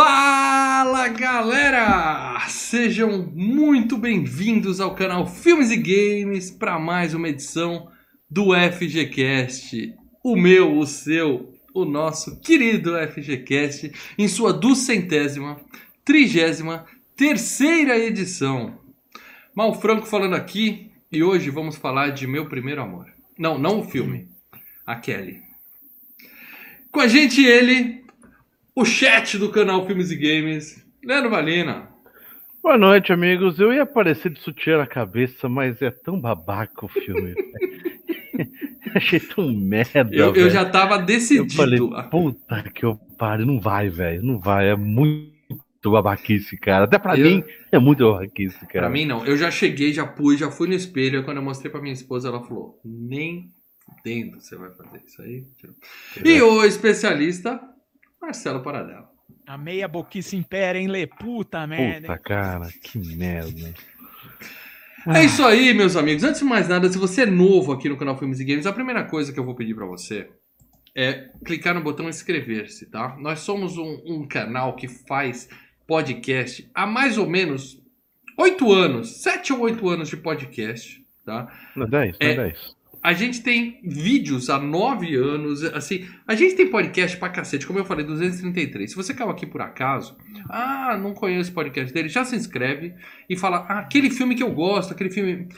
Fala galera! Sejam muito bem-vindos ao canal Filmes e Games para mais uma edição do FGCast. O meu, o seu, o nosso querido FGCast em sua duzentésima, trigésima, terceira edição. Mal Franco falando aqui e hoje vamos falar de Meu Primeiro Amor. Não, não o filme, a Kelly. Com a gente ele, o chat do canal Filmes e Games, Leandro Valina. Boa noite, amigos. Eu ia aparecer de sutiã na cabeça, mas é tão babaca o filme. Achei tão merda. Eu, eu já tava decidido. Eu falei, puta que eu pare, não vai, velho. Não vai. É muito babaquice, cara. Até pra eu... mim é muito babaquice, cara. Pra mim não. Eu já cheguei, já pus, já fui no espelho. Quando eu mostrei pra minha esposa, ela falou: nem dentro você vai fazer isso aí. E o especialista Marcelo Paradela. A meia boquice impera, hein, Lê? Puta merda. Puta, cara, que merda. É isso aí, meus amigos. Antes de mais nada, se você é novo aqui no canal Filmes e Games, a primeira coisa que eu vou pedir para você é clicar no botão inscrever-se, tá? Nós somos um, um, canal que faz podcast há mais ou menos oito anos, sete ou oito anos de podcast, tá? Não, dez, é, não é dez. A gente tem vídeos há nove anos, assim, a gente tem podcast pra cacete, como eu falei, 233. Se você caiu aqui por acaso, ah, não conheço o podcast dele, já se inscreve e fala, ah, aquele filme que eu gosto, aquele filme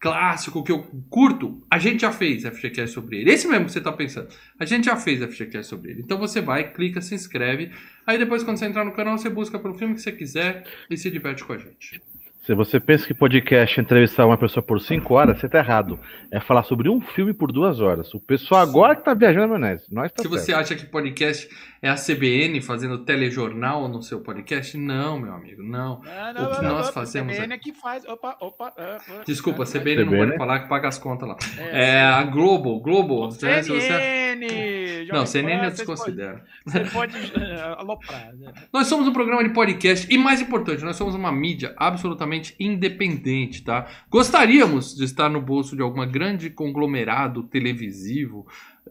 clássico que eu curto, a gente já fez FGCast sobre ele. Esse mesmo que você tá pensando, a gente já fez FGCast sobre ele. Então você vai, clica, se inscreve, aí depois quando você entrar no canal, você busca pelo filme que você quiser e se diverte com a gente. Se você pensa que podcast é entrevistar uma pessoa por cinco horas, você está errado. É falar sobre um filme por duas horas. O pessoal agora que está viajando na maionese. Nós tá Se certo. você acha que podcast é a CBN fazendo telejornal no seu podcast, não, meu amigo, não. não, não o que não, nós fazemos. A CBN é que faz. Opa, opa. Desculpa, a CBN, não pode falar que paga as contas lá. É, é a Globo, Globo. CNN! Você... Não, CNN eu desconsidero. Você pode, você pode aloprar. Né? Nós somos um programa de podcast e, mais importante, nós somos uma mídia absolutamente totalmente independente, tá? Gostaríamos de estar no bolso de alguma grande conglomerado televisivo,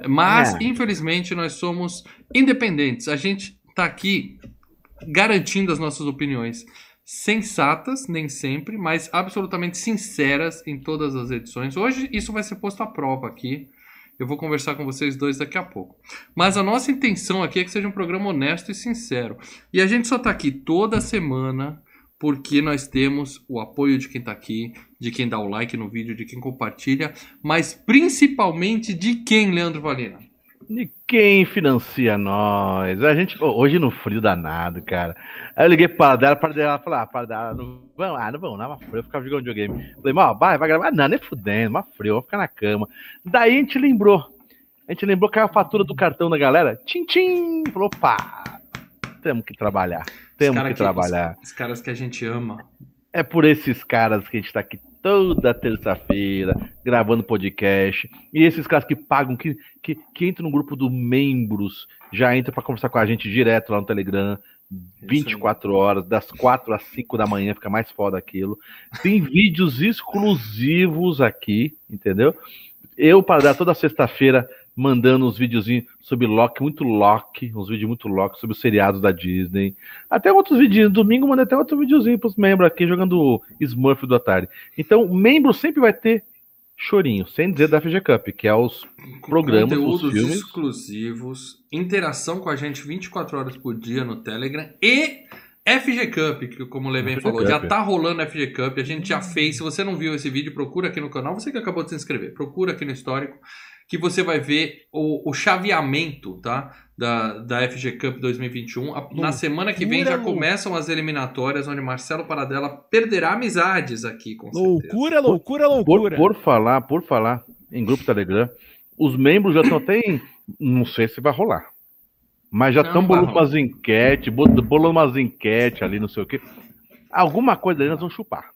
mas é. infelizmente nós somos independentes. A gente tá aqui garantindo as nossas opiniões sensatas, nem sempre, mas absolutamente sinceras em todas as edições. Hoje isso vai ser posto à prova aqui. Eu vou conversar com vocês dois daqui a pouco. Mas a nossa intenção aqui é que seja um programa honesto e sincero. E a gente só está aqui toda semana porque nós temos o apoio de quem está aqui, de quem dá o like no vídeo, de quem compartilha, mas principalmente de quem, Leandro Valina? De quem financia nós? A gente, hoje no frio danado, cara. Aí eu liguei para dela, para dela falar, ah, para dela, não vamos, ah, não vamos, não, frio, eu ficava jogando videogame. Falei, mal, vai, vai gravar, não, nem fudendo, mas frio, vou ficar na cama. Daí a gente lembrou, a gente lembrou que a fatura do cartão da galera, tchim, tchim, falou, pá, temos que trabalhar. Temos que, que trabalhar. Os, os, caras que a gente ama. É por esses caras que a gente tá aqui toda terça-feira gravando podcast. E esses caras que pagam, que, que, que entram no grupo do membros, já entram para conversar com a gente direto lá no Telegram. 24 horas, das 4 às 5 da manhã, fica mais foda aquilo. Tem vídeos exclusivos aqui, entendeu? Eu, para dar toda sexta-feira, mandando uns videozinhos sobre Loki, muito Loki, uns vídeos muito Loki sobre os seriados da Disney. Até outros vídeos. Domingo mandei até outro videozinho pros membros aqui jogando Smurf do Atari. Então, membro sempre vai ter chorinho, sem dizer da FG Cup, que é os programas, Conteúdos os filmes. exclusivos, interação com a gente 24 horas por dia no Telegram e FG Cup, que como o Leven falou, Cup. já tá rolando FG Cup, a gente já fez. Se você não viu esse vídeo, procura aqui no canal. Você que acabou de se inscrever, procura aqui no histórico que você vai ver o, o chaveamento tá? da, da FG Cup 2021. A, na semana que vem já começam as eliminatórias, onde Marcelo Paradela perderá amizades aqui, com loucura, certeza. Loucura, loucura, por, por, falar, por falar em grupo Telegram, os membros já estão até em. Não sei se vai rolar. Mas já estão bolando umas enquetes, bolando umas enquetes ali, não sei o quê. Alguma coisa ali nós vamos chupar.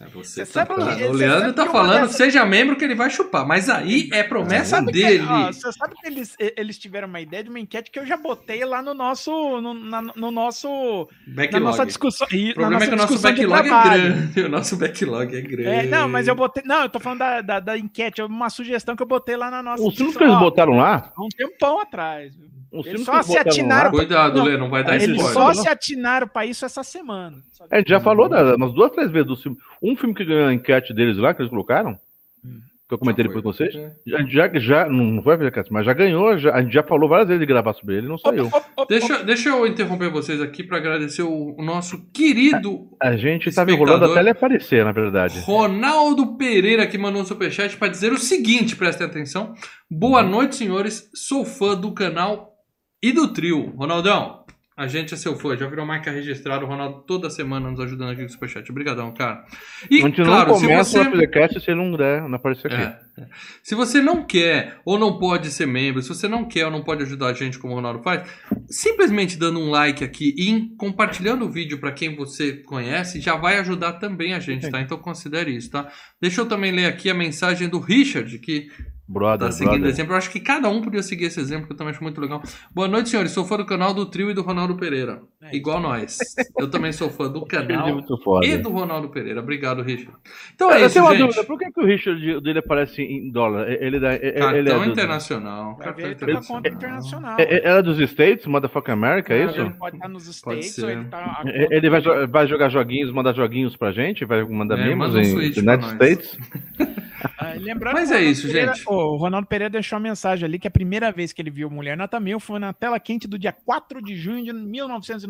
É você, tá falando. o Leandro tá falando, dessas... seja membro que ele vai chupar, mas aí é promessa dele. Que, ó, você sabe que eles, eles tiveram uma ideia de uma enquete que eu já botei lá no nosso. No, na, no nosso. Backlog. Na nossa discussão. O problema é que o nosso backlog é grande. O nosso backlog é grande. É, não, mas eu botei. Não, eu tô falando da, da, da enquete, uma sugestão que eu botei lá na nossa. Os que eles botaram lá? Um tempão atrás. Um Eles só que se botaram atinaram lá, Cuidado, Não, Lê, não vai dar Eles spoiler. só não. se atinaram pra isso essa semana. A gente já falou da- umas duas, três vezes do filme. Um filme que ganhou a enquete deles lá, que eles colocaram, Hum. que eu comentei depois com vocês. A gente já, já, não foi a enquete, mas já ganhou, já- a gente já falou várias vezes de gravar sobre ele, não saiu. Deixa, deixa eu interromper vocês aqui para agradecer o, o nosso querido A gente tava Espectador. enrolando até ele aparecer, na verdade. Ronaldo Pereira que mandou um superchat para dizer o seguinte, prestem atenção. Boa noite, senhores. Sou fã do canal e do trio. Ronaldão, a gente é seu fã. Já virou marca registrada. O Ronaldo toda semana nos ajudando aqui com o superchat. Obrigadão, cara. E, a gente claro, não se você... o podcast se ele não der, não aparecer aqui. É, é. Se você não quer ou não pode ser membro, se você não quer ou não pode ajudar a gente como o Ronaldo faz, simplesmente dando um like aqui e compartilhando o vídeo para quem você conhece já vai ajudar também a gente, tá? Então considere isso, tá? Deixa eu também ler aqui a mensagem do Richard, que Brother, tá seguindo brother. exemplo. Eu acho que cada um podia seguir esse exemplo, que eu também acho muito legal. Boa noite, senhores. Sou fã do canal do Trio e do Ronaldo Pereira. É Igual nós. Eu também sou fã do Ele canal é muito foda. e do Ronaldo Pereira. Obrigado, Richard. Então é eu isso, tenho uma gente. dúvida, por que, que o Richard dele aparece em dólar? Ele, dá- ele, ele é, Cartão do- internacional. Cartão ele tá internacional. internacional. é, é- é dos States, Motherfucker America, é Ele isso? pode estar nos Pode States ser. ou ele tá. É- Ele vai, jo- vai jogar joguinhos, mandar joguinhos pra gente? Vai mandar É, mimos manda um em United. States? Ah, lembrando Mas que o é Ronaldo isso, Pereira- gente. O Ronaldo Pereira deixou uma mensagem ali que a primeira vez que ele viu Mulher Nota Mil foi na tela quente do dia 4 de junho de 1990.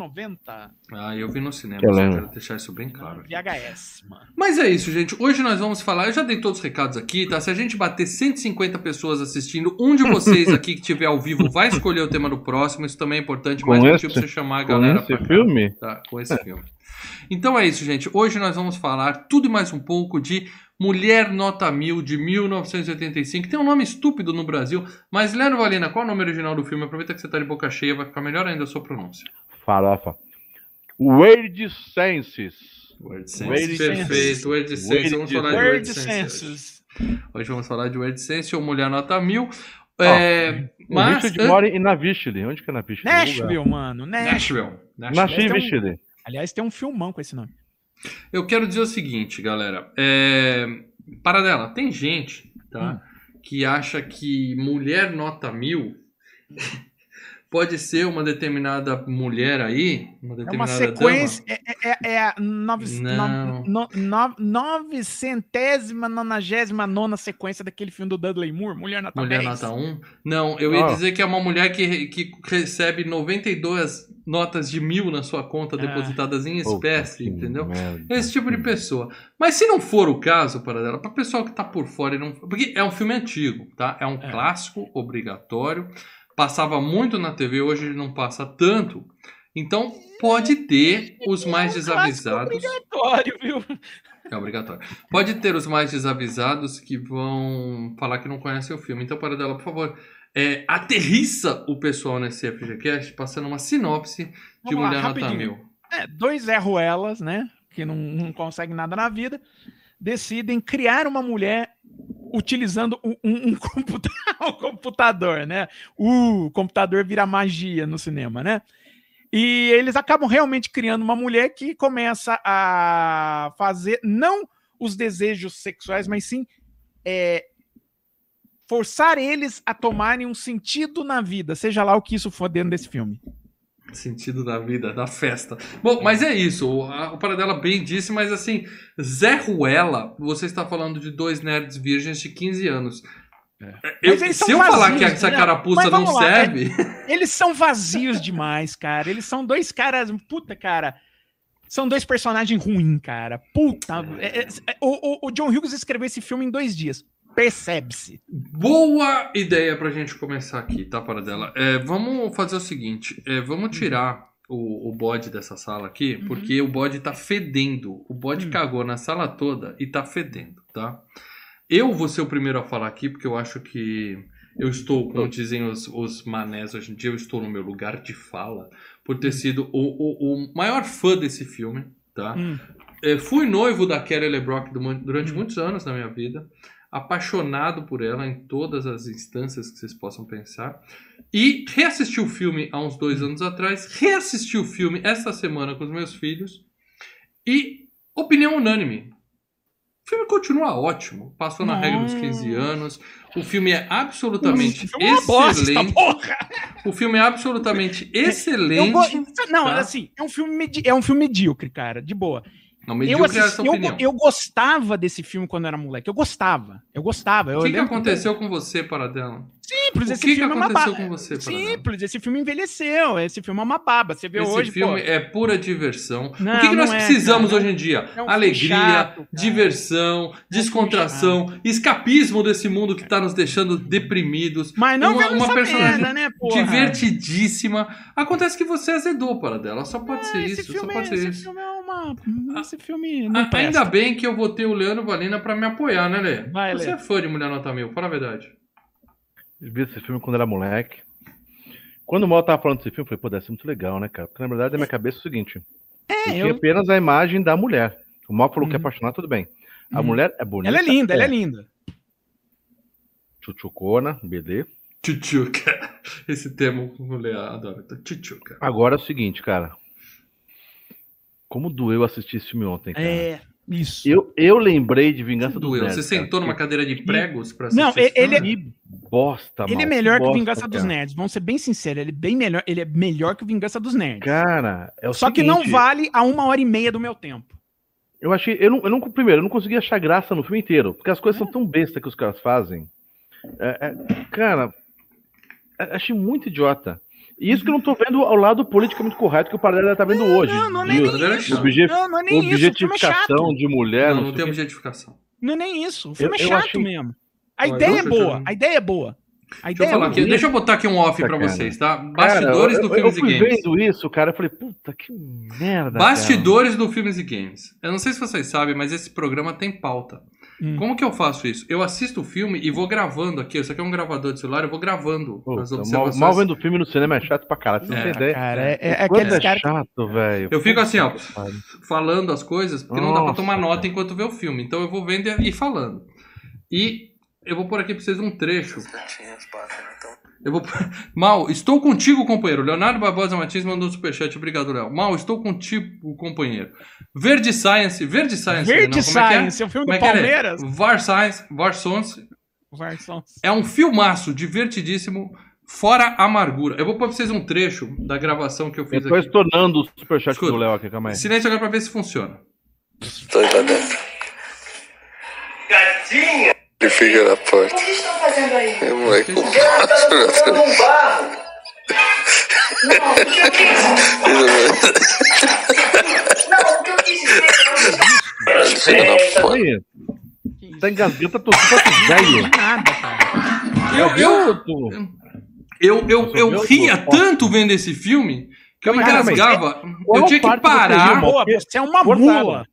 Ah, eu vi no cinema, Eu lembro. quero deixar isso bem claro. Aqui. VHS, mano. Mas é isso, gente. Hoje nós vamos falar. Eu já dei todos os recados aqui, tá? Se a gente bater 150 pessoas assistindo, um de vocês aqui que estiver ao vivo vai escolher o tema do próximo. Isso também é importante. Com Mais um esse- motivo pra você chamar a Com galera esse pra cá. filme? Tá, com esse filme. Então é isso, gente. Hoje nós vamos falar tudo e mais um pouco de Mulher Nota Mil, de 1985. Tem um nome estúpido no Brasil, mas Leandro Valina, qual é o nome original do filme? Aproveita que você tá de boca cheia, vai ficar melhor ainda a sua pronúncia. Farofa. Weird Senses. Word Word Perfeito, Word Sense. Vamos falar de Word Sense. hoje. Senses. Hoje vamos falar de Word Sense ou Mulher Nota Mil. É, O mas. Richard mora em Navishli. Onde que é Navishli? Nashville, mano. Nashville. Nashville. Nashville. Um-. Aliás, tem um filmão com esse nome. Eu quero dizer o seguinte, galera. É... Paradela, tem gente tá, que acha que mulher nota mil pode ser uma determinada mulher aí, uma É uma determinada sequência. É, é, é- é a nove, Não. no, no, no, novecentésima, nonagésima nona sequência daquele filme do Dudley Moore, Mulher Nota Mulher 10. nota 1? Não, eu ia Ah. dizer que é uma mulher que, que recebe 92 notas de mil na sua conta Ah. depositadas em espécie, que entendeu? merda. Esse tipo de pessoa. Mas se não for o caso, para dela, para pessoal que tá por fora e não. Porque é um filme antigo, tá? É um É. clássico obrigatório. Passava muito na TV, hoje não passa tanto. Então pode ter os mais É desavisados. obrigatório, viu? É obrigatório. Pode ter os mais desavisados que vão falar que não conhecem o filme. Então, para dela, por favor, é, aterrissa o pessoal nesse FGCast, passando uma sinopse de Vamos lá, Mulher Nota. Mil. É, dois Ruelas, né? Que não, não conseguem nada na vida, decidem criar uma mulher utilizando um, um- um computa- computador, né? O computador vira magia no cinema, né? E eles acabam realmente criando uma mulher que começa a fazer não os desejos sexuais, mas sim é, forçar eles a tomarem um sentido na vida, seja lá o que isso for dentro desse filme. Sentido da vida, da festa. Bom, mas é isso. O, a, o Paradela bem disse, mas assim, Zé Ruela, você está falando de dois nerds virgens de 15 anos. Eu- Mas eles se são eu falar que vazios, essa carapuça não lá, é- serve, Eles são vazios demais, cara. Eles são dois caras. Puta, cara. São dois personagens ruins, cara. Puta. é- é- é- o, o- o John Hughes escreveu esse filme em dois dias. Percebe-se. boa ideia pra gente começar aqui, tá, Paradela? É, vamos fazer o seguinte: é, vamos tirar o, o bode dessa sala aqui, porque o bode tá fedendo. O bode Hum. cagou na sala toda e tá fedendo, tá? Eu vou ser o primeiro a falar aqui, porque eu acho que eu estou, como dizem os, os manés hoje em dia, eu estou no meu lugar de fala, por ter sido o, o, o maior fã desse filme, tá? Hum. É, fui noivo da Kelly LeBrock du- durante Hum. muitos anos na minha vida, apaixonado por ela em todas as instâncias que vocês possam pensar, e reassisti o filme há uns dois anos atrás, reassisti o filme esta semana com os meus filhos, e opinião unânime. O filme continua ótimo. Passou na regra dos 15 anos. O filme é absolutamente filme é bosta, excelente. porra! O filme é absolutamente excelente. Não, tá? assim, é um filme medi- é um filme medíocre, cara, de boa. Não, Eu, é assisti, eu, eu gostava desse filme quando era moleque. Eu gostava. Eu gostava. O que, que aconteceu com você, Paradela? Simples, O esse que, que filme é uma aconteceu baba. com você? Simples, esse filme envelheceu. Esse filme é uma baba. Você vê Esse hoje, filme pô, é pura diversão. Não, o que, que nós é, precisamos cara. hoje em dia? É um Alegria, chato, diversão, descontração, escapismo desse mundo que tá nos deixando deprimidos. Mas não uma, uma personagem merda, né, porra? divertidíssima. Acontece que você azedou, Paradela. Só pode ser Ah, esse isso. filme, Só pode ser esse isso. filme é uma. Esse filme não A- presta. Ainda bem que eu votei o Leandro Valina pra me apoiar, né, Lê? Vai, Você Lê. é fã de Mulher Nota Mil, fala a verdade. Eu vi esse filme quando era moleque. Quando o Mal tava falando desse filme, eu falei, pô, deve ser muito legal, né, cara? Porque na verdade, na minha cabeça é o seguinte: É, eu eu- tinha apenas a imagem da mulher. O Mal falou que é Uhum. apaixonado, tudo bem. A Uhum. mulher é bonita. Ela é linda, ela é linda. Chuchucona, BD. Tchutchuca. Esse termo o Lê adora. Tchutchuca. Agora é o seguinte, cara. Como doeu assistir esse filme ontem, cara. É, isso. Eu, eu lembrei de Vingança dos Doeu. Nerds. Você sentou numa cadeira de pregos pra assistir Não, ele é-? Que bosta, Ele mal, é melhor que, o bosta, Vingança dos cara. Nerds. Vamos ser bem sinceros, ele é bem melhor. Ele é melhor que o Vingança dos Nerds. Cara, é o Só que não seguinte, vale a uma hora e meia do meu tempo. Eu achei. Eu não, eu não, primeiro, eu não consegui achar graça no filme inteiro. Porque as coisas são tão besta que os caras fazem. É, é, cara, é- achei muito idiota. Isso que eu não tô vendo ao lado politicamente correto que o Paradela tá vendo hoje. Não, não é nem é isso. chato. Obje- Não, não é nem isso. O filme é Objetificação chato. de mulher. Não, não não sei tem objetificação. Não é nem isso. O filme Eu- é eu chato achei- mesmo. A ideia é eu- boa. A ideia é boa. A Deixa eu é aqui. Deixa eu botar aqui um off pra Cara. vocês, tá? Bastidores Cara, do eu, eu Filmes e Games. vendo isso, cara. Eu falei, puta, que merda. Bastidores do Filmes e Games. Eu não sei se vocês sabem, mas esse programa tem pauta. Hum. Como que eu faço isso? Eu assisto o filme e vou gravando aqui. Isso aqui é um gravador de celular, eu vou gravando Cara. as Puta, mal, observações. mal vendo filme no cinema é chato pra caralho. Você não É, tem ideia. Cara, é, é Quanto aqueles é caras. chato, velho. Eu fico assim, ó, falando as coisas, porque não dá pra tomar nota cara. enquanto vê o filme. Então eu vou vendo e e falando. E eu vou pôr aqui pra vocês um trecho. Eu vou. Mal, estou contigo, companheiro. Leonardo Barbosa Martins mandou um superchat. Obrigado, Léo. Mal, estou contigo, companheiro. Verde Science. Verde Science. Verde não, como é é? Science, é o filme Como do é que é? Palmeiras. Var Science. Var Sons. Varsão. É um filmaço divertidíssimo. Fora amargura. Eu vou pôr pra vocês um trecho da gravação que eu Eu fiz tô aqui. estornando o superchat Escuta. do Léo aqui, calma aí. Silêncio agora pra ver se funciona. Aí pra dentro. Gatinha! Ele fica na porta. O que estão fazendo aí? É, moleque. Não, porque eu quis. Não, o que eu quis dizer é Ele fica na porta. Aí, tá engasgando, tá tá velho. Nada, cara. Eu, eu, eu, eu, eu viu? ria tanto vendo esse filme que eu aí. engasgava. Qual Eu tinha que parar. você é uma mula.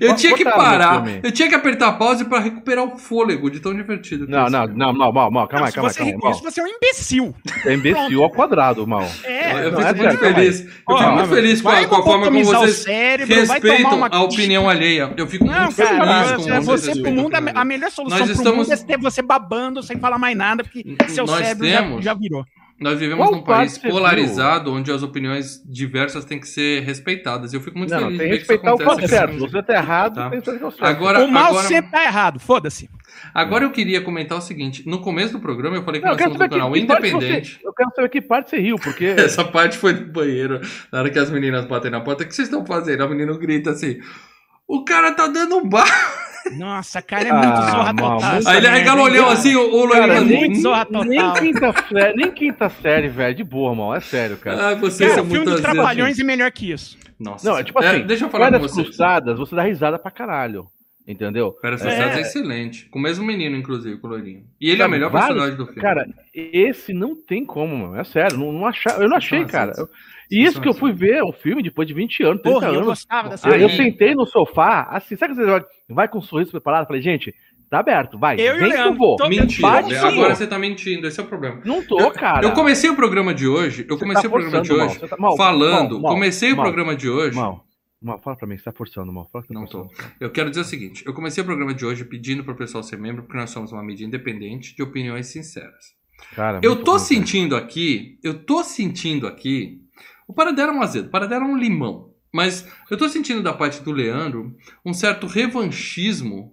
Eu tinha que parar. Eu tinha que apertar pause pra recuperar o fôlego de tão divertido. que é Não, não, filme. não, mal, mal, mal, calma aí, se calma aí, você calma mal. isso, você é um imbecil. É imbecil ao quadrado, mal. É, Eu não, fico é muito calma feliz. Eu Ó, fico muito feliz com a, com a forma como vocês cérebro, respeitam uma- a opinião alheia. Eu fico Não, muito feliz cara, com você, vocês você pro mundo, a, opinião a melhor solução Nós pro estamos- mundo é ter você babando sem falar mais nada, porque seu Nós cérebro já virou. Nós vivemos Qual num país polarizado onde as opiniões diversas têm que ser respeitadas. Eu fico muito Não, feliz tem de que ver que isso o acontece aqui. certo. Você tá errado, Tá. tem que fazer o certo. Agora, o mal agora, sempre tá errado, foda-se. agora eu queria comentar o seguinte: no começo do programa eu falei que Não, nós somos um canal que independente. você, eu quero saber que parte você riu, porque Essa parte foi do banheiro. Na hora que as meninas batem na porta, o que vocês estão fazendo? A menina grita assim: O cara tá dando um bar. Nossa, cara, é Ah, muito zorra total. muito- essa Aí ele arregala o olhão cara? assim, o, o Cara, loirinho nem- muito zorra nem total. quinta, série, nem quinta série, velho, de boa, mal, é sério, cara. Ah, vocês Cara, o filme muito. Trapalhões é melhor que isso. Nossa. Não, é tipo assim, deixa eu falar com vocês. cruzadas, você dá risada pra caralho, entendeu? Férias É. Cruzadas é excelente. Com o mesmo menino, inclusive, com o loirinho. E ele é o melhor vários- personagem do filme. Cara, esse não tem como, mano, é sério, não, não achar, eu não achei, Nossa, cara. Eu- E isso que eu fui ver o filme depois de 20 anos, 30 Porra, eu anos. gostava dessa Eu, eu Aí- sentei no sofá, assim, sabe que você vai- com um sorriso preparado? Falei, gente, tá aberto, vai, Eu e o eu Leandro, vou. tô- Mentira, Bate, agora você tá mentindo, esse é o problema. Não tô, cara. Eu comecei o programa de hoje, eu Você comecei tá o programa de forçando, hoje Mal, tá- Mal, falando, Mal, Mal, comecei o Mal, programa de hoje, Mal, Mal, fala pra mim, você tá forçando, Mal. Fala que tá Não tô. forçando. eu quero dizer o seguinte, eu comecei o programa de hoje pedindo pro pessoal ser membro, porque nós somos uma mídia independente de opiniões sinceras. Cara, Eu muito tô cara. sentindo aqui, eu tô sentindo aqui, o Paradela é um azedo, o Paradela é um limão, mas eu tô sentindo da parte do Leandro um certo revanchismo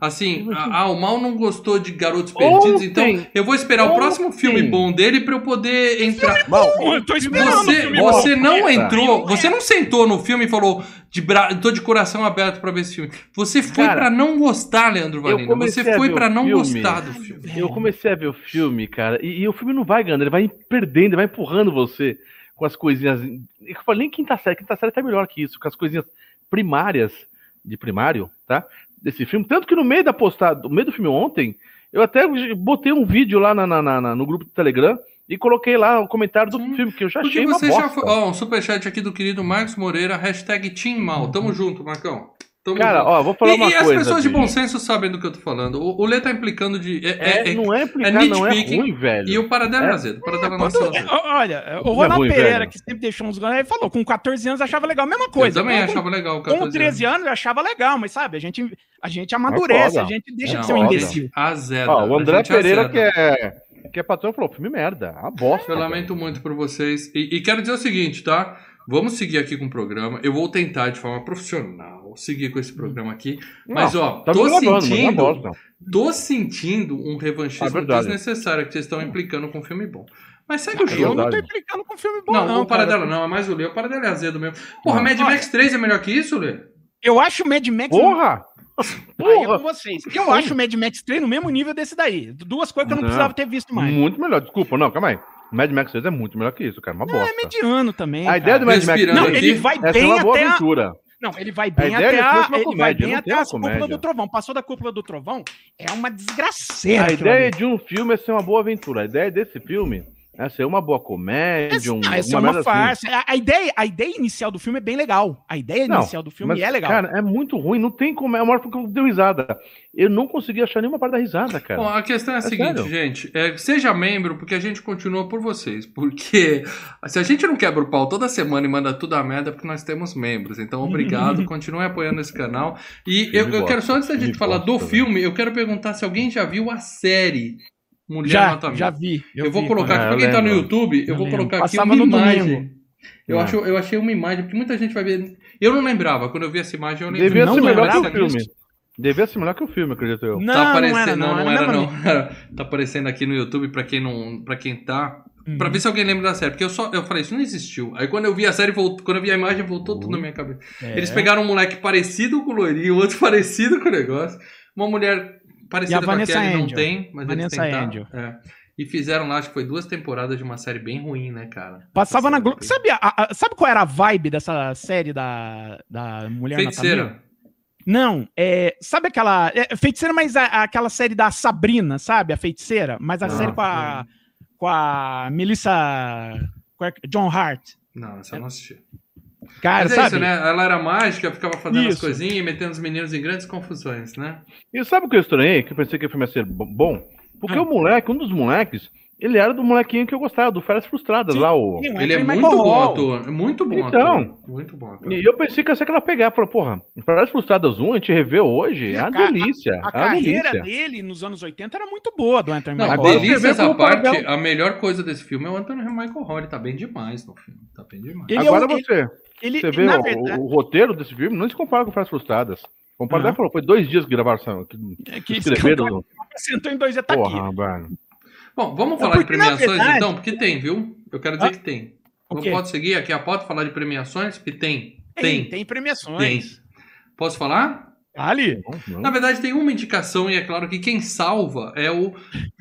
Assim, ah, o mal não gostou de Garotos Perdidos, então Ontem. eu vou esperar o Ontem. próximo filme bom dele pra eu poder entrar. Pô, eu tô esperando o Você, filme você bom. não entrou, você não sentou no filme e falou de bra... tô de coração aberto pra ver esse filme. Você foi pra não gostar, Leandro Valina. Você foi o não filme. gostar do filme. Eu comecei a ver o filme, cara, e, e o filme não vai ganhando, ele vai perdendo, ele vai empurrando você com as coisinhas. Eu falei nem quinta série, quinta série tá melhor que isso, com as coisinhas primárias de primário, tá? Desse filme. Tanto que no meio da postada, no meio do filme ontem, eu até botei um vídeo lá na- na- na- no grupo do Telegram e coloquei lá o comentário do Sim. filme, que eu já Porque achei uma você já bosta. foi. Ó, um superchat aqui do querido Marcos Moreira, hashtag Team Mal. Tamo junto, Marcão. Tamo Cara, junto. ó, vou falar e, uma e as coisa. pessoas de bom senso sabem do que eu tô falando. O, o Lê tá implicando de. É, É, é- é- não é implicar, é não é nitpicking ruim, velho. E o Paradelo é É. azedo. O Paradelo Quando- nasceu azedo. olha, o é Ronaldo ruim, Pereira, velho. que sempre deixou uns gols, ele falou, com 14 anos achava legal, mesma Eu coisa. também com, achava legal o com 14 13 anos eu achava legal, mas sabe, a gente, a gente amadurece, a gente deixa Não, de ser um imbecil. Azeda. Ó, o André Pereira, azeda. que é, que é patrão, falou: filme merda, a bosta. Eu cara. lamento muito por vocês. E, e quero dizer o seguinte, tá? Vamos seguir aqui com o programa. Eu vou tentar, de forma profissional, seguir com esse programa aqui. Mas, Não, ó, tá tô gravando, é sentindo. bosta. Tô sentindo um revanchismo É verdade. desnecessário que vocês estão implicando com um filme bom. Mas segue o Eu jogo. não tô implicando com filme bom, Não, não. o Paradelo cara. não, é mais o Lê. O Paradelo é azedo mesmo. Porra, Não. Mad Max 3 é melhor que isso, Lê? Eu acho o Mad Max. Porra! Aí é com Porra! vocês. Eu acho o Mad Max 3 no mesmo nível desse daí. Duas coisas que eu não Não. precisava ter visto mais. Muito melhor, desculpa, não, calma aí. Mad Max 3 é muito melhor que isso, cara, uma É bosta. mediano também. a ideia do cara. Mad Max Respirando Não, 3 ele vai é bem uma boa até a... Não, ele vai bem ideia até é a, ele vai comédia, bem não até cúpulas comédia. do trovão. Passou da cúpula do trovão, é uma desgraceira. A ideia de um filme é ser uma boa aventura. A ideia desse filme é ser uma boa comédia, um, Não, essa é uma assim. farsa. A, a ideia, a ideia inicial do filme é bem legal. A ideia Não, inicial do filme Mas, é legal. Cara, é muito ruim, não tem como. É uma hora que eu dei risada. Eu não consegui achar nenhuma parte da risada, cara. Bom, a questão é a É seguinte, sério. gente. É, seja membro, porque a gente continua por vocês. Porque se a gente não quebra o pau toda semana e manda tudo a merda, é porque nós temos membros. Então, obrigado. continue apoiando esse canal. E eu, eu quero, só antes da gente falar do filme, eu quero perguntar se alguém já viu a série Mulher já, Mil. já vi. Eu, vou vi, colocar aqui, eu pra quem tá no. YouTube, eu, Eu vou lembro. colocar aqui Passava uma imagem. domingo. Eu, Ah. acho, eu achei uma imagem, porque muita gente vai ver. Eu não lembrava, quando eu vi essa imagem, eu Devia lembrei. não ser melhor que lembrava o filme. Devia ser melhor que o filme, acredito eu. Não, tá não aparecendo, era, não, não, não era, era, não. não. tá aparecendo aqui no YouTube pra quem não, para quem tá, Uhum. Pra ver se alguém lembra da série, porque eu só eu falei isso não existiu. Aí quando eu vi a série, voltou, quando eu vi a imagem, voltou tudo na minha cabeça. É. Eles pegaram um moleque parecido com o loirinho, outro parecido com o negócio, uma mulher parecida E a com a Vanessa não tem, mas Vanessa eles tentaram. É. E fizeram lá, acho que foi duas temporadas de uma série bem ruim, né, cara? Passava Essa na Globo. Sabe, a- a- sabe qual era a vibe dessa série da, da Mulher? Feiticeira. Não, é, sabe aquela. É, feiticeira, mas a- aquela série da Sabrina, sabe? A feiticeira, mas a Ah, série com a, com a Melissa. com a John Hart. Não, essa eu não assisti. Cara, Mas é sabe? isso, né? Ela era mágica, ficava fazendo as Isso. coisinhas e metendo os meninos em grandes confusões, né? E sabe o que eu estranhei? Que eu pensei que o filme ia ser bo- bom? Porque Ah. o moleque, um dos moleques, ele era do molequinho que eu gostava, do Férias Frustradas Sim. lá, o. Ele é muito Michael bom ator. Muito bom Então. ator. Muito bom ator. E eu pensei que ia ser aquela pegar. Falei, porra, Férias Frustradas 1, a gente revê hoje, é uma Cara, delícia. A é uma carreira delícia. dele nos anos 80 era muito boa do Anthony Não, Michael Hall. delícia essa parte, Paradelo- a melhor coisa desse filme é o Anthony Michael Hall. Ele tá bem demais no filme. Tá bem demais. Ele é Agora o- você, Ele, você vê o, verdade, o roteiro desse filme, não se compara com Férias Frustradas. O Paradelo Aham. falou, foi dois dias que gravaram essa. Que, é que escreveram. sentou em dois e tá aqui. Porra, velho. Bom, vamos É falar de porque, premiações verdade- então? Porque tem, viu? Eu quero dizer Ah, que tem. o Não pode seguir aqui a pauta falar de premiações? Porque tem. Tem, Tem. tem premiações. Tem. Posso falar? Ali. Não, não. Na verdade, tem uma indicação, e é claro que quem salva é o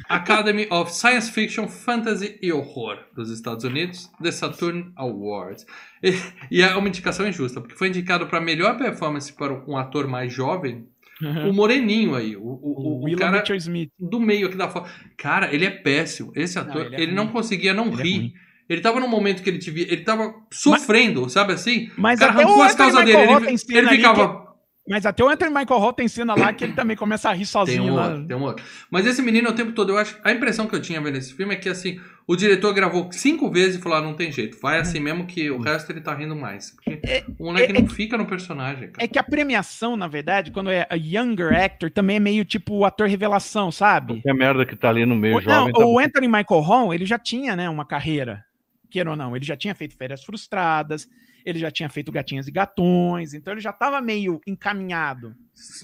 Academy of Science Fiction, Fantasy e Horror dos Estados Unidos, The Saturn Awards. E, e é uma indicação injusta, porque foi indicado para melhor performance para um ator mais jovem, o Moreninho aí, o, o, o- o cara do meio aqui da foto. Cara, ele é péssimo. Esse ator, ele ele, é não ruim. conseguia não Ele é rir. ruim. ele tava num momento que ele te via, ele tava sofrendo, sabe assim? Mas o cara até arrancou o as calças dele, ele, ele ficava... Mas até o Anthony Michael Hall tem cena lá que ele também começa a rir Tem sozinho um lá. outro, tem um outro. Mas esse menino o tempo todo, eu acho. A impressão que eu tinha vendo esse filme é que assim, o diretor gravou cinco vezes e falou: ah, não tem jeito. Vai assim mesmo que o resto ele tá rindo mais. Porque o moleque é- não fica no personagem, cara. É que a premiação, na verdade, quando é a Younger Actor, também é meio tipo o ator revelação, sabe? Que merda que tá ali no meio O, não, jovem. tá o Anthony Michael Hall, ele já tinha, né, uma carreira, queira ou não, ele já tinha feito Férias Frustradas, ele já tinha feito Gatinhas e Gatões, então ele já estava meio encaminhado.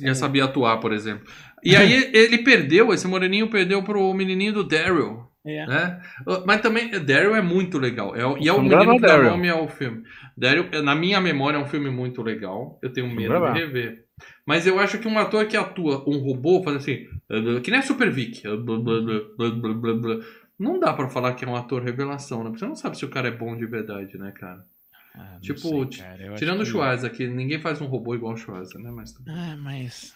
Já sabia atuar, por exemplo. E aí ele perdeu, esse moreninho perdeu pro menininho do Daryl. É. Né? Mas também, Daryl é muito legal. É, o- e é o menino que dá nome ao filme. Daryl, é, na minha memória, é um filme muito legal. Eu tenho medo de rever. Mas eu acho que um ator que atua um robô, faz assim, que nem a Super Vic. Não dá pra falar que é um ator revelação, né? Porque você não sabe se o cara é bom de verdade, né, cara? Ah, Tipo, sei, Tirando o que- Schwarza, que ninguém faz um robô igual o Schwarza, né? Mas... Ah, mas.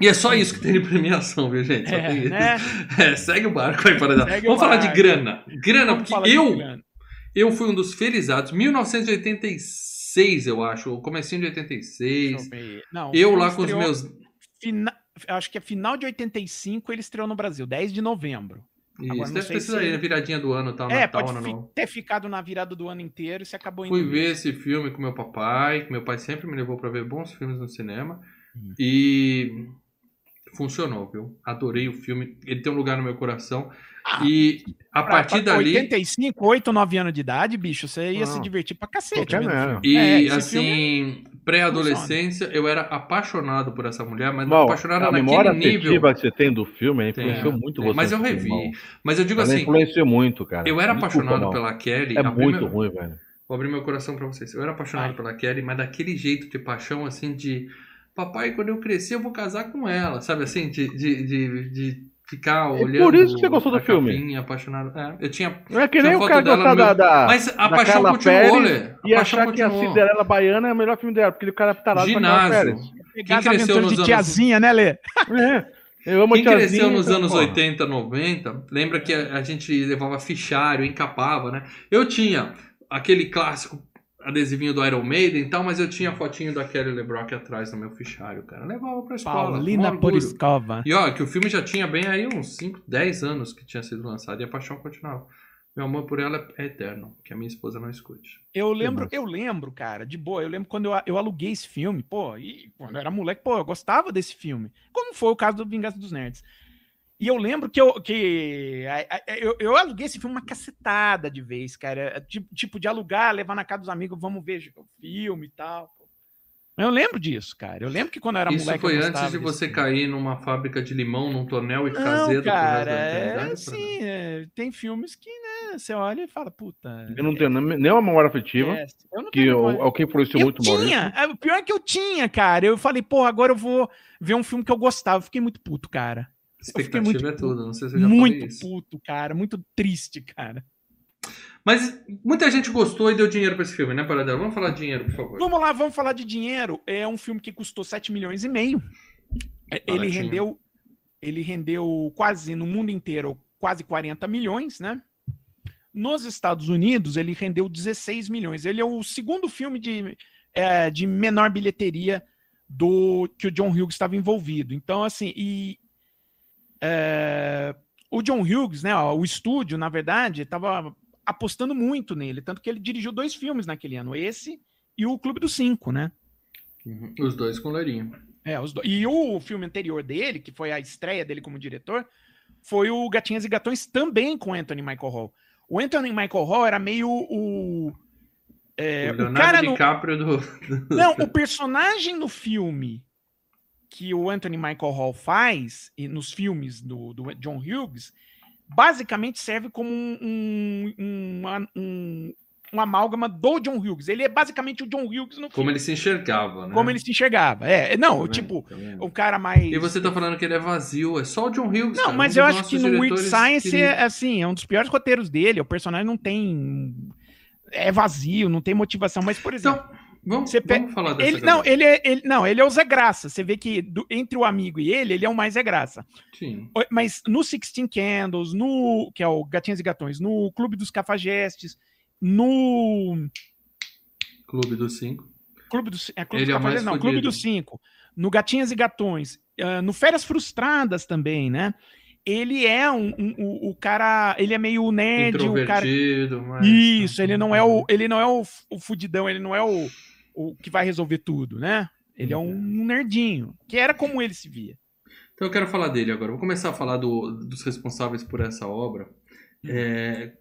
E é só isso que tem de premiação, viu, gente? É, tem né? É, segue o barco aí, para o Vamos falar de barco. grana. Grana, Vamos porque eu, grana. eu fui um dos felizados. 1986, eu acho. ou Comecinho de Deixa 86. eu. Não, o Eu lá com os meus. fina- Acho que é final de 85 ele estreou no Brasil, 10 de novembro. Isso, Agora, deve ter sido se- viradinha do ano, tal, é, Natal, pode ano fi- novo. ter ficado na virada do ano inteiro e você acabou indo. Fui ver esse filme com meu papai, que meu pai sempre me levou pra ver bons filmes no cinema. Hum. E funcionou, viu? Adorei o filme. Ele tem um lugar no meu coração. E a Pra- partir pra dali. 85, 8, 9 anos de idade, bicho, você ia Não. se divertir pra cacete. E É, assim, pré-adolescência, eu era apaixonado por essa mulher, mas apaixonado a memória naquele nível. que você tem do filme é, Tem. influenciou muito você. Mas eu revi. filme, Mas eu digo Ela assim, influenciou muito, cara. eu era Desculpa, apaixonado não. pela Kelly. É muito primeira- ruim, velho. Vou abrir meu coração pra vocês. Eu era apaixonado Vai. pela Kelly, mas daquele jeito de paixão, assim, de papai, quando eu crescer, eu vou casar com ela, sabe assim? De, de, de, de ficar É olhando. por isso que você gostou do filme. capinha, apaixonado. É, eu tinha. Não é que nem o foto cara dela gostar da, da, Mas a da paixão Carla continuou, Pérez Lê. e achar que a continuou. Cinderela Baiana é o melhor filme dela, porque ele cara é tarado pra Carla Ginásio. Pérez. Pegar as Quem cresceu nos de anos- tiazinha, né, Lê? É. Eu amo Quem tiazinha, cresceu nos então, anos porra. 80, 90, lembra que a, a gente levava fichário, encapava, né? Eu tinha aquele clássico adesivinho do Iron Maiden e tal, mas eu tinha a fotinho da Kelly LeBrock atrás no meu fichário, cara. Eu levava pra escola. Paulina. Poriskova. E ó, que o filme já tinha bem aí uns 5, 10 anos que tinha sido lançado e a paixão continuava. Meu amor por ela é eterno, que a minha esposa não escute. Eu lembro, eu lembro, cara, de boa. Eu lembro quando eu, eu aluguei esse filme, pô, e quando eu era moleque, pô, eu gostava desse filme. Como foi o caso do Vingança dos Nerds. E eu lembro que eu, que eu, eu aluguei esse filme uma cacetada de vez, cara. Tipo, tipo, de alugar, levar na casa dos amigos, vamos ver o filme e tal. Eu lembro disso, cara. Eu lembro que quando eu era Isso moleque. foi eu antes de você filme. cair numa fábrica de limão, num tonel e ficar Não, resto cara, é eternidade, assim, é, tem filmes que, né, você olha e fala, puta. Eu não tenho nem nem uma memória afetiva, é, eu não que tenho é que influenciou Eu muito tinha, é, o pior é que eu tinha, cara. Eu falei, pô, agora eu vou ver um filme que eu gostava. Eu fiquei muito puto, cara. Fiquei Expectativa muito é tudo, não sei se eu já Muito falei isso. puto, cara. Muito triste, cara. Mas muita gente gostou e deu dinheiro pra esse filme, né, Paradela? Vamos falar de dinheiro, por favor. Vamos lá, vamos falar de dinheiro. É um filme que custou 7 milhões e meio. É, Ele Baratinho. rendeu, ele rendeu quase no mundo inteiro quase 40 milhões, né? Nos Estados Unidos, ele rendeu 16 milhões. Ele é o segundo filme de, é, de menor bilheteria do que o John Hughes estava envolvido. Então, assim, e é, o John Hughes, né? ó, o estúdio, na verdade, estava apostando muito nele, tanto que ele dirigiu dois filmes naquele ano, esse e o Clube dos Cinco, né? Uhum. Os dois com loirinho. É, os do- E o filme anterior dele, que foi a estreia dele como diretor, foi o Gatinhas e Gatões também com Anthony Michael Hall. O Anthony Michael Hall era meio o. é, o o Leonardo cara no, DiCaprio do... Não, o personagem no filme que o Anthony Michael Hall faz, e nos filmes do, do John Hughes, basicamente serve como um, um, um, um- uma amálgama do John Hughes. Ele é basicamente o John Hughes no Como filme. ele se enxergava, né? Como ele se enxergava. É, não, Tá vendo? tipo, Tá o cara mais. E você tá falando que ele é vazio, é só o John Hughes. Não, cara, mas um eu acho que no Weird Science queridos. é assim, é um dos piores roteiros dele. O personagem não tem. É vazio, não tem motivação. Mas, por exemplo. Então, vamos, Você pe- vamos falar dessa ele, não, ele é, ele, não, ele é o Zé Graça. Você vê que do- entre o amigo e ele, ele é o mais Zé Graça. Sim. Mas no Sixteen Candles, no. que é o Gatinhas e Gatões, no Clube dos Cafajestes, no. Clube dos Cinco. Clube dos, é, Clube Ele dos é Cafajestes, não, Clube dos Cinco, no Gatinhas e Gatões, ah, no Férias Frustradas também, né? Ele é um, um- o, o cara, ele é meio nerd, o cara. Mas... Isso, ele não é o, ele não é o, o fudidão, ele não é o, o que vai resolver tudo, né? Ele é um nerdinho, que era como ele se via. Então eu quero falar dele agora. Vou começar a falar do- dos responsáveis por essa obra. Hum. É,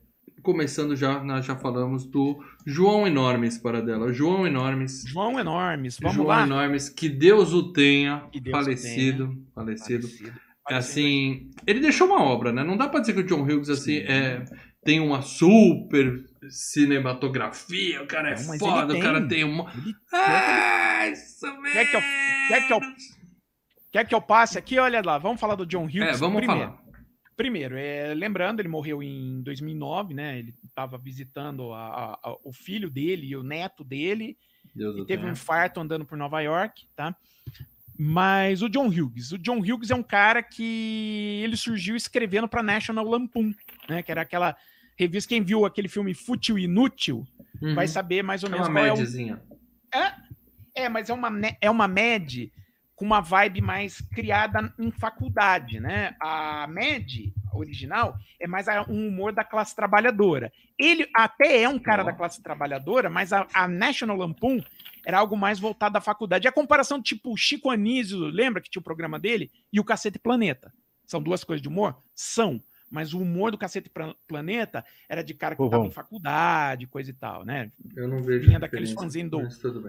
começando já, nós já falamos do João Enormes para dela. João Enormes. João Enormes, vamos João lá. Enormes, que Deus o tenha, Deus falecido, falecido. Falecido. É assim, ele deixou uma obra, né? Não dá pra dizer que o John Hughes assim é tem uma super cinematografia, o cara é Não, foda, o cara tem. uma ah, isso Quer que eu- quer que eu- Quer que eu passe aqui? Olha lá, vamos falar do John Hughes. É, vamos primeiro. falar. Primeiro, é, lembrando, ele morreu em 2009, né? Ele estava visitando a- a- o filho dele e o neto dele. Deus e teve um infarto andando por Nova York, tá? Mas o John Hughes, o John Hughes é um cara que ele surgiu escrevendo para National Lampoon, né? Que era aquela revista. Quem viu aquele filme Fútil e Inútil Uhum. vai saber mais ou é menos uma qual é o médiazinha. é, mas é uma, é uma MED com uma vibe mais criada em faculdade, né? A MED original é mais um humor da classe trabalhadora. Ele até é um cara da classe trabalhadora, mas a, a National Lampoon era algo mais voltado à faculdade. E a comparação, tipo, o Chico Anísio, lembra que tinha o programa dele? E o Cacete Planeta. São duas coisas de humor? São. Mas o humor do Cacete Planeta era de cara que estava em faculdade, coisa e tal, né? Eu não vejo Vinha daqueles fanzinhos do-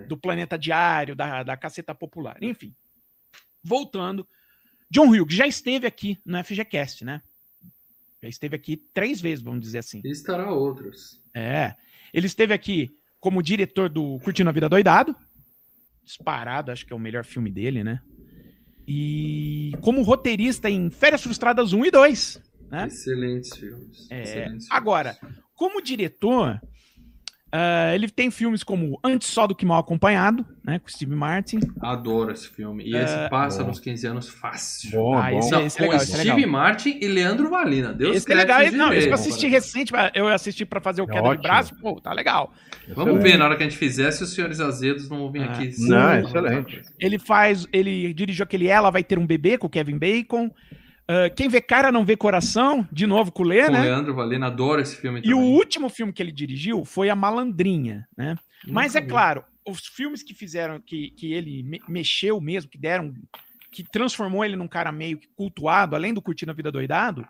do Planeta Diário, da, da Caceta Popular. Enfim, voltando. John Hughes já esteve aqui no FGCast, né? Já esteve aqui três vezes, vamos dizer assim. E estará outros. É. Ele esteve aqui como diretor do Curtindo a Vida Doidado. Disparado, acho que é o melhor filme dele, né? E como roteirista em Férias Frustradas 1 e 2. Né? Excelentes filmes. É, excelentes filmes. Agora, como diretor, ah, ele tem filmes como Antes Só do Que Mal Acompanhado, né? Com Steve Martin. Adoro esse filme. E esse passa Bom. nos 15 anos fácil. Bom, Ah, bom. esse Não, esse é com legal, esse é Steve legal. Martin e Leandro Valina. Deus esse é legal. créditos Não, esse eu direito, assisti cara. recente, eu assisti pra fazer o É queda de ótimo. braço, pô, tá legal. Vamos Excelente. ver na hora que a gente fizer se os senhores azedos não vão vir Ah. aqui. Não, Sim, excelente. Ele faz, ele dirigiu aquele Ela Vai Ter um Bebê com o Kevin Bacon. Ah, Quem vê cara não vê coração, de novo com o Lê, Com né? Leandro Valina, adoro esse filme E o também. último filme que ele dirigiu foi A Malandrinha, né? Mas é claro, os filmes que fizeram, que, que ele me- mexeu mesmo, que deram, que transformou ele num cara meio que cultuado, além do Curtindo a Vida Doidado,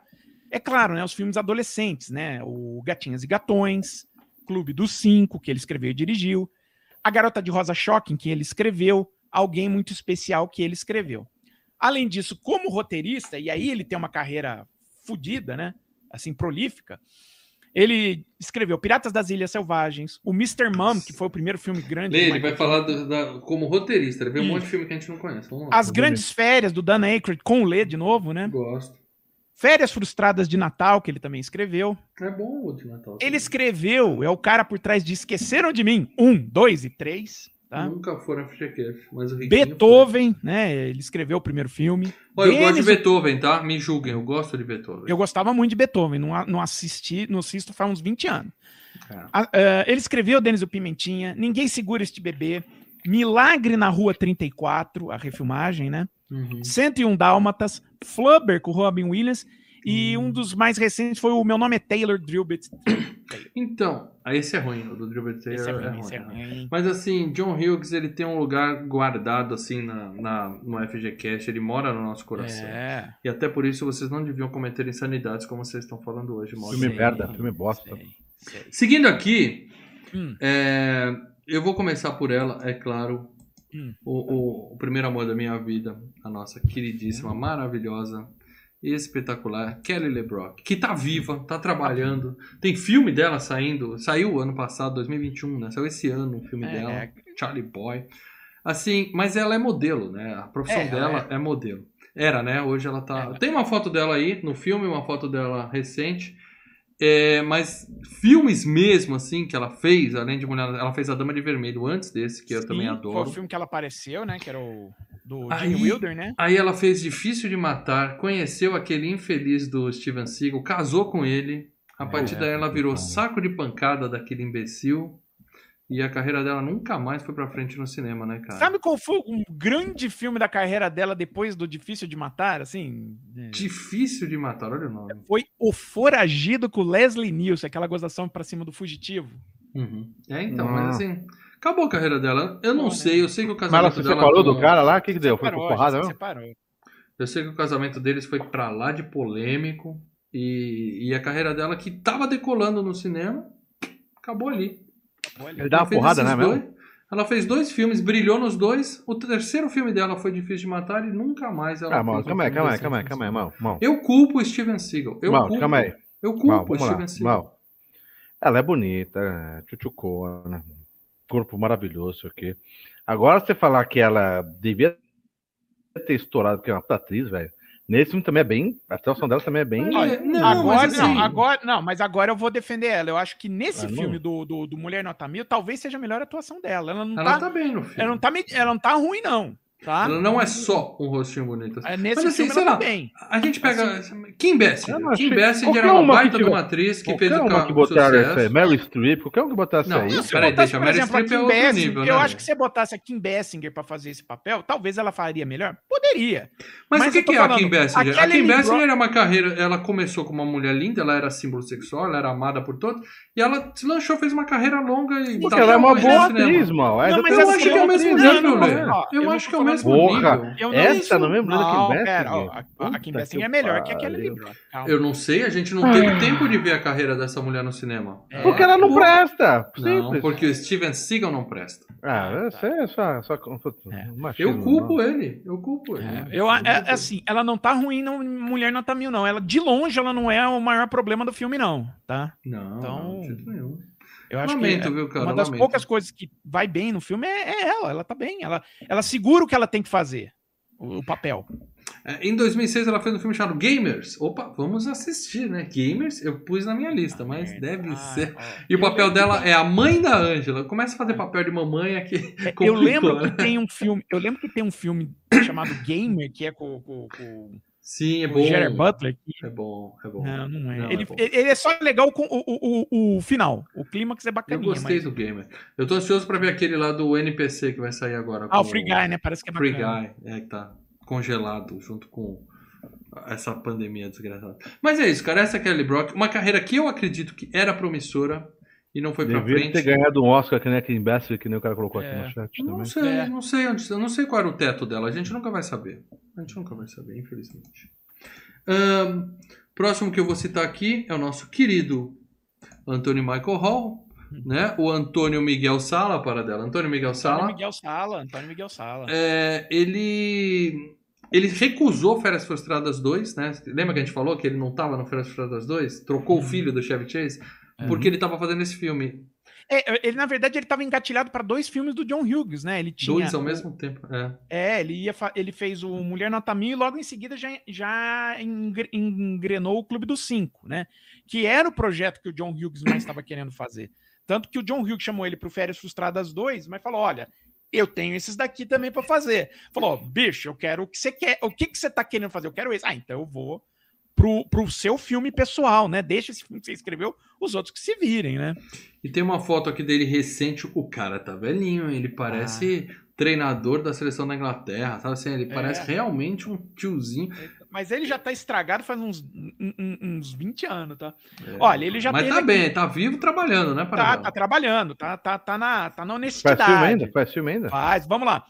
é claro, né? Os filmes adolescentes, né? O Gatinhas e Gatões, Clube dos Cinco, que ele escreveu e dirigiu, A Garota de Rosa Shocking, que ele escreveu, Alguém Muito Especial, que ele escreveu. Além disso, como roteirista, e aí ele tem uma carreira fodida, né? Assim, prolífica. Ele escreveu Piratas das Ilhas Selvagens, o Mr. Mom, que foi o primeiro filme grande. Lê, ele vai falar do- da- como roteirista. Ele vê um monte de filme que a gente não conhece. Lá. As Grandes Férias, do Dan Aykroyd, com o Lê de novo, né? Gosto. Férias Frustradas de Natal, que ele também escreveu. É bom o de Natal. Ele também. escreveu, é o cara por trás de Esqueceram de Mim, um, dois e três, tá? Nunca foram FGCast, mas o Riquinho Beethoven, né? Ele escreveu o primeiro filme. foi. Olha, eu gosto de Denis- Beethoven, tá? Me julguem, eu gosto de Beethoven. Eu gostava muito de Beethoven, não, assisti, não assisto faz uns 20 anos. É. A- eh, ele escreveu Denis o Pimentinha, Ninguém Segura Este Bebê, Milagre na Rua 34, a refilmagem, né? Uhum. 101 Dálmatas, Flubber com Robin Williams, e Hum. um dos mais recentes foi o Meu Nome é Taylor Drillbit. Então, esse é ruim, o do Drew Taylor Esse é é ruim, ruim. esse é né? ruim. Mas assim, John Hughes, ele tem um lugar guardado assim na, na, no FGCast, ele mora no nosso coração. É, E até por isso vocês não deviam cometer insanidades como vocês estão falando hoje. Filme Sei, merda, filme bosta. sei, sei. Seguindo aqui, Hum. é, eu vou começar por ela, é claro. Hum. O, o- o primeiro amor da minha vida, a nossa queridíssima, Hum. maravilhosa, espetacular, Kelly LeBrock, que tá viva, tá trabalhando. Tem filme dela saindo, saiu ano passado, 2021, né? Saiu esse ano o filme É, dela, é. Charlie Boy. Assim, mas ela é modelo, né? A profissão É, ela dela é. modelo. Era, né? Hoje ela tá. Ela- Tem uma foto dela aí no filme, uma foto dela recente. É, mas filmes mesmo, assim, que ela fez, além de Mulher. Ela fez A Dama de Vermelho antes desse, que eu também adoro. Foi o filme que ela apareceu, né? Que era o do Aí- Wilder, né? Aí ela fez Difícil de Matar, conheceu aquele infeliz do Steven Seagal, casou com ele. A partir É, daí ela virou então. saco de pancada daquele imbecil. E a carreira dela nunca mais foi pra frente no cinema, né, cara? Sabe qual foi um grande filme da carreira dela depois do Difícil de Matar? Assim, é, Difícil de matar, olha o nome. foi O Foragido com Leslie Nielsen, aquela gozação pra cima do fugitivo. Uhum. É, então, Ah. mas assim, acabou a carreira dela. Eu não né? sei, eu sei que o Mas ela casamento se dela. separou com- do cara lá? O que, que deu? Foi Separou, por porrada se mesmo? separou. Eu sei que o casamento deles foi pra lá de polêmico. E, e a carreira dela, que tava decolando no cinema, acabou ali. Ele dá uma Ela fez porrada, né, dois- mesmo? Ela fez dois filmes, brilhou nos dois. O terceiro filme dela foi Difícil de Matar e nunca mais ela Ah, um calma aí, calma aí, calma aí, no calma aí, mal, mal. Eu culpo o Steven Seagal. Eu Mal, culpo, calma aí. Eu Mal, culpo o. Steven Seagal. Mal. Ela é bonita, é, tchutchucona, corpo maravilhoso, isso aqui. Agora você falar que ela devia ter estourado, porque é uma atriz, velho. Nesse filme também é bem. A atuação dela também é bem. Olha, não, agora, mas assim- não, agora, não, mas agora eu vou defender ela. Eu acho que nesse Ah, filme do, do, do Mulher Nota Mil, talvez seja a melhor atuação dela. Ela não, Ela tá, tá bem no filme. ela não tá, ela não tá ruim, não. Tá? Ela não é só um rostinho bonito. É, Nesse Mas assim, filme sei ela lá, tá bem. A gente pega. Kim. Eu não achei- Kim qualquer era uma baita de uma atriz que fez o uma ca- que botaram sucesso. essa aí, Meryl Streep, qualquer um que botasse Não, aí. não, Peraí, deixa, a por Meryl exemplo, a Streep é Kim outro Basinger, nível, eu né? acho que se você botasse a Kim Basinger pra fazer esse papel, talvez ela faria melhor. Poderia. Mas, Mas o que, eu que é a falando, Kim Basinger? a A Kim Lebron- é uma carreira. Ela começou como uma mulher linda, ela era símbolo sexual, ela era amada por todos. E ela se lançou, fez uma carreira longa e. Porque tá ela é uma boa atriz, mal. Não, mas tem Eu acho que é o mesmo nível, não, Eu eu acho que é mesmo Porra, nível. Eu não- essa não é mesmo da Kim Não, Basinger? pera, ó, a, a Kim Basinger que é melhor que a pariu. Kelly LeBron. Calma. Eu não sei, a gente não teve tempo de ver a carreira dessa mulher no cinema. É. Porque ela não Porra. presta. Não, porque o Steven Seagal não presta. Ah, isso é só. só É. machismo, Eu culpo não. ele. Eu culpo ele. É, eu, é, é assim, ela não tá ruim, não, Mulher Nota Mil, não. Ela, de longe, ela não é o maior problema do filme, não, tá? Não, Então, não, de jeito nenhum. Eu acho Lamento, que é- viu, cara? uma das lamento. poucas coisas que vai bem no filme é, é ela, ela tá bem. Ela, ela segura o que ela tem que fazer, o, o papel. É, Em 2006 ela fez um filme chamado Gamers. Opa, vamos assistir, né? Gamers eu pus na minha lista, mas Ah, deve ah, ser. E o papel dela é a mãe da Ângela. Começa a fazer papel de mamãe aqui. É, Eu lembro né? que tem um filme, eu lembro que tem um filme chamado Gamer, que é com, com- com Sim, é o bom. Gerard Butler. que- É bom, é bom. Não, não é. Não, ele, é bom. ele é só legal com o, o, o, o final. O clímax é Eu bacaninha. gostei mas... do Gamer. Eu tô ansioso pra ver aquele lá do NPC que vai sair agora. Ah, o Free Guy, né? Parece que é Free bacana. Guy, é que tá congelado junto com essa pandemia desgraçada. Mas é isso, cara. Essa é a Kelly Brock. Uma carreira que eu acredito que era promissora e não foi pra Devia frente. ter ganhado um Oscar que nem aquele imbécil que nem o cara colocou aqui É. no chat Não também. sei, É. não sei onde, eu não sei qual era o teto dela. A gente nunca vai saber. A gente nunca vai saber, infelizmente. Ahn, próximo que eu vou citar aqui é o nosso querido Antônio Michael Hall, né? O Antônio Miguel Sala, para dela. Antônio Miguel Antônio Sala. Miguel Sala, Antônio Miguel Sala. É, ele ele recusou Férias Frustradas 2, né? Lembra que a gente falou que ele não estava no Férias Frustradas 2? Trocou o filho do Chevy Chase porque ele estava fazendo esse filme. É, ele, na verdade, ele estava engatilhado para dois filmes do John Hughes, né? Ele tinha. Dois ao mesmo tempo. É. É, ele, ia fa- ele fez o Mulher Nota Mil e logo em seguida já, já engre- engrenou o Clube dos Cinco, né? Que era o projeto que o John Hughes mais estava querendo fazer. Tanto que o John Hughes chamou ele para o Férias Frustradas 2, mas falou: olha, eu tenho esses daqui também para fazer. Falou: bicho, eu quero o que você quer. O que, que você tá querendo fazer? Eu quero esse. Ah, então eu vou pro, pro seu filme pessoal, né? Deixa esse filme que você escreveu, os outros que se virem, né? E tem uma foto aqui dele recente. O cara tá velhinho, ele parece treinador da seleção da Inglaterra, sabe assim? Ele É. parece realmente um tiozinho. Mas ele já tá estragado faz uns, uns 20 anos, tá? É. Olha, ele já Mas tá aqui- bem, tá vivo trabalhando, né, Tá, tá trabalhando, tá, tá, tá, na, tá na Faz honestidade. filme ainda? Faz filme ainda? Faz, vamos lá.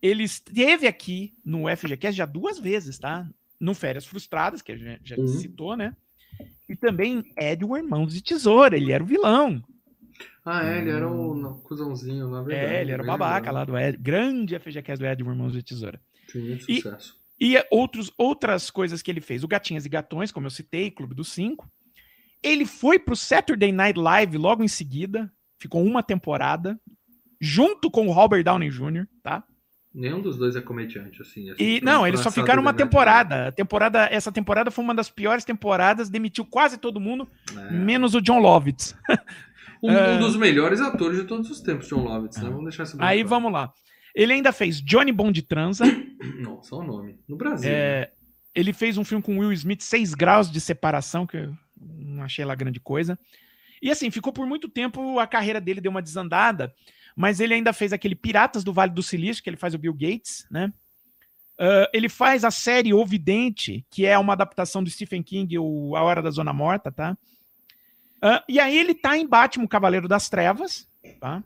Ele esteve aqui no FGCast já duas vezes, tá? No Férias Frustradas, que a gente já Uhum. citou, né? E também Ed, o Irmãos de Tesoura, ele era o vilão. Ah, é, ele era o no, cuzãozinho, na verdade. é, ele era o babaca lá do Ed, grande FGCast do Ed, o Irmãos de Tesoura. Muito E- sucesso. E outros, outras coisas que ele fez. O Gatinhas e Gatões, como eu citei, Clube dos Cinco. Ele foi pro Saturday Night Live logo em seguida. Ficou uma temporada. Junto com o Robert Downey Jr., tá? Nenhum dos dois é comediante, assim. assim, E não, eles só ficaram uma temporada. A temporada. Essa temporada foi uma das piores temporadas, demitiu quase todo mundo. É. menos o John Lovitz. Um, É. um dos melhores atores de todos os tempos, John Lovitz, né? Vamos deixar essa bem Aí claro. vamos lá. Ele ainda fez Johnny Bond Transa. Só o nome. No Brasil. né? É, ele fez um filme com Will Smith, Seis Graus de Separação, que eu não achei lá grande coisa. E assim, ficou por muito tempo, a carreira dele deu uma desandada, mas ele ainda fez aquele Piratas do Vale do Silício, que ele faz o Bill Gates, né? Ah, ele faz a série O Vidente, que é uma adaptação do Stephen King, o A Hora da Zona Morta, tá? Ah, e aí ele tá em Batman, o Cavaleiro das Trevas, tá?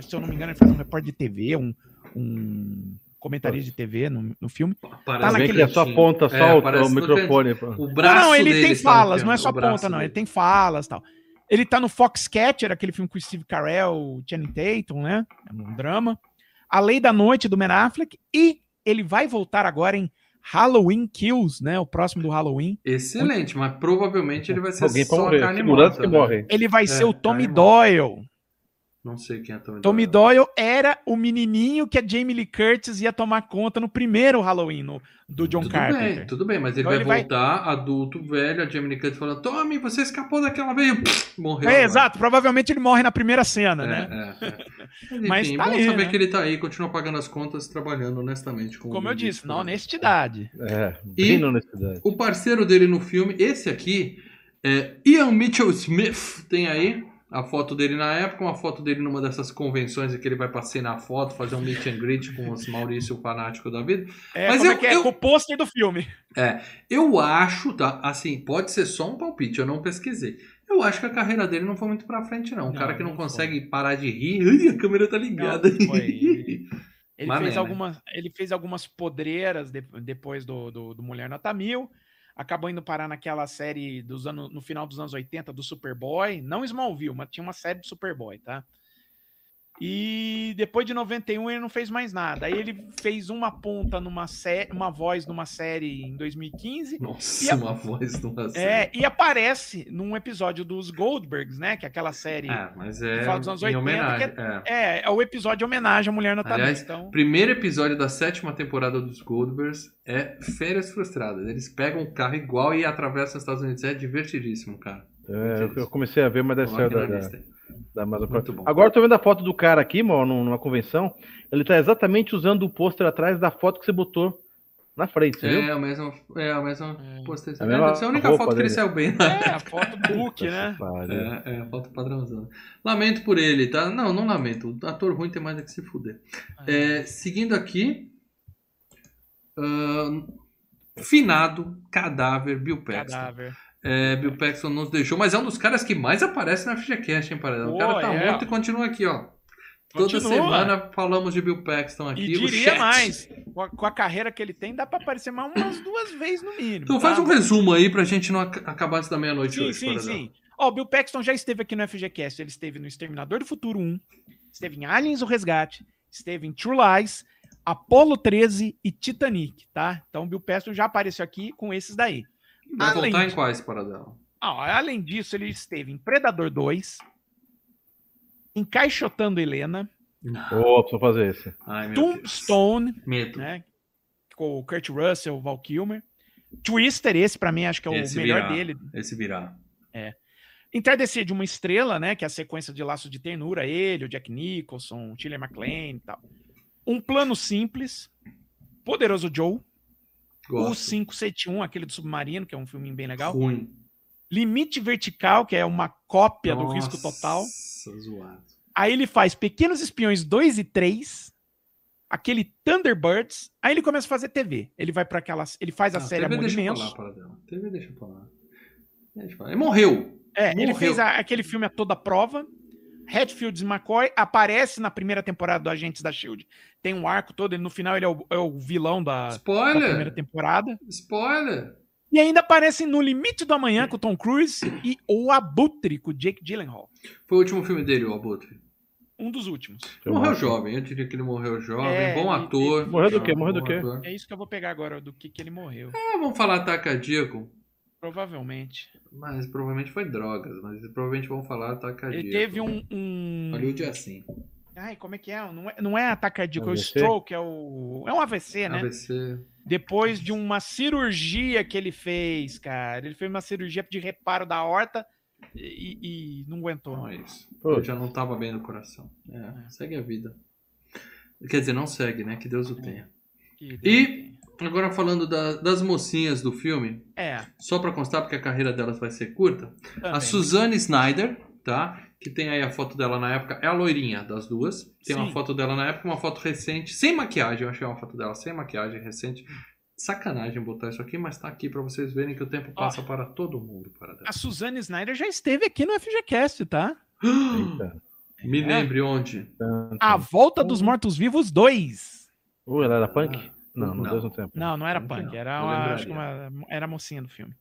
Se eu não me engano, ele faz um repórter de TV, um, um comentarista de TV no, no filme. Parece Tá naquele que é só ponta, só É, o- o microfone. cantinho. pô. O braço não, ele dele tem falas, não é só ponta, não. Ele tem falas e tal. Ele tá no Foxcatcher, aquele filme com o Steve Carell, Channing Tatum, né? É um drama. A Lei da Noite, do Ben Affleck. E ele vai voltar agora em Halloween Kills, né? O próximo do Halloween. Excelente, mas provavelmente ele vai ser Alguém só morrer. carne morta. que né? morre. Ele vai ser o Tommy Doyle. Não sei quem é Tommy, Tommy Doyle era o menininho que a Jamie Lee Curtis ia tomar conta no primeiro Halloween no- do John tudo Carpenter. bem, tudo bem, mas ele Então vai ele vai- voltar adulto, velho, a Jamie Lee Curtis falando, Tommy, você escapou daquela vez, morreu. É, agora." exato. Provavelmente ele morre na primeira cena, É, né? é, é. Mas, Mas enfim, tá bom aí, saber né? que ele tá aí, continua pagando as contas, trabalhando honestamente. Com Como o eu disse, na honestidade. É, E- bem na honestidade. O parceiro dele no filme, esse aqui, é Ian Mitchell Smith, tem aí a foto dele na época, uma foto dele numa dessas convenções em que ele vai passear na foto, fazer um meet and greet com os Maurício fanático da vida. É, Mas eu- é que é? eu- Com o pôster do filme. Eu acho, tá? Assim, pode ser só um palpite, eu não pesquisei. Eu acho que a carreira dele não foi muito pra frente, não. Um Não, cara que não, não consegue parar de rir. Ai, a câmera tá ligada. Não, foi. Ele, Mané, fez né? algumas, ele fez algumas podreiras de- depois do, do, do Mulher Nota Mil. Acabou indo parar naquela série dos anos, no final dos anos 80 do Superboy. Não Smallville, mas tinha uma série do Superboy, tá? E depois de 91 ele não fez mais nada. Aí ele fez uma ponta numa série, uma voz numa série em 2015. Nossa, E a- uma voz de uma É, e aparece num episódio dos Goldbergs, né? Que é aquela série. É, mas é Fala dos anos em 80, homenagem. que é. É, é o episódio de homenagem à Mulher Nota Aliás. Então, Primeiro episódio da sétima temporada dos Goldbergs é Férias Frustradas. Eles pegam um carro igual e atravessam os Estados Unidos. É divertidíssimo, cara. É, eu- comecei a ver, mas deve ser da, da. Da Amazon Muito bom. Agora eu tô vendo a foto do cara aqui, mano, num- numa convenção. Ele tá exatamente usando o pôster atrás da foto que você botou na frente, você viu? É, a mesma. É, a mesma É. postagem. A É, mesma deve ser a única foto que ele saiu bem. Né? é, a foto do Hulk, né? É, é, a foto padrãozão. Lamento por ele, tá? Não, não lamento. O ator ruim tem mais é que se fuder. É, seguindo aqui. ahn, finado, cadáver, Bill Paxton. Cadáver. É, Bill Paxton nos deixou, mas é um dos caras que mais aparece na FGCast, hein, Paradão? O cara tá é. morto e continua aqui, ó. Toda Continua. semana falamos de Bill Paxton aqui. E diria mais, com a, com a carreira que ele tem, dá pra aparecer mais umas duas vezes no mínimo. Então tá? faz um resumo aí pra gente não ac- acabar antes da meia-noite hoje, sim, sim. Ó, o Bill Paxton já esteve aqui no FGCast. Ele esteve no Exterminador do Futuro 1, esteve em Aliens o Resgate, esteve em True Lies, Apollo 13 e Titanic, tá? Então o Bill Paxton já apareceu aqui com esses daí. Vai Além voltar em de- quais, Paradão? Ah, além disso, ele esteve em Predador 2, Encaixotando Helena, Ô, preciso fazer esse. Ai. Tombstone, Medo. né? Com o Kurt Russell, o Val Kilmer. Twister, esse pra mim acho que é o Esse melhor virá. dele. Esse virá. Entardecer de uma Estrela, né? Que é a sequência de Laços de Ternura, ele, o Jack Nicholson, o Tilly McLean e tal. Um Plano Simples, Poderoso Joe, o Gosto. 571, aquele do submarino, que é um filme bem legal. Ruim. Limite Vertical, que é uma cópia do Risco Total. Nossa, zoado. Aí ele faz Pequenos Espiões 2 e 3, aquele Thunderbirds, aí ele começa a fazer TV. Ele vai para aquelas, ele faz a Ah, série TV deixa lá, Paradão. TV deixa pra lá. Ele morreu. É, ele Morreu. fez a- aquele filme a toda prova. Hatfield e McCoy aparece na primeira temporada do Agentes da Shield. Tem um arco todo, ele, no final ele é o, é o vilão da, da primeira temporada. Spoiler. E ainda aparece no Limite do Amanhã com o Tom Cruise e o Abutre com o Jake Gyllenhaal. Foi o último filme dele, o Abutre. Um dos últimos. Morreu jovem. Eu diria que ele morreu jovem. É, bom ele- ator. Morreu do quê? Morreu do quê? ator. É isso que eu vou pegar agora, do que, que ele morreu. Ah, vamos falar ataque cardíaco. Provavelmente. Mas provavelmente foi drogas. Mas provavelmente vamos falar ataque cardíaco. Ele teve um. um... Hollywood é assim. Ai, como é que é? Não é, não é ataque cardíaco, é o AVC? stroke, é o. É um AVC, né? AVC. Depois de uma cirurgia que ele fez, cara. Ele fez uma cirurgia de reparo da horta e, e não aguentou. Não é isso. Pô. Ele já não tava bem no coração. É, segue a vida. Quer dizer, não segue, né? Que Deus o tenha. Que E- Agora falando da- das mocinhas do filme, É. só pra constar, porque a carreira delas vai ser curta. A também. Suzanne Snyder, tá? Que tem aí a foto dela na época, é a loirinha das duas. Tem uma Sim. foto dela na época, uma foto recente, sem maquiagem. Eu achei uma foto dela sem maquiagem, recente. Sacanagem botar isso aqui, mas tá aqui pra vocês verem que o tempo passa para todo mundo. Para A Suzanne Snyder já esteve aqui no FGCast, tá? Eita. Me É. lembre onde. A Volta dos Mortos-Vivos 2. Ou ela era punk? Não, no Não. mesmo tempo. Não, não era Não, punk, não. era, uma, acho que uma- era a mocinha do filme.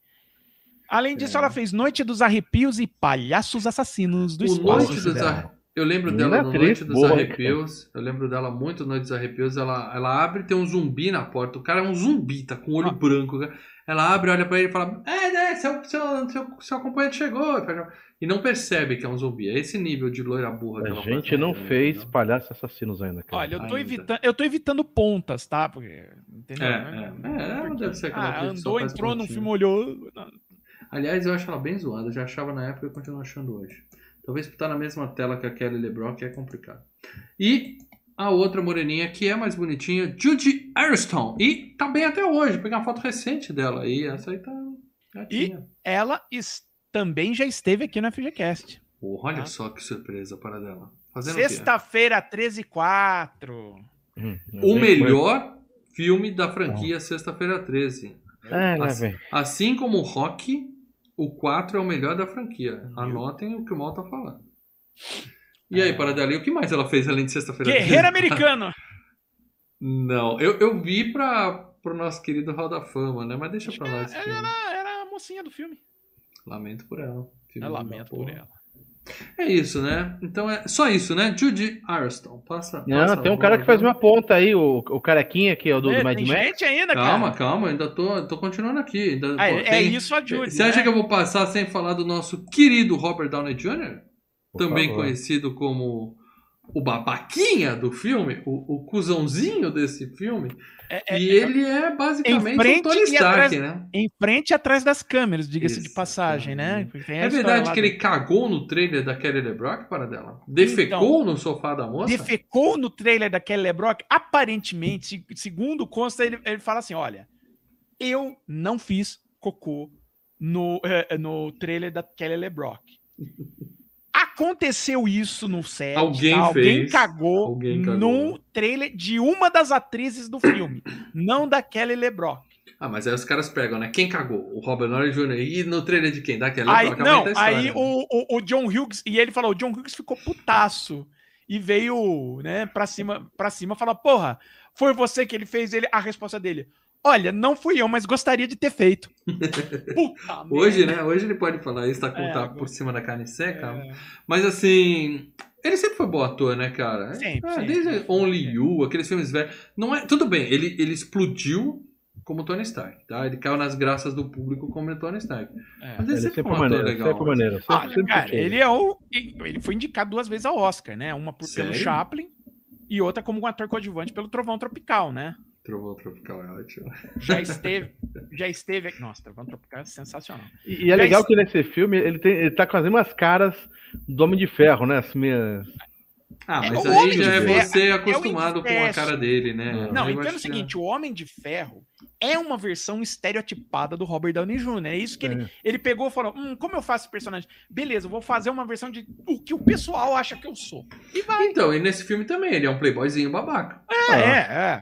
Além disso, É. ela fez Noite dos Arrepios e Palhaços Assassinos do O Espaço. Noite dos Sideral. Eu lembro dela no atriz Noite dos boa, Arrepios. Eu lembro dela muito no Noite dos Arrepios. Ela, ela abre e tem um zumbi na porta. O cara é um zumbi, tá com o olho Ah. branco. Ela abre, olha pra ele e fala: É, né? Seu, seu, seu, seu acompanhante chegou. E não percebe que é um zumbi. É esse nível de loira burra que A ela gente não né? fez palhaços assassinos ainda, cara. Olha, eu tô, Ainda. evitando, eu tô evitando pontas, tá? Porque, entendeu? É, é, é, ela deve ser aquela Ah, andou, entrou pontinho. filme, olhou. Não, Aliás, eu acho ela bem zoada. Eu já achava na época e continuo achando hoje. Talvez por estar na mesma tela que a Kelly LeBrock é complicado. E a outra moreninha que é mais bonitinha, Judy Ariston. E tá bem até hoje. Pegar uma foto recente dela aí. Essa aí tá gatinha. Ela es- também já esteve aqui no FGCast. Porra, olha Tá. só que surpresa para dela. Sexta-feira, 13 e 4. Hum, O melhor filme da franquia Sexta-feira 13. É, né, Assim-? Assim como o Rock, o 4 é o melhor da franquia. Anotem o que o Mal tá falando. E aí, Paradela, e o que mais ela fez além de Sexta-feira 13? Guerreiro americano. Não, eu, eu vi para pro nosso querido Hall da Fama, né? Mas deixa pra lá esse Ela filme. era, era a mocinha do filme. Lamento por ela. Filme Eu lamento por ela. É isso, né? Então é só isso, né? Judy Ariston. Passa. Não, passa tem um cara que faz uma ponta aí, o, o carequinha que é o do, do É, Mad tem Max. gente ainda, Calma, cara. calma, ainda tô, tô continuando aqui. Ainda, Ah, pô, é, é tem- isso a Judy. Você acha né? que eu vou passar sem falar do nosso querido Robert Downey Jr.? Por Também favor. conhecido como o babaquinha do filme, o, o cuzãozinho desse filme. É- é- e ele é basicamente Em frente o Tony Stark, atrás- né? Em frente e atrás das câmeras, diga-se de passagem, né? É verdade que ele cagou no trailer da Kelly LeBrock, para dela? Defecou no sofá da moça? defecou no trailer da Kelly LeBrock. Aparentemente, se- segundo consta, ele, ele fala assim: olha, eu não fiz cocô no, eh, no trailer da Kelly LeBrock. Aconteceu isso no set. Alguém alguém fez. cagou Alguém cagou. no trailer de uma das atrizes do filme, não da Kelly LeBrock. Ah, mas aí os caras pegam, né? Quem cagou? O Robert Downey Jr. E no trailer de quem? Da Kelly Aí, LeBrock? não, história, aí né? o, o, o John Hughes, e ele falou, o John Hughes ficou putaço e veio, né, pra cima, pra cima falar, porra, foi você que ele fez ele, a resposta dele, olha, não fui eu, mas gostaria de ter feito. Puta Hoje, merda. né? Hoje ele pode falar isso, tá, com, É, tá agora- por cima da carne seca. É, Mas assim, ele sempre foi bom ator, né, cara? Sempre, É, sempre, desde sempre. Only You, aqueles filmes velhos. Não é, tudo bem, ele, ele explodiu como Tony Stark, tá? Ele caiu nas graças do público como Tony Stark. é. Mas ele, Ele sempre sempre foi um maneiro, legal. sempre maneiro. Sempre, Olha, sempre cara, ele é o. Ele foi indicado duas vezes ao Oscar, né? Uma por, pelo? Chaplin e outra como um ator coadjuvante pelo Trovão Tropical, né? Trovão Tropical é ótimo. Já esteve. já esteve. Nossa, Trovão Tropical é sensacional. E, e é Já legal que nesse filme ele, tem, ele tá com as mesmas caras do Homem de Ferro, né? As minhas... Ah, É, mas o aí já é Ferro você é acostumado com a cara dele, né? É. Não, entenda acho o seguinte: o Homem de Ferro é uma versão estereotipada do Robert Downey Jr. É isso que ele, É. ele pegou e falou: hum, como eu faço esse personagem? Beleza, eu vou fazer uma versão de o que o pessoal acha que eu sou. E vai. Então, e nesse filme também, ele é um playboyzinho babaca. É, é, é.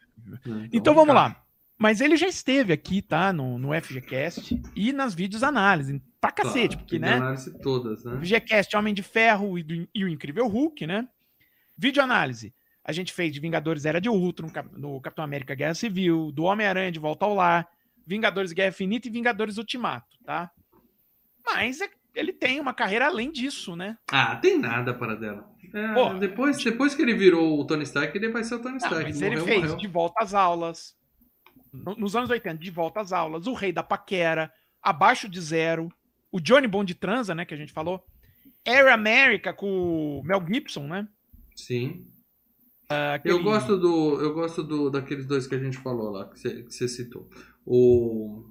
Então vamos cara, lá. Mas ele já esteve aqui, tá? No, no FGCast e nas vídeos análise. Pra cacete, claro, porque, né? análise todas, né? FGCast Homem de Ferro e, do- e o Incrível Hulk, né? Vídeo análise. A gente fez de Vingadores Era de Ultron, no Capitão América Guerra Civil, do Homem-Aranha de Volta ao Lar, Vingadores Guerra Infinita e Vingadores Ultimato, tá? Mas é- ele tem uma carreira além disso, né? Ah, tem nada para dela. É, Pô, depois, depois que ele virou o Tony Stark, ele vai ser o Tony Não, Stark. mas morreu, ele fez morreu. De Volta às Aulas. no- Nos anos 80, De Volta às Aulas, O Rei da Paquera, Abaixo de Zero, o Johnny Bond Transa, né, que a gente falou, Air America com o Mel Gibson, né? Sim. Aquele- Eu gosto do. Eu gosto do, daqueles dois que a gente falou lá, que você, citou. O.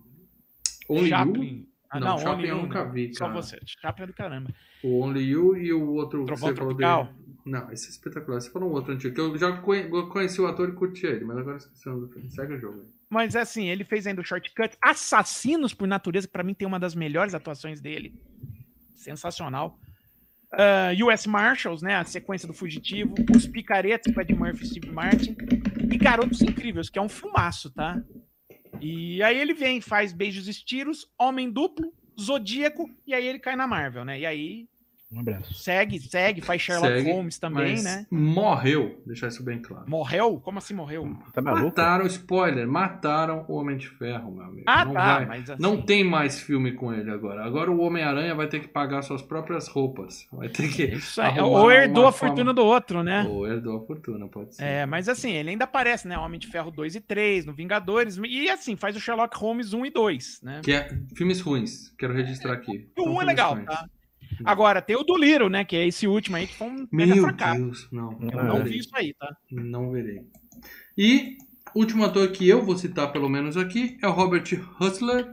Only You. Ah, Não, não, Only eu nunca não. vi, Só cara. você. Chaplin é do caramba. O Only You e o outro Trovão que você falou Tropical? dele. Não, esse é espetacular. Você falou um outro antigo, que eu já conheci o ator e curti ele, mas agora esqueci o nome do filme. Segue o jogo. Mas assim, ele fez ainda o Shortcut. Assassinos por Natureza, que pra mim tem uma das melhores atuações dele. Sensacional. Ah, US Marshals, né? A sequência do Fugitivo. Os Picaretas, com Ed Murphy e Steve Martin. E Garotos Incríveis, que é um filmaço, tá? E aí ele vem, faz Beijos e Tiros, Homem Duplo, Zodíaco, e aí ele cai na Marvel, né? E aí Um abraço. Segue, segue, faz Sherlock Segue, Holmes também, mas né? Morreu, deixar isso bem claro. Morreu? Como assim morreu? Tá maluco? Mataram, spoiler, mataram o Homem de Ferro, meu amigo. Ah, não tá, vai- mas assim- Não tem mais filme com ele agora. Agora o Homem-Aranha vai ter que pagar suas próprias roupas. Vai ter que. Isso aí. arrumar Ou herdou a fortuna do outro, né? Ou herdou a fortuna, pode ser. É, mas assim, ele ainda aparece, né? Homem de Ferro 2 e 3, no Vingadores, e assim, faz o Sherlock Holmes 1 e 2, né? Que é filmes ruins. Quero registrar aqui. O São 1 é legal, ruins. tá? Agora, tem o do Little, né? Que é esse último aí, que foi um mega Meu fracasso. Deus, não. Não É. vi isso aí, tá? Não verei. E último ator que eu vou citar, pelo menos aqui, é o Robert Hustler.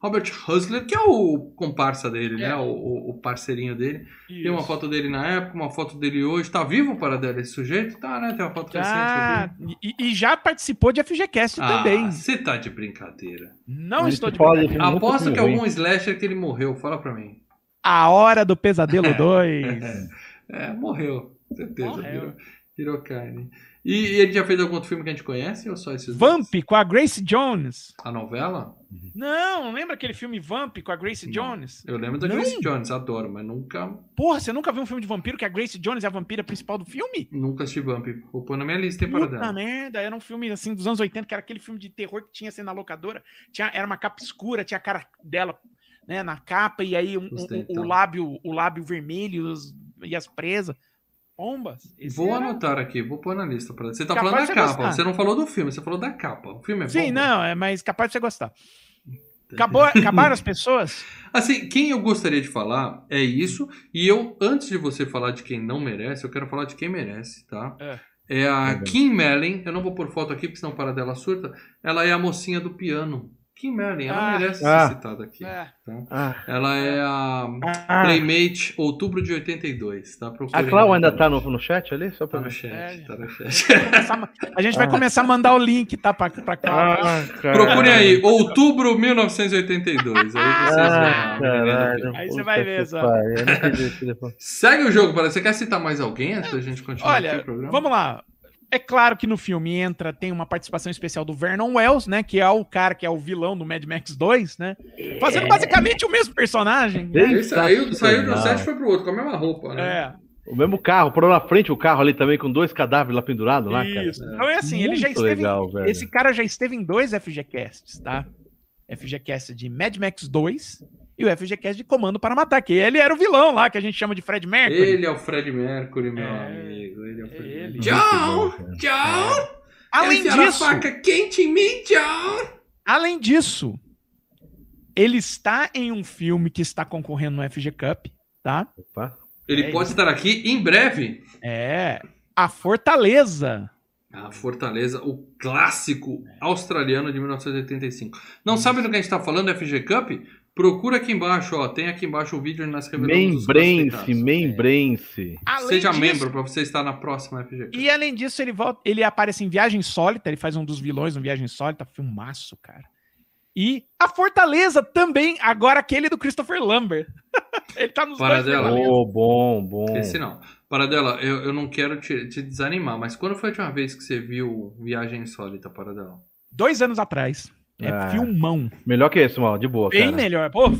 Robert Hustler, que é o comparsa dele, né? É. O, o- o parceirinho dele. Tem uma Isso. foto dele na época, uma foto dele hoje. Tá vivo para dela esse sujeito? Tá, né? Tem uma foto recente Ah, aqui. e, e já participou de FGCast também. Ah, você tá de brincadeira. Não Ele estou de brincadeira. Aposto que ruim. algum slasher que ele morreu. Fala pra mim. A Hora do Pesadelo 2. É, morreu. Certeza. Morreu. Virou, virou carne. E ele já fez algum outro filme que a gente conhece ou só esses dois? Vamp com a Grace Jones. A novela? Não, lembra aquele filme Vamp com a Grace Jones? Eu lembro da Não? Grace Jones, adoro, mas nunca, Porra, você nunca viu um filme de vampiro que a Grace Jones é a vampira principal do filme? nunca assisti Vamp. Vou pôr na minha lista, para Puta dela. merda, era um filme assim dos anos 80, que era aquele filme de terror que tinha assim na locadora. Tinha, era uma capa escura, tinha a cara dela né, na capa, e aí um- um- o, lábio, o lábio vermelho e os- e as presas. Pombas. Esse Vou era- anotar aqui, vou pôr na lista. Pra... Você tá Capaz falando da capa, gostar. você não falou do filme, você falou da capa. O filme é bom. Sim, né? não, é mais capaz de você gostar. Acabou, acabaram as pessoas? Assim, quem eu gostaria de falar é isso. E eu, antes de você falar de quem não merece, eu quero falar de quem merece, tá? É. É a bem. Kim Merlin. Eu não vou pôr foto aqui, porque senão para dela surta. Ela é a mocinha do piano. Kim Merlin, ela Ah. merece Ah. ser citada aqui. É. tá? Ah, Ela é a Ah, Playmate, outubro de 82, tá? a Clau ainda tá no, no chat ali? Só pra Tá no chat, É. tá no chat. a gente vai começar a mandar o link, tá? Pra, pra cá. Ah. Procurem aí, outubro 1982. Aí vocês Ah, vão. entender caralho. Aí você vai ver só. Segue o jogo, para. Você quer citar mais alguém antes da gente continuar aqui Olha, o programa? vamos lá. É claro que no filme entra, tem uma participação especial do Vernon Wells, né? Que é o cara que é o vilão do Mad Max 2, né? Fazendo basicamente o mesmo personagem. Né? Ele saiu, saiu de um Sensacional. set e foi pro outro, com a mesma roupa, né? É, O mesmo carro, parou na frente o carro ali também, com dois cadáveres lá pendurados lá, cara. isso. Então é assim, ele já Muito esteve. legal, velho. Esse cara já esteve em dois FGCasts, tá? FGCast de Mad Max 2 e o FGCast de Comando para Matar, que ele era o vilão lá, que a gente chama de Fred Mercury. Ele é o Fred Mercury, meu É, amigo. Ele é o Fred ele. Mercury. John! bom. John! Além Enfiaram disso, a faca quente em mim, John! além disso, ele está em um filme que está concorrendo no FG Cup, tá? Opa. Ele É pode estar aqui em breve. É A Fortaleza. A Fortaleza, o clássico australiano de 1985. Não sabe do que a gente está falando, FG Cup? Procura aqui embaixo, ó. Tem aqui embaixo o vídeo revelamos os Membrense, membrense. Além Seja disso- membro para você estar na próxima FG Cup. E além disso, ele volta, ele aparece em Viagem Sólita, ele faz um dos vilões no Viagem Sólita, filmaço, cara. E a Fortaleza também, agora aquele do Christopher Lambert. ele tá nos Para dois. Oh, bom, bom. Esse não. Paradela, eu, eu não quero te, te desanimar, mas quando foi a última vez que você viu Viagem Insólita, Paradela? Dois anos atrás. É Ah. filmão. Melhor que esse, mal, de boa, Bem cara. melhor. Pô,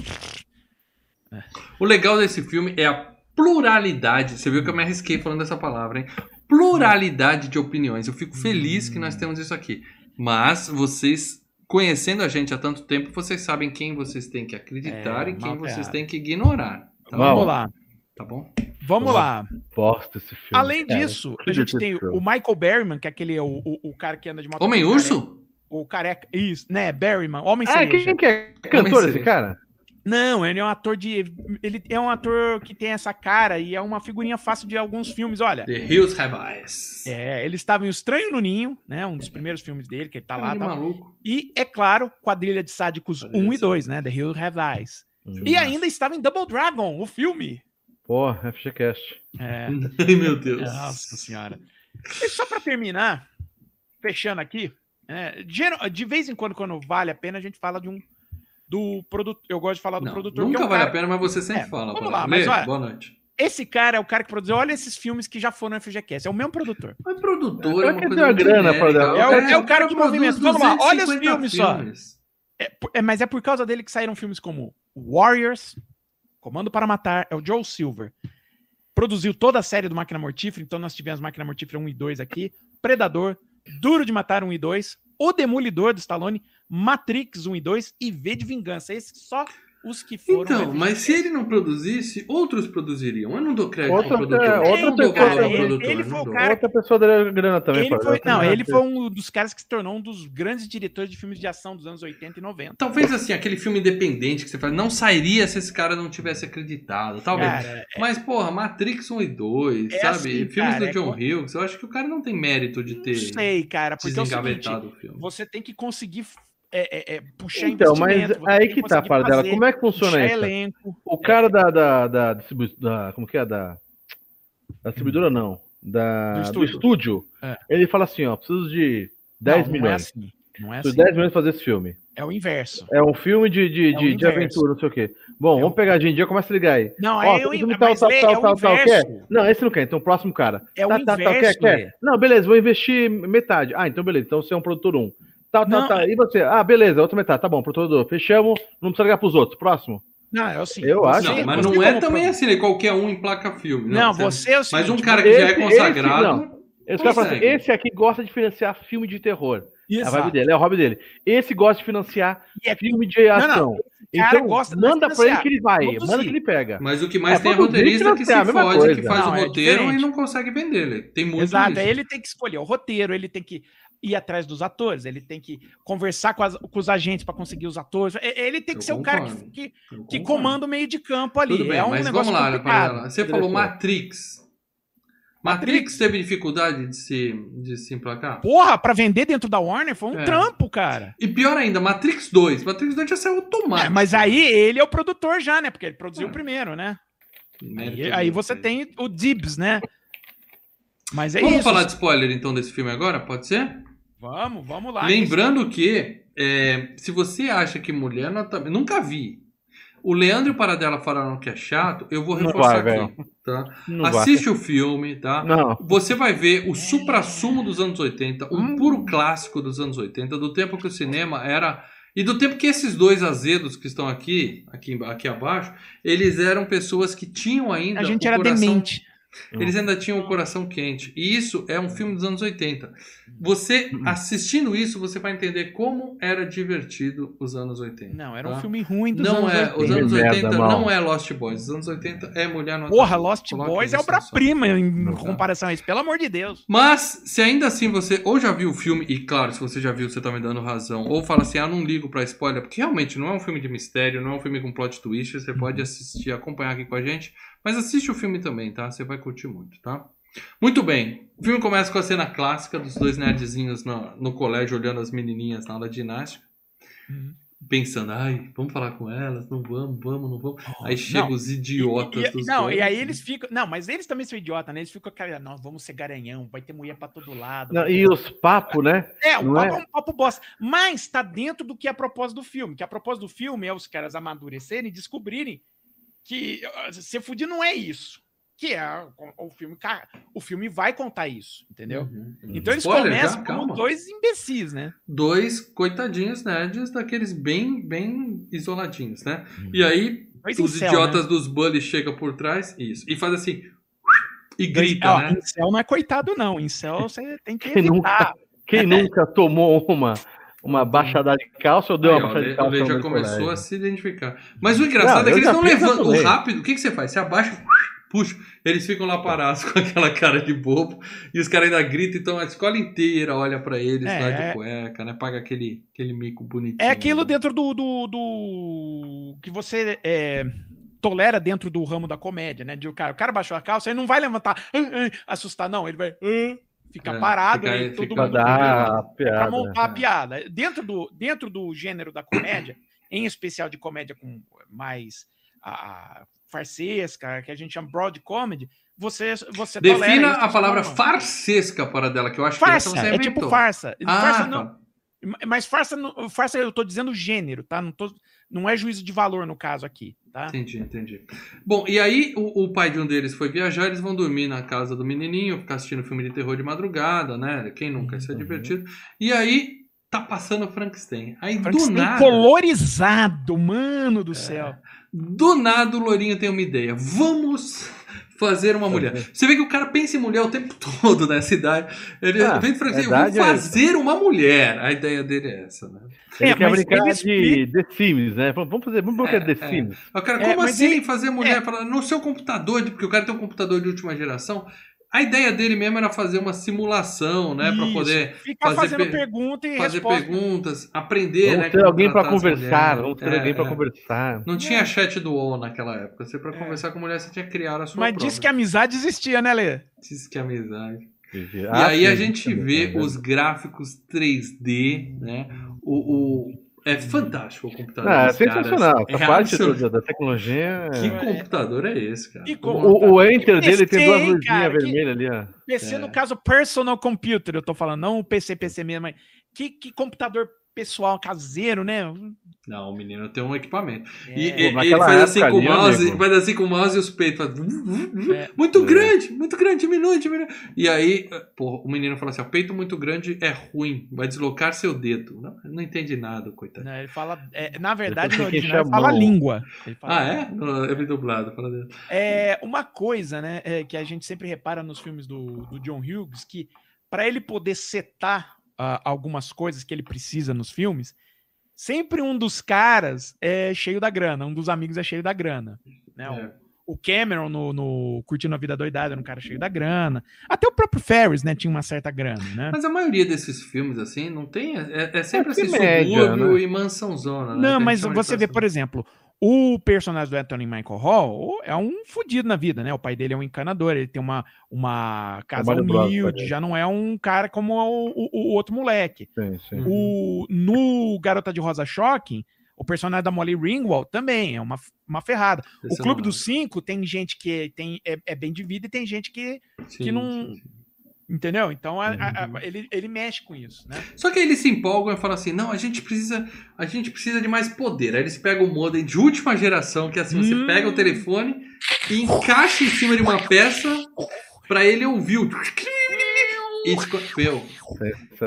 O legal desse filme é a pluralidade. Você viu que eu me arrisquei falando essa palavra, hein? Pluralidade de opiniões. Eu fico feliz que nós temos isso aqui. Mas vocês, conhecendo a gente há tanto tempo, vocês sabem quem vocês têm que acreditar É, e quem vocês têm que ignorar. Tá Mal. bom? vamos lá. Tá bom? Vamos Boa. lá. Bosta esse filme. Além cara. disso, a gente tem o Michael Berryman, que é aquele o, o, o cara que anda de moto. Homem Urso? O careca. Isso, né? Berryman. Homem Ah, cereja. quem que é cantor esse cara? Não, ele é um ator de. Ele é um ator que tem essa cara e é uma figurinha fácil de alguns filmes. Olha, The Hills Have Eyes. é, ele estava em O Estranho no Ninho, né? Um dos primeiros filmes dele, que ele tá lá. Tá. maluco. E, é claro, Quadrilha de Sádicos Quadrilha 1 de e 2, né? The Hill Have Eyes. E Filmaço. ainda estava em Double Dragon, o filme. Pô, FGCast. É. Ai, meu Deus. Nossa senhora. E só pra terminar, fechando aqui, é, de vez em quando, quando vale a pena, a gente fala de um. Do produtor. Eu gosto de falar do Não, produtor. que nunca é um vale cara- a pena, mas você sempre É, fala. vamos Paradela. lá, mas olha- Boa noite. Esse cara é o cara que produziu. Olha esses filmes que já foram no FGCast. É o mesmo produtor. Mas produtor Cara é uma que coisa uma muito grana, genérica. Paradela. É o- é o cara que movimenta. Vamos lá, olha os 250 filmes só. filmes. É, por- é, mas é por causa dele que saíram filmes como Warriors, Comando para Matar é o Joel Silver. Produziu toda a série do Máquina Mortífera, então nós tivemos Máquina Mortífera 1 e 2 aqui, Predador, Duro de Matar 1 e 2, O Demolidor do Stallone, Matrix 1 e 2 e V de Vingança. Esses só os que foram. Então, mas se ele não produzisse, outros produziriam. Eu não dou crédito Outra- ao produtor. é, outra não dou pessoa- ao ele- produtor. ele não foi o cara- Outra pessoa daria grana também. Ele foi, não, ele foi um dos caras que se tornou um dos grandes diretores de filmes de ação dos anos 80 e 90. Talvez assim, aquele filme independente que você fala, não sairia se esse cara não tivesse acreditado. Talvez. Cara, Mas, porra, Matrix 1 e 2, É sabe? assim, Filmes cara, do John é Hughes, eu acho que o cara não tem mérito de não ter sei, cara, porque é o seguinte, desengavetado o filme. você tem que conseguir é, é, é, puxar Então, mas aí que tá, conseguir para dela. Como é que funciona isso? elenco. O cara da, da, da, da- Como que é? Da, da distribuidora, não. Da, Do do estúdio. estúdio. É. Ele fala assim: ó, preciso de 10 não, Não é milhões. assim. Não é assim. de 10 milhões fazer esse filme. É o inverso. É um filme de, de, É de, de aventura, não sei o quê. Bom, É vamos o- pegar de em dia, começa a ligar aí. Não, Ó, é, o, in- tal, tal, tal, é o tal, tal, inverso. quer? Não, esse não quer, então o próximo cara. É o Tá, tá, tá, quer, inverso, quer? Lê. Não, beleza, vou investir metade. Ah, então beleza, então você é um produtor um. Tá, tá, Não, tá. E você? Ah, beleza, outra metade. Tá bom, produtor. Fechamos, não precisa ligar pros outros. Próximo. Não, é assim. Eu acho. Não, mas não é também pro- assim, né? Qualquer um emplaca filme. Não, você- você é o Mas seguinte, um cara que já é esse- consagrado. esse Esse cara fala assim, esse aqui gosta de financiar filme de terror. É a Exato. vibe dele, é o hobby dele. Esse gosta de financiar E é- filme de não, ação. cara então, gosta manda pra ele que ele vai, produzir. manda que ele pega. Mas o que mais É, tem é roteirista que se fode, que faz Não, o é roteiro diferente. e não consegue vender ele. Tem muito Exato, aí ele tem que escolher o roteiro, ele tem que ir atrás dos atores, ele tem que conversar com, as- com os agentes para conseguir os atores. Ele tem que Eu ser o cara que, concordo. que, que concordo. comanda o meio de campo ali. Tudo bem, é um mas negócio vamos lá, complicado. Você falou. Matrix. Matrix teve dificuldade de se, de se emplacar? Porra, pra vender dentro da Warner foi um É. trampo, cara. E pior ainda, Matrix 2. Matrix 2 já saiu automático. É, mas aí ele é o produtor já, né? Porque ele produziu É. o primeiro, né? Aí, aí você sei. tem o Dibs, né? Mas é Vamos isso. falar de spoiler então desse filme agora? Pode ser? Vamos, vamos lá. Lembrando que é, se você acha que mulher nota... nunca vi. O Leandro e o Paradela falaram que é chato, eu vou Não reforçar vai, aqui. Tá? Não vai. Assiste o filme, tá? Não. Você vai ver o supra-sumo dos anos 80, um Hum. puro clássico dos anos 80, do tempo que o cinema era. E do tempo que esses dois azedos que estão aqui, aqui, aqui abaixo, eles eram pessoas que tinham ainda. A gente o era coração- demente. Eles ainda tinham o coração quente. E isso é um filme dos anos 80. Você, Hum. assistindo isso, você vai entender como era divertido os anos 80. Não, era um tá? filme ruim dos Não anos é, 80. os anos Merda, 80 mal. não é Lost Boys. Os anos 80 é Mulher no Porra, Atalho. Lost Coloque Boys é obra-prima em comparação a isso. Pelo amor de Deus. Mas, se ainda assim você ou já viu o filme, e claro, se você já viu, você tá me dando razão, ou fala assim, ah, não ligo pra spoiler, porque realmente não é um filme de mistério, não é um filme com plot twist, você pode assistir, acompanhar aqui com a gente, mas assiste o filme também, tá? Você vai curtir muito, tá? Muito bem, o filme começa com a cena clássica dos dois nerdzinhos no, no colégio olhando as menininhas na aula de ginástica, pensando, ai, vamos falar com elas, não vamos, vamos, não vamos. Aí chegam os idiotas E- e- dos não, dois. e aí eles ficam. Não, mas eles também são idiotas, né? Eles ficam, cara, nós vamos ser garanhão, vai ter mulher pra todo lado. Não, vai e ter- os papos, né? É, o não papo é? é um papo bosta. Mas tá dentro do que é a propósito do filme. Que a propósito do filme é os caras amadurecerem e descobrirem que uh, ser fudido não é isso. Que é o, o filme. ca- O filme vai contar isso, entendeu? Uhum, uhum. Então eles Spoiler começam já? como Calma. dois imbecis, né? dois coitadinhos nerds daqueles bem, bem isoladinhos, né? E aí, Dois os incel, idiotas dos bullies chegam por trás, isso, e faz assim, e né? grita, Ó, né? Incel não é coitado, não. Incel você tem que Quem evitar. Quem nunca tomou uma, uma baixada de calça ou deu Aí, uma ó, o baixada de o calça? Lê já começou colégio? a se identificar. Mas o engraçado Não, é que eles não levantam também. rápido. O que, que você faz? Você abaixa, puxa, eles ficam lá parados com aquela cara de bobo, e os caras ainda gritam, então a escola inteira olha pra eles É, lá de é. cueca, né? Paga aquele, aquele mico bonitinho. É aquilo dentro do, do, do- que você é, tolera dentro do ramo da comédia, né? De o cara, o cara baixou a calça, ele não vai levantar, assustar, não, ele vai ah", ficar É, parado fica- e todo fica Pra mundo para montar a piada. Dentro do, dentro do gênero da comédia, em especial de comédia com mais a, a farsesca, que a gente chama broad comedy, você você Defina a palavra forma- farsesca para dela, que eu acho que essa farsa, você é tipo farsa. Ah, farsa tá. não, mas farsa, não- farsa eu tô dizendo gênero, tá? Não, tô, não é juízo de valor no caso aqui, tá? Entendi, entendi. Bom, e aí o, o pai de um deles foi viajar, eles vão dormir na casa do menininho, ficar assistindo filme de terror de madrugada, né? Quem nunca? Isso é Uhum. divertido. E aí tá passando Frankenstein. Aí do Frankenstein nada, colorizado, mano do céu. do nada o Lourinho tem uma ideia. Vamos fazer uma mulher. Você vê que o cara pensa em mulher o tempo todo nessa idade. Ele Ah, vem assim, vou é fazer uma mulher. A ideia dele é essa, né? Ele É, quer brincar ele de The Sims, né? Vamos fazer, vamos brincar de The É, é. Sims. O cara, É, como assim ele- fazer mulher? Fala, no seu computador, porque o cara tem um computador de última geração. A ideia dele mesmo era fazer uma simulação, né? Pra Isso. poder Ficar fazer fazendo per- pergunta e fazer resposta. perguntas, aprender, né? Vamos ter como alguém as conversar, mulheres. vamos ter É, alguém pra é. conversar. Não tinha chat do UOL naquela época. Você, pra É. conversar com mulher, você tinha que criar a sua Mas própria. disse que a amizade existia, né, Lê? Disse que é amizade. E Ah, aí a sim, gente também, vê é os gráficos 3D, né? O, o- é fantástico o computador. Ah, é sensacional. É Essa parte absolut- da, tecnologia. Que é- computador é esse, cara? O, o Enter dele tem duas luzinhas cara, que- vermelhas ali, ó. PC, É. no caso, personal computer, eu tô falando, não o PC, PC mesmo, mas que, que computador pessoal caseiro, né? Não, o menino tem um equipamento. É. E, Pô, ele faz assim com o ali, mouse, amigo. faz assim com o mouse e os peitos faz... É. Muito É. grande, muito grande, diminui, diminui. E aí, pô, o menino fala assim: ó, peito muito grande é ruim, vai deslocar seu dedo. Não, não entende nada, coitado. Não, ele fala. é, na verdade, no que original, ele fala língua. Ele fala Ah, é? Não, É bem dublado, fala dele. É uma coisa, né, é, que a gente sempre repara nos filmes do, do John Hughes, que para ele poder setar ah, algumas coisas que ele precisa nos filmes, sempre um dos caras é cheio da grana, um dos amigos é cheio da grana. Né? O- É. O Cameron no, no Curtindo a Vida Doidada era um cara cheio da grana. Até o próprio Ferris, né, tinha uma certa grana, né? Mas a maioria desses filmes, assim, não tem. É, é sempre É assim, subúrbio né? e mansãozona. né? Não, mas você vê, por exemplo, o personagem do Anthony Michael Hall é um fudido na vida, né? O pai dele é um encanador, ele tem uma, uma casa humilde, já não é um cara como o, o- o outro moleque. Sim, sim. O, no Garota de Rosa Shocking, o personagem da Molly Ringwald também é uma, uma ferrada. Esse o eu Clube dos Cinco tem gente que tem, é, é bem de vida e tem gente que. acho. que não- Entendeu? Então a- a- Uhum. a- ele, ele mexe com isso, né? Só que aí eles se empolgam e falam assim: não, a gente precisa, a gente precisa de mais poder. Aí eles pegam o modem de última geração, que é assim, você Hum. pega o telefone e encaixa em cima de uma peça pra ele ouvir o. E, meu,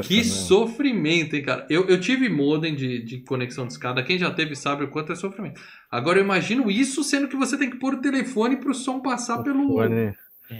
que sofrimento, hein, cara? Eu, eu tive modem de, de conexão de escada. Quem já teve sabe o quanto é sofrimento. Agora eu imagino isso sendo que você tem que pôr o telefone pro som passar pelo. Fone.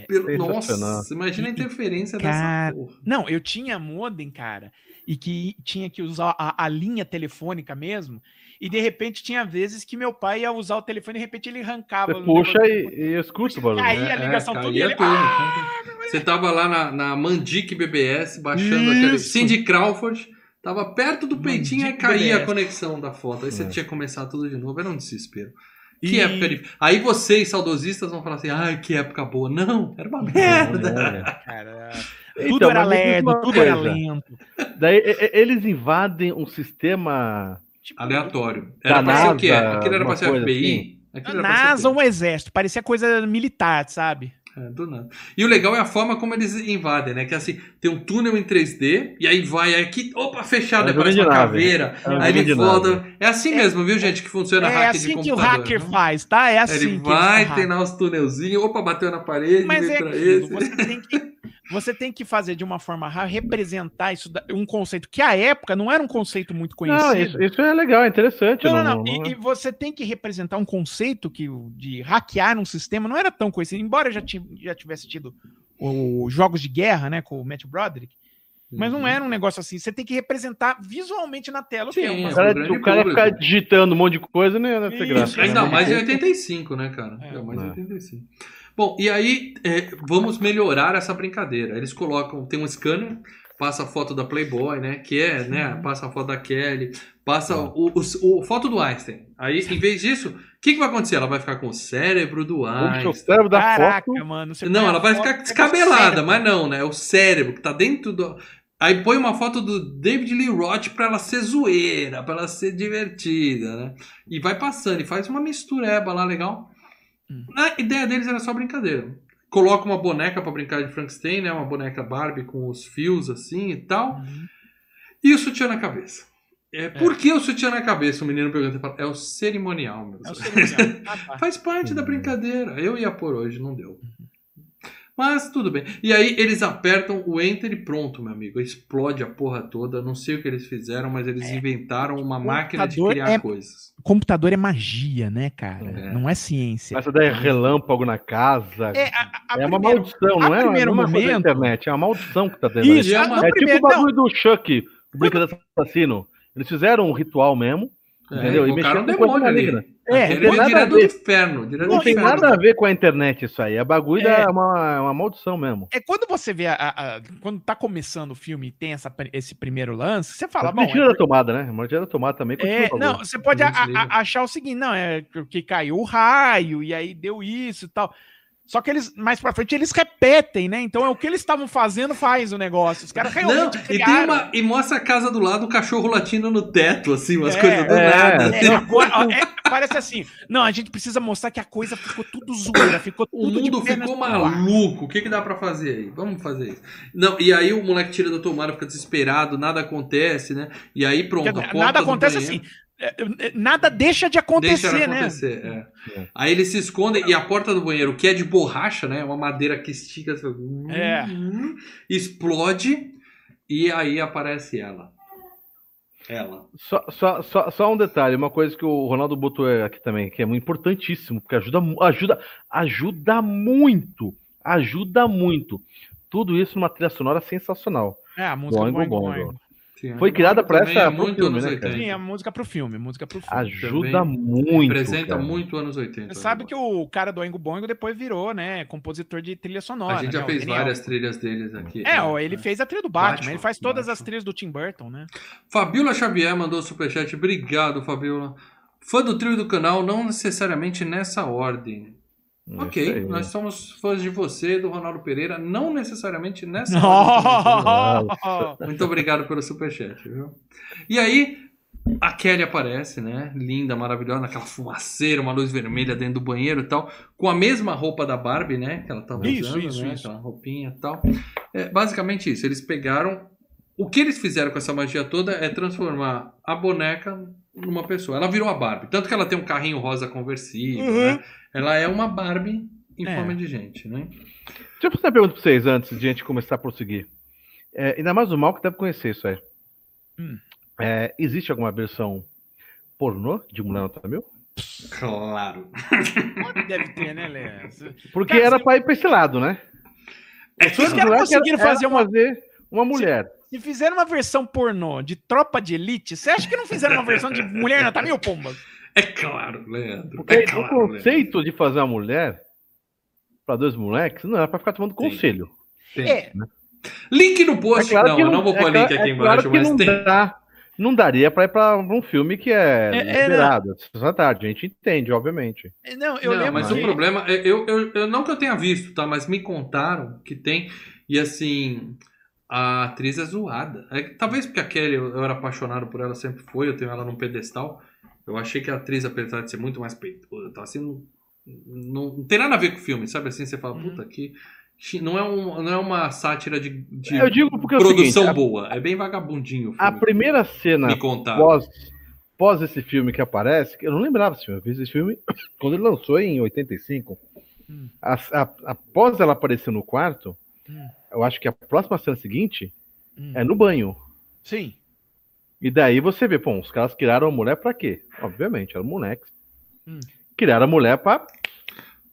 Pelo Sensacional. nossa, imagina a interferência Cara, dessa porra. Não, eu tinha modem, cara, e que tinha que usar a, a linha telefônica mesmo. E de repente tinha vezes que meu pai ia usar o telefone e de repente ele arrancava. Você o puxa e, e escuta o barulho. Aí né? a ligação caía tudo e ele- tudo. Você tava lá na, na Mandic BBS, baixando Isso. aquele. Cindy Crawford, tava perto do peitinho e caía a conexão da foto. Aí você É. tinha que começar tudo de novo. Era um desespero. Que E- época de... Aí vocês, saudosistas, vão falar assim: ai, que época boa. Não, era uma merda. É. Cara, Então, tudo era me diz lerdo, uma tudo era lento. Daí eles invadem um sistema. Tipo, Aleatório. Era pra ser o quê? Aquilo era pra ser FBI? Aquilo era pra ser NASA um exército, parecia coisa militar, sabe? É, do nada. E o legal é a forma como eles invadem, né? Que é assim, tem um túnel em 3D, e aí vai aqui, opa, fechado, É aí um parece uma nave. caveira, É aí ele volta. nave. É assim mesmo, viu, gente, que funciona É hack de assim que o computador. hacker né? faz, tá? É assim. Ele vai, tem lá os tunelzinhos, opa, bateu na parede, Mas vem é pra aquilo, esse. você tem que você tem que fazer de uma forma rara, representar isso, um conceito que à época não era um conceito muito conhecido. Não, isso, isso é legal, é interessante. Não, não, não. não- E, e você tem que representar um conceito que o- de hackear um sistema não era tão conhecido, embora já, já tivesse tido os jogos de guerra, né, com o Matt Broderick, mas não era um negócio assim. Você tem que representar visualmente na tela o que é Sim, O é cara, grande o cara ficar digitando um monte de coisa ter Isso, graça. Ainda né? mais em 85, né, cara? É. É, mais em É. 85. Bom, e aí é, vamos melhorar essa brincadeira. Eles colocam, tem um scanner, passa a foto da Playboy, né? Que é, né? Passa a foto da Kelly, passa o, o, o- foto do Einstein. Aí, em vez disso, o que, que vai acontecer? Ela vai ficar com o cérebro do Puxa o Einstein. cérebro da Caraca, foto. mano. Não, ela vai ficar descabelada, mas não, né? É o cérebro que tá dentro do. Aí põe uma foto do David Lee Roth pra ela ser zoeira, pra ela ser divertida, né? E vai passando, e faz uma mistureba lá legal. Hum. A ideia deles era só brincadeira. Coloca uma boneca pra brincar de Frankenstein, né? Uma boneca Barbie com os fios assim e tal. Uhum. E o sutiã na cabeça. É, Por que o sutiã na cabeça? O menino pergunta e fala, é o cerimonial, meu É o senhor." cerimonial. Ah, tá. Faz parte da brincadeira. Eu ia por hoje, não deu. Mas tudo bem. E aí eles apertam o enter e pronto, meu amigo. Explode a porra toda. Não sei o que eles fizeram, mas eles inventaram uma máquina de computador criar é- coisas. Computador é magia, né, cara? É. Não é ciência. Essa daí é relâmpago na casa. É, a- a- É uma primeiro- maldição, a não é? primeiro não é da momento- internet, é uma maldição que tá tendo Isso, é uma- É tipo primeiro, o bagulho do Chuck, o brincadeira assassino. Eles fizeram um ritual mesmo, entendeu? E invocaram mexeram um com maligna. É, não tem foi nada a direto do ver. inferno. Direto Não do tem nada a ver com a internet isso aí. A bagulho É. é uma, é uma maldição mesmo. É quando você vê a, a- a- quando tá começando o filme e tem essa, esse primeiro lance, você fala, Mas bom, mentira é da tomada, né? Mentira da tomada também. É, não, você pode a- a- achar o seguinte, não, é que caiu o raio e aí deu isso e tal. Só que eles, mais pra frente, eles repetem, né? Então é o que eles estavam fazendo faz o negócio. Os caras Não, realmente e, tem criaram. uma, e mostra a casa do lado, o cachorro latindo no teto, assim, umas É, coisas do é, nada. É, agora, ó, é, parece assim, não, a gente precisa mostrar que a coisa ficou tudo zoeira, ficou O tudo mundo ficou maluco. O que, que dá pra fazer aí? Vamos fazer isso. Não, e aí o moleque tira da tomada, fica desesperado, nada acontece, né? E aí pronto. Porque a porta Nada acontece assim. É, é, Nada deixa de acontecer, Deixa né? acontecer, é. É. Aí eles se escondem e a porta do banheiro, que é de borracha, né? Uma madeira que estica, assim, hum, É. hum, explode e aí aparece ela. Ela. Só, só, só, só um detalhe, uma coisa que o Ronaldo botou aqui também, que é muito importantíssimo, porque ajuda, ajuda, ajuda muito, ajuda muito. Tudo isso numa trilha sonora sensacional. É, a música Boingo, Boingo, boingo. Boingo. Sim, Foi criada também essa- é muito filme, anos né, 80. cara? Sim, a música pro filme, música pro filme. Ajuda Também muito. Representa cara. muito anos 80. Você sabe né? que o cara do Oingo Boingo depois virou, né, compositor de trilha sonora. A gente né, já o fez várias trilhas deles aqui. É, ó, ele fez a trilha do Batman, Batman, ele faz todas Batman. as trilhas do Tim Burton, né? Fabiola Xavier mandou superchat. Obrigado, Fabiola. Fã do trio do canal, não necessariamente nessa ordem. É ok, aí. nós somos fãs de você do Ronaldo Pereira, não necessariamente nessa! Muito obrigado pelo superchat, viu? E aí, a Kelly aparece, né? Linda, maravilhosa, naquela fumaceira, uma luz vermelha dentro do banheiro e tal, com a mesma roupa da Barbie, né? Que ela tava Isso, usando, isso, né? isso. Aquela roupinha e tal. É, basicamente isso, eles pegaram. O que eles fizeram com essa magia toda é transformar a boneca numa pessoa. Ela virou a Barbie. Tanto que ela tem um carrinho rosa conversível, Uhum. né? Ela é uma Barbie em É. forma de gente, né? Deixa eu fazer uma pergunta pra vocês antes de a gente começar a prosseguir. É, ainda mais o mal que deve conhecer isso aí. Hum. É, existe alguma versão pornô de Mulher Nota Mil? Claro. Deve ter, né, Léo? Porque Cara, era se- pra ir pra esse lado, né? É sonho os caras conseguiram era fazer uma- fazer uma mulher. Se fizeram uma versão pornô de Tropa de Elite, você acha que não fizeram uma versão de Mulher Nota Mil, pomba? É claro, Leandro. Porque é o claro, Leandro. conceito de fazer uma mulher pra dois moleques não era pra ficar tomando Sim. conselho. Tem. É, Link no post. não, eu não vou pôr é link claro- aqui é embaixo, claro que mas não tem. Dá, não daria pra ir pra um filme que é, É, é, liberado. Tarde, a gente entende, obviamente. não, eu não, lembro mas que... o problema é, eu, eu, eu não que eu tenha visto, tá? Mas me contaram que tem. E assim, a atriz é zoada. É, que talvez porque a Kelly, eu, eu era apaixonado por ela, sempre foi, eu tenho ela num pedestal. Eu achei que a atriz, apesar de ser muito mais peituda, tá assim, não, não, não tem nada a ver com o filme, sabe assim? Você fala, Uhum. puta, que. Não é, um, não é uma sátira de, de Eu digo porque é produção seguinte, a- boa. É bem vagabundinho o A primeira cena Me contaram. pós, pós esse filme que aparece, que eu não lembrava desse filme, eu fiz esse filme quando ele lançou em 85. Hum. A- a- após ela aparecer no quarto, Hum. Eu acho que a próxima cena seguinte Hum. é no banho. Sim. E daí você vê, pô, os caras criaram a mulher pra quê? Obviamente, eram moleques. Hum. Criaram a mulher pra.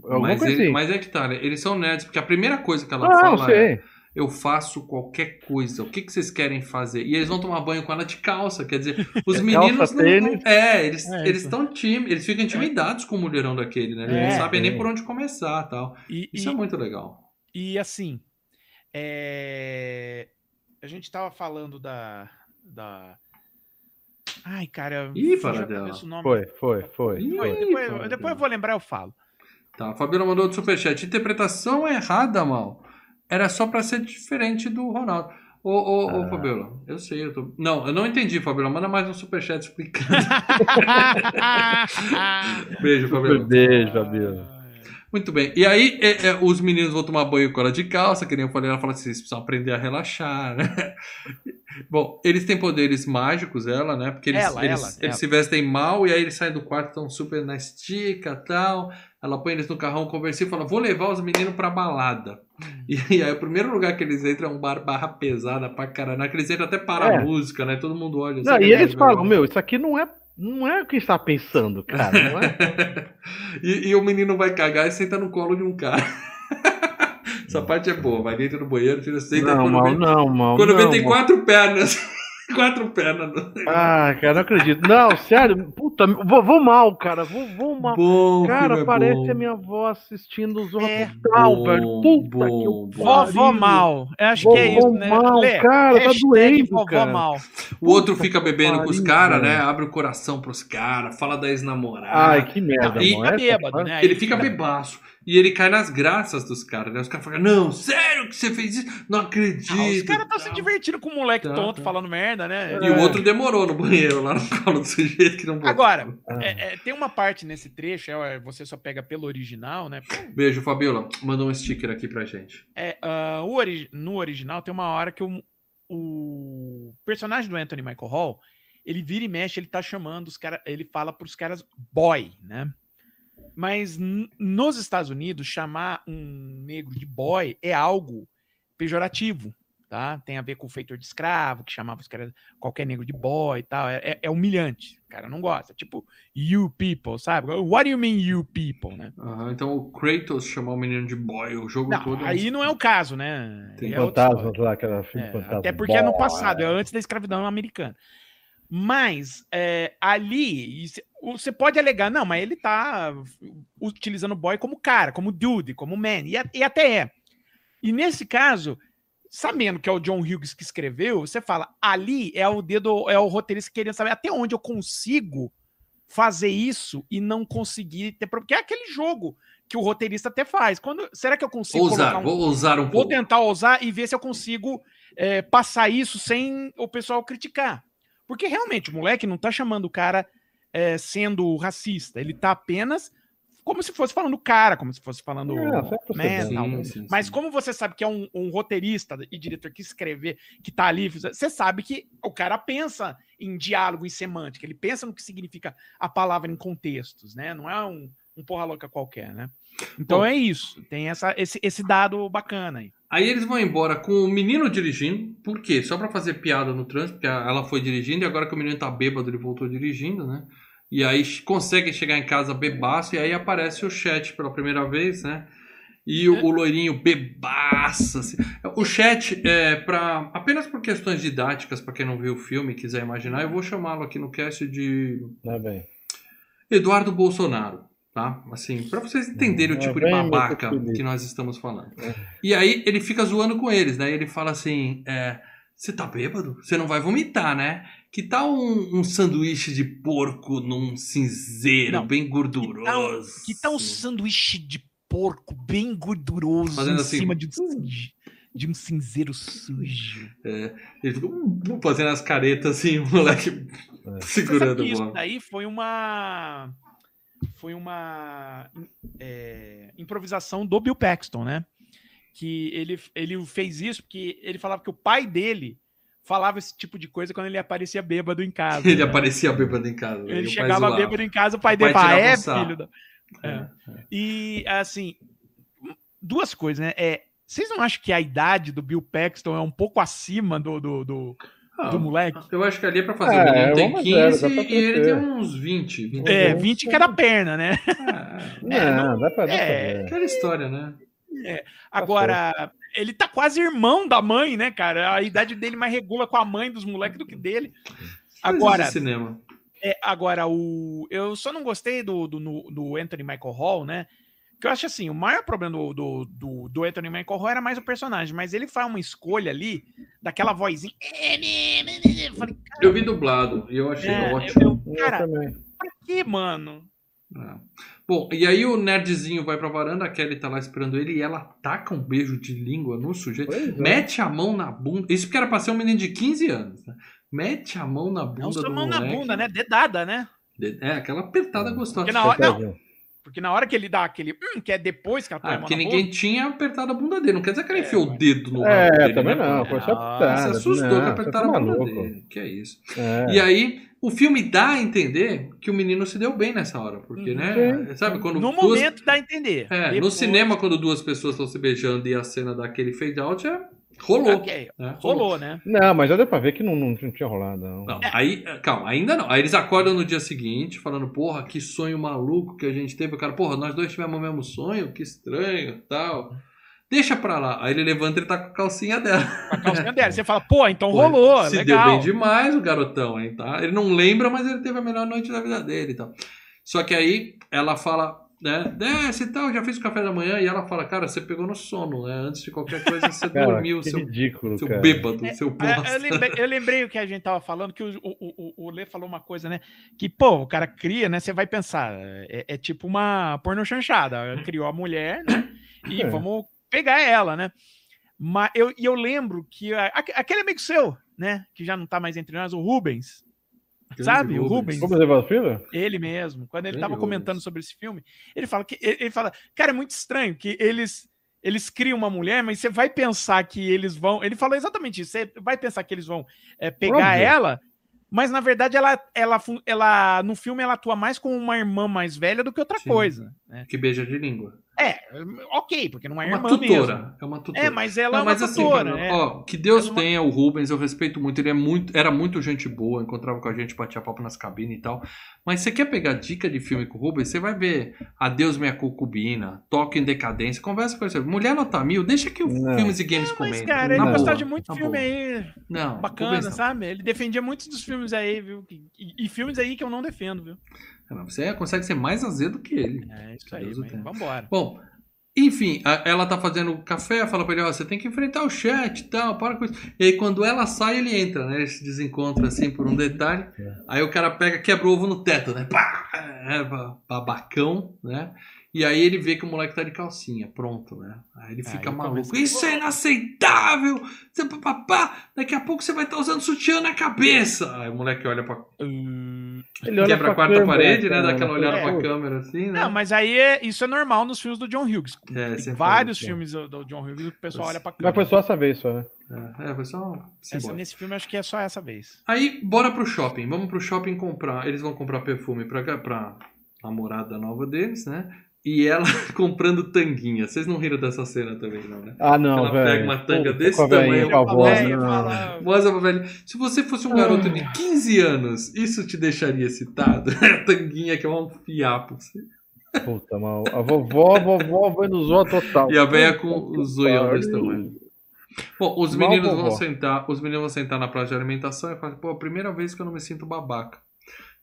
Mas, coisa ele- assim. mas é que tá, né? eles são nerds, porque a primeira coisa que ela Não, fala é eu faço qualquer coisa, o que, que vocês querem fazer? E eles vão tomar banho com ela de calça, quer dizer, os meninos Calça, não, tênis. É, eles É, eles estão tímidos, eles ficam intimidados com o mulherão daquele, né? Eles É, não sabem nem sim. por onde começar tal. E, Isso e- é muito legal. E assim, é, a gente tava falando da. da... Ai, cara. Ih, Paradela. cabeça o nome. Foi, foi, foi. Ih, foi. Depois, Paradela. depois eu vou lembrar, eu falo. Tá, a Fabiola mandou outro superchat. Interpretação errada, mal. Era só pra ser diferente do Ronaldo. Ô, ô, Ah. ô, Fabiola, eu sei, eu tô. Não, eu não entendi, Fabiola. Manda mais um superchat explicando. Beijo, Fabiola. Beijo, Fabiola. Muito bem. E aí, é, é, os meninos vão tomar banho com ela de calça, que nem eu falei. Ela fala assim: vocês precisam aprender a relaxar, né? Bom, eles têm poderes mágicos, ela, né? Porque eles, Ela, eles, ela, eles ela. se vestem mal e aí eles saem do quarto, estão super na estica tal. Ela põe eles no carrão, conversa e fala: vou levar os meninos pra balada. Hum. E, aí, o primeiro lugar que eles entram é um bar barra pesada pra caralho. Hora que eles entram até para É. a música, né? Todo mundo olha. Não, assim, e né? eles falam, meu, isso aqui não é, não é o que a gente tá pensando, cara. Não é? e, e o menino vai cagar e senta no colo de um cara. Essa parte é boa. Vai dentro do banheiro, tira senta Não, quando mal, não, mal. quando não, tem mal. quatro pernas. quatro pernas. Ah, cara, não acredito. Não, sério, puta, vou, vou mal, cara, vou, vou mal. Bom, Cara, é parece bom. a minha avó assistindo o Zorra É. Total, Bom, velho. Puta bom, que bom. Vovó mal. Eu acho que é isso, né? mal, Lê, cara, tá vovó cara. mal. O outro fica bebendo com os caras, né? Abre o coração pros caras, fala da ex-namorada. Ai, que merda, e- mano. fica bêbado, né? Ele fica bebaço. E ele cai nas graças dos caras, né? Os caras falam, não, sério que você fez isso? Não acredito. Ah, os caras estão se tal. divertindo com o moleque Tá, tonto tá. falando merda, né? E o outro demorou no banheiro, lá no colo do sujeito que não botou. Agora, Ah. é- é, tem uma parte nesse trecho, é, você só pega pelo original, né? Beijo, Fabiola. Mandou um sticker aqui pra gente. É, ah, o ori- no original tem uma hora que o, o personagem do Anthony Michael Hall, ele vira e mexe, ele tá chamando os caras, ele fala pros caras boy, né? Mas nos Estados Unidos, chamar um negro de boy é algo pejorativo, tá? Tem a ver com o feitor de escravo, que chamava os caras, qualquer negro de boy e tal. É, é- é humilhante. O cara não gosta. Tipo, you people, sabe? What do you mean you people, né? Então o Kratos chamou o menino de boy o jogo Não, todo. aí não é o caso, né? Tem é. Fantasmas lá, aquela filme É, fantasma. até porque é no passado, é é. antes da escravidão americana. Mas é, ali, você pode alegar, não, mas ele tá utilizando o boy como cara, como dude, como man, e, e até é. E nesse caso, sabendo que é o John Hughes que escreveu, você fala, ali é o dedo, é o roteirista querendo saber até onde eu consigo fazer isso e não conseguir ter problema. Porque é aquele jogo que o roteirista até faz. Quando, será que eu consigo Ousar, um- vou ousar um Vou pouco. tentar usar e ver se eu consigo é, passar isso sem o pessoal criticar. Porque realmente o moleque não tá chamando o cara é, sendo racista. Ele tá apenas como se fosse falando cara, como se fosse falando É, tal. Sim, sim, Mas sim. como você sabe que é um, um roteirista e diretor que escrever, que tá ali, você sabe que o cara pensa em diálogo, em semântica, ele pensa no que significa a palavra em contextos, né? Não é um, um porra louca qualquer, né? Então Bom. é isso, tem essa, esse, esse dado bacana aí. Aí eles vão embora com o menino dirigindo. Por quê? Só pra fazer piada no trânsito, porque ela foi dirigindo e agora que o menino tá bêbado, ele voltou dirigindo, né? E aí consegue chegar em casa bebaço e aí aparece o chat pela primeira vez, né? E o, o loirinho bebaço. Assim. O chat, é, pra, apenas por questões didáticas, pra quem não viu o filme e quiser imaginar, eu vou chamá-lo aqui no cast de Tá bem. Eduardo Bolsonaro, tá? Assim, pra vocês entenderem o É tipo de babaca que nós estamos falando. É. E aí ele fica zoando com eles, né? Ele fala assim: é, Você tá bêbado? Você não vai vomitar, né? Que tal um, um sanduíche de porco num cinzeiro Não, bem Que gorduroso? tal, que tal um sanduíche de porco bem gorduroso Fazendo em assim. cima de um, de um cinzeiro sujo? Ele fica "Hum", fazendo as caretas assim, o moleque É. Você sabe segurando que a isso daí foi uma foi uma é, improvisação do Bill Paxton, né? Que ele, ele fez isso porque ele falava que o pai dele falava esse tipo de coisa quando ele aparecia bêbado em casa. Ele né? aparecia bêbado em casa. Ele chegava bêbado em casa, o pai O pai dele fala, tirava um é, sarro." filho da... É. E, assim, duas coisas, né? É, vocês não acham que a idade do Bill Paxton é um pouco acima do, do, do, Ah, do moleque? Eu acho que ali é pra fazer. É, o menino tem vamos 15 zero, dá pra e ele tem uns 20. 20. É, Uhum. 20 cada perna, né? Ah, Não, dá pra, dá é, pra ver. aquela história, né? Agora, ele tá quase irmão da mãe, né, cara? A idade dele mais regula com a mãe dos moleques do que dele. Agora, Coisas de cinema. é, agora o eu só não gostei do, do, do Anthony Michael Hall, né? Que eu acho assim, o maior problema do, do, do, do Anthony Michael Hall era mais o personagem, mas ele faz uma escolha ali, daquela vozinha. Eu falei, Eu vi dublado e eu achei é, ótimo. eu- eu- Eu cara, também. pra que, mano? É. Bom, e aí o nerdzinho vai pra varanda, a Kelly tá lá esperando ele e ela taca um beijo de língua no sujeito. Pois é. Mete a mão na bunda. Isso porque era pra ser um menino de 15 anos, né? Mete a mão na Não bunda só do mão na moleque. bunda, né? Dedada, né? É, aquela apertada gostosa. Porque na hora- não. Porque na hora que ele dá aquele. Hum, que é depois que ela põe Ah, porque na ninguém boca, tinha apertado a bunda dele. Não quer dizer que ele É, enfiou o dedo no É, dele, também né, não, foi só Ah. Se assustou que não, apertaram a tá bunda maluco. dele. Que é isso. É. E aí, o filme dá a entender que o menino se deu bem nessa hora. Porque, Uhum. né? Sabe, quando no duas- momento dá a entender. É, no Depois- cinema, quando duas pessoas estão se beijando e a cena daquele fade out, é... rolou. Ok, né? rolou, né? Não, mas já deu pra ver que não, não, não tinha rolado, não. Não, aí, calma, ainda não. Aí eles acordam no dia seguinte, falando, porra, que sonho maluco que a gente teve. O cara, porra, nós dois tivemos o mesmo sonho, que estranho tal. Deixa pra lá. Aí ele levanta e ele tá com a calcinha dela. Com a calcinha dela. Você fala, pô, então Pô, rolou, Se legal. deu bem demais o garotão, hein, tá? Ele não lembra, mas ele teve a melhor noite da vida dele e tal. Só que aí ela fala, né, desce e tal, já fiz o café da manhã, e ela fala, cara, você pegou no sono, né? Antes de qualquer coisa, você Cara, dormiu, que seu, ridículo, seu cara. bêbado, seu É, bosta. eu, lembrei, eu lembrei o que a gente tava falando, que o, o, o, o Lê falou uma coisa, né? Que, pô, o cara cria, né? Você vai pensar, é, é tipo uma porno chanchada. Criou a mulher, né? E É. vamos pegar ela, né? Mas eu, e eu lembro que a- aquele amigo seu, né? Que já não tá mais entre nós, o Rubens. Grande Sabe, o Rubens. Rubens. Como você fala, filho? Ele mesmo, quando ele Grande tava Rubens. comentando sobre esse filme, ele fala que ele, fala, cara, é muito estranho que eles eles criam uma mulher, mas você vai pensar que eles vão. Ele falou exatamente isso. Você vai pensar que eles vão é, pegar Óbvio. ela, mas na verdade ela, ela, ela no filme ela atua mais como uma irmã mais velha do que outra Sim. coisa. Né? Que beija de língua. É, ok, porque não é, É uma irmã tutora. mesmo. É uma tutora. É, mas ela Não, é uma mas assim, tutora. mano, né? ó, que Deus Mas uma- tenha o Rubens, eu respeito muito, ele é muito, era muito gente boa, encontrava com a gente, batia papo nas cabines e tal. Mas você quer pegar dica de filme com o Rubens, você vai ver Adeus Minha Concubina, Toque em Decadência, conversa com ele. Mulher Nota Mil, deixa que o Não. Filmes e Games Mas, comenta. cara, ele Na gostava de muito na filme boa. aí, Não, bacana, sabe? Ele defendia muitos dos filmes aí, viu? E, e filmes aí que eu não defendo, viu? Você consegue ser mais azedo que ele. É isso aí, vambora. Bom, enfim, a- ela tá fazendo café, fala pra ele, ó, você tem que enfrentar o chat e tal, para com isso. E aí quando ela sai, ele entra, né? Eles se desencontram assim por um detalhe. Aí o cara pega, quebra o ovo no teto, né? Pá! É, ba- babacão, né? E aí ele vê que o moleque tá de calcinha, pronto, né? Aí ele Aí fica eu maluco. Isso é inaceitável! Você, papapá, daqui a pouco você vai estar usando sutiã na cabeça. Aí o moleque olha pra. Ele olha Quebra a pra quarta câmera, parede, né? cara, Dá aquela olhada É. pra câmera assim, né? Não, mas aí é- isso é normal nos filmes do John Hughes. É, Tem sempre vários filmes do, do John Hughes que o pessoal Mas- olha pra Mas câmera. foi só essa vez, só, né? É, é, foi só. Essa- nesse filme acho que é só essa vez. Aí, bora pro shopping. Vamos pro shopping comprar. Eles vão comprar perfume pra, pra namorada nova deles, né? E ela comprando tanguinha. Vocês não riram dessa cena também, não, né? Ah, não, Ela velho. pega uma tanga Puta, desse tamanho, a uma voz, velha pra. Se você fosse um garoto de 15 anos, isso te deixaria excitado? A tanguinha que é um fiapo. Puta, mal. A vovó, a vovó zoa total. E a velha com o zoião desse tamanho. Bom, os Mal meninos vão vovó. sentar, os meninos vão sentar na praça de alimentação e falam, pô, a primeira vez que eu não me sinto babaca.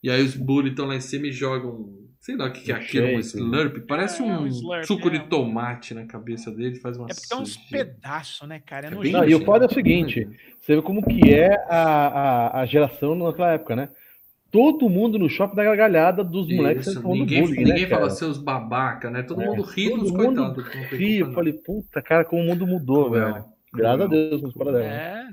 E aí os bullies estão lá em cima e jogam, sei lá o que, que é aquilo, um slurp. Parece É, um um slurp, suco é. de tomate na cabeça dele, faz uma É porque tem uns pedaços, né, cara? É É nojento. bem Não, e o foda é o seguinte, você vê como que é a, a, a geração naquela época, né? Todo mundo no shopping da gargalhada dos moleques Isso, que falando ninguém, bullying, ninguém né, fala cara? seus babaca, né? Todo É, mundo ri todo dos mundo coitados. Ri, eu falei, puta, cara, como o mundo mudou, Cruel, velho. Graças a. Deus, nos parabéns. É.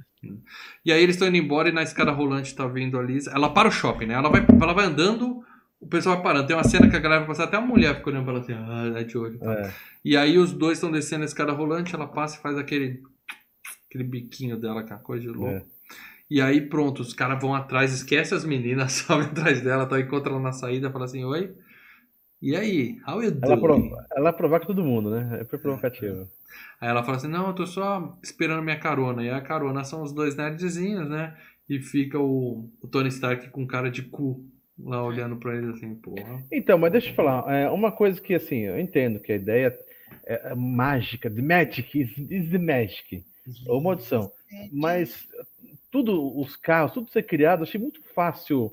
E aí eles estão indo embora e na escada rolante tá vindo a Lisa. Ela para o shopping, né? Ela vai, ela vai andando, o pessoal vai parando. Tem uma cena que a galera vai passar, até a mulher fica olhando pra ela assim, ah, é de olho. tá? É. E aí os dois estão descendo a escada rolante, ela passa e faz aquele, aquele biquinho dela, que é uma coisa de louco. É. E aí pronto, os caras vão atrás, esquece as meninas, sobe atrás dela, tá, encontra ela na saída, fala assim, oi? E aí, how you Ela, prova, ela provoca todo mundo, né? É foi provocativo. Aí ela fala assim, não, eu tô só esperando minha carona. E a carona são os dois nerdzinhos, né? E fica o, o Tony Stark com cara de cu lá olhando pra eles assim, porra. Então, mas deixa eu falar, é, uma coisa que assim, eu entendo que a ideia é, é mágica, the magic is, is the magic, ou maldição. Mas tudo, os carros, tudo ser criado, achei muito fácil.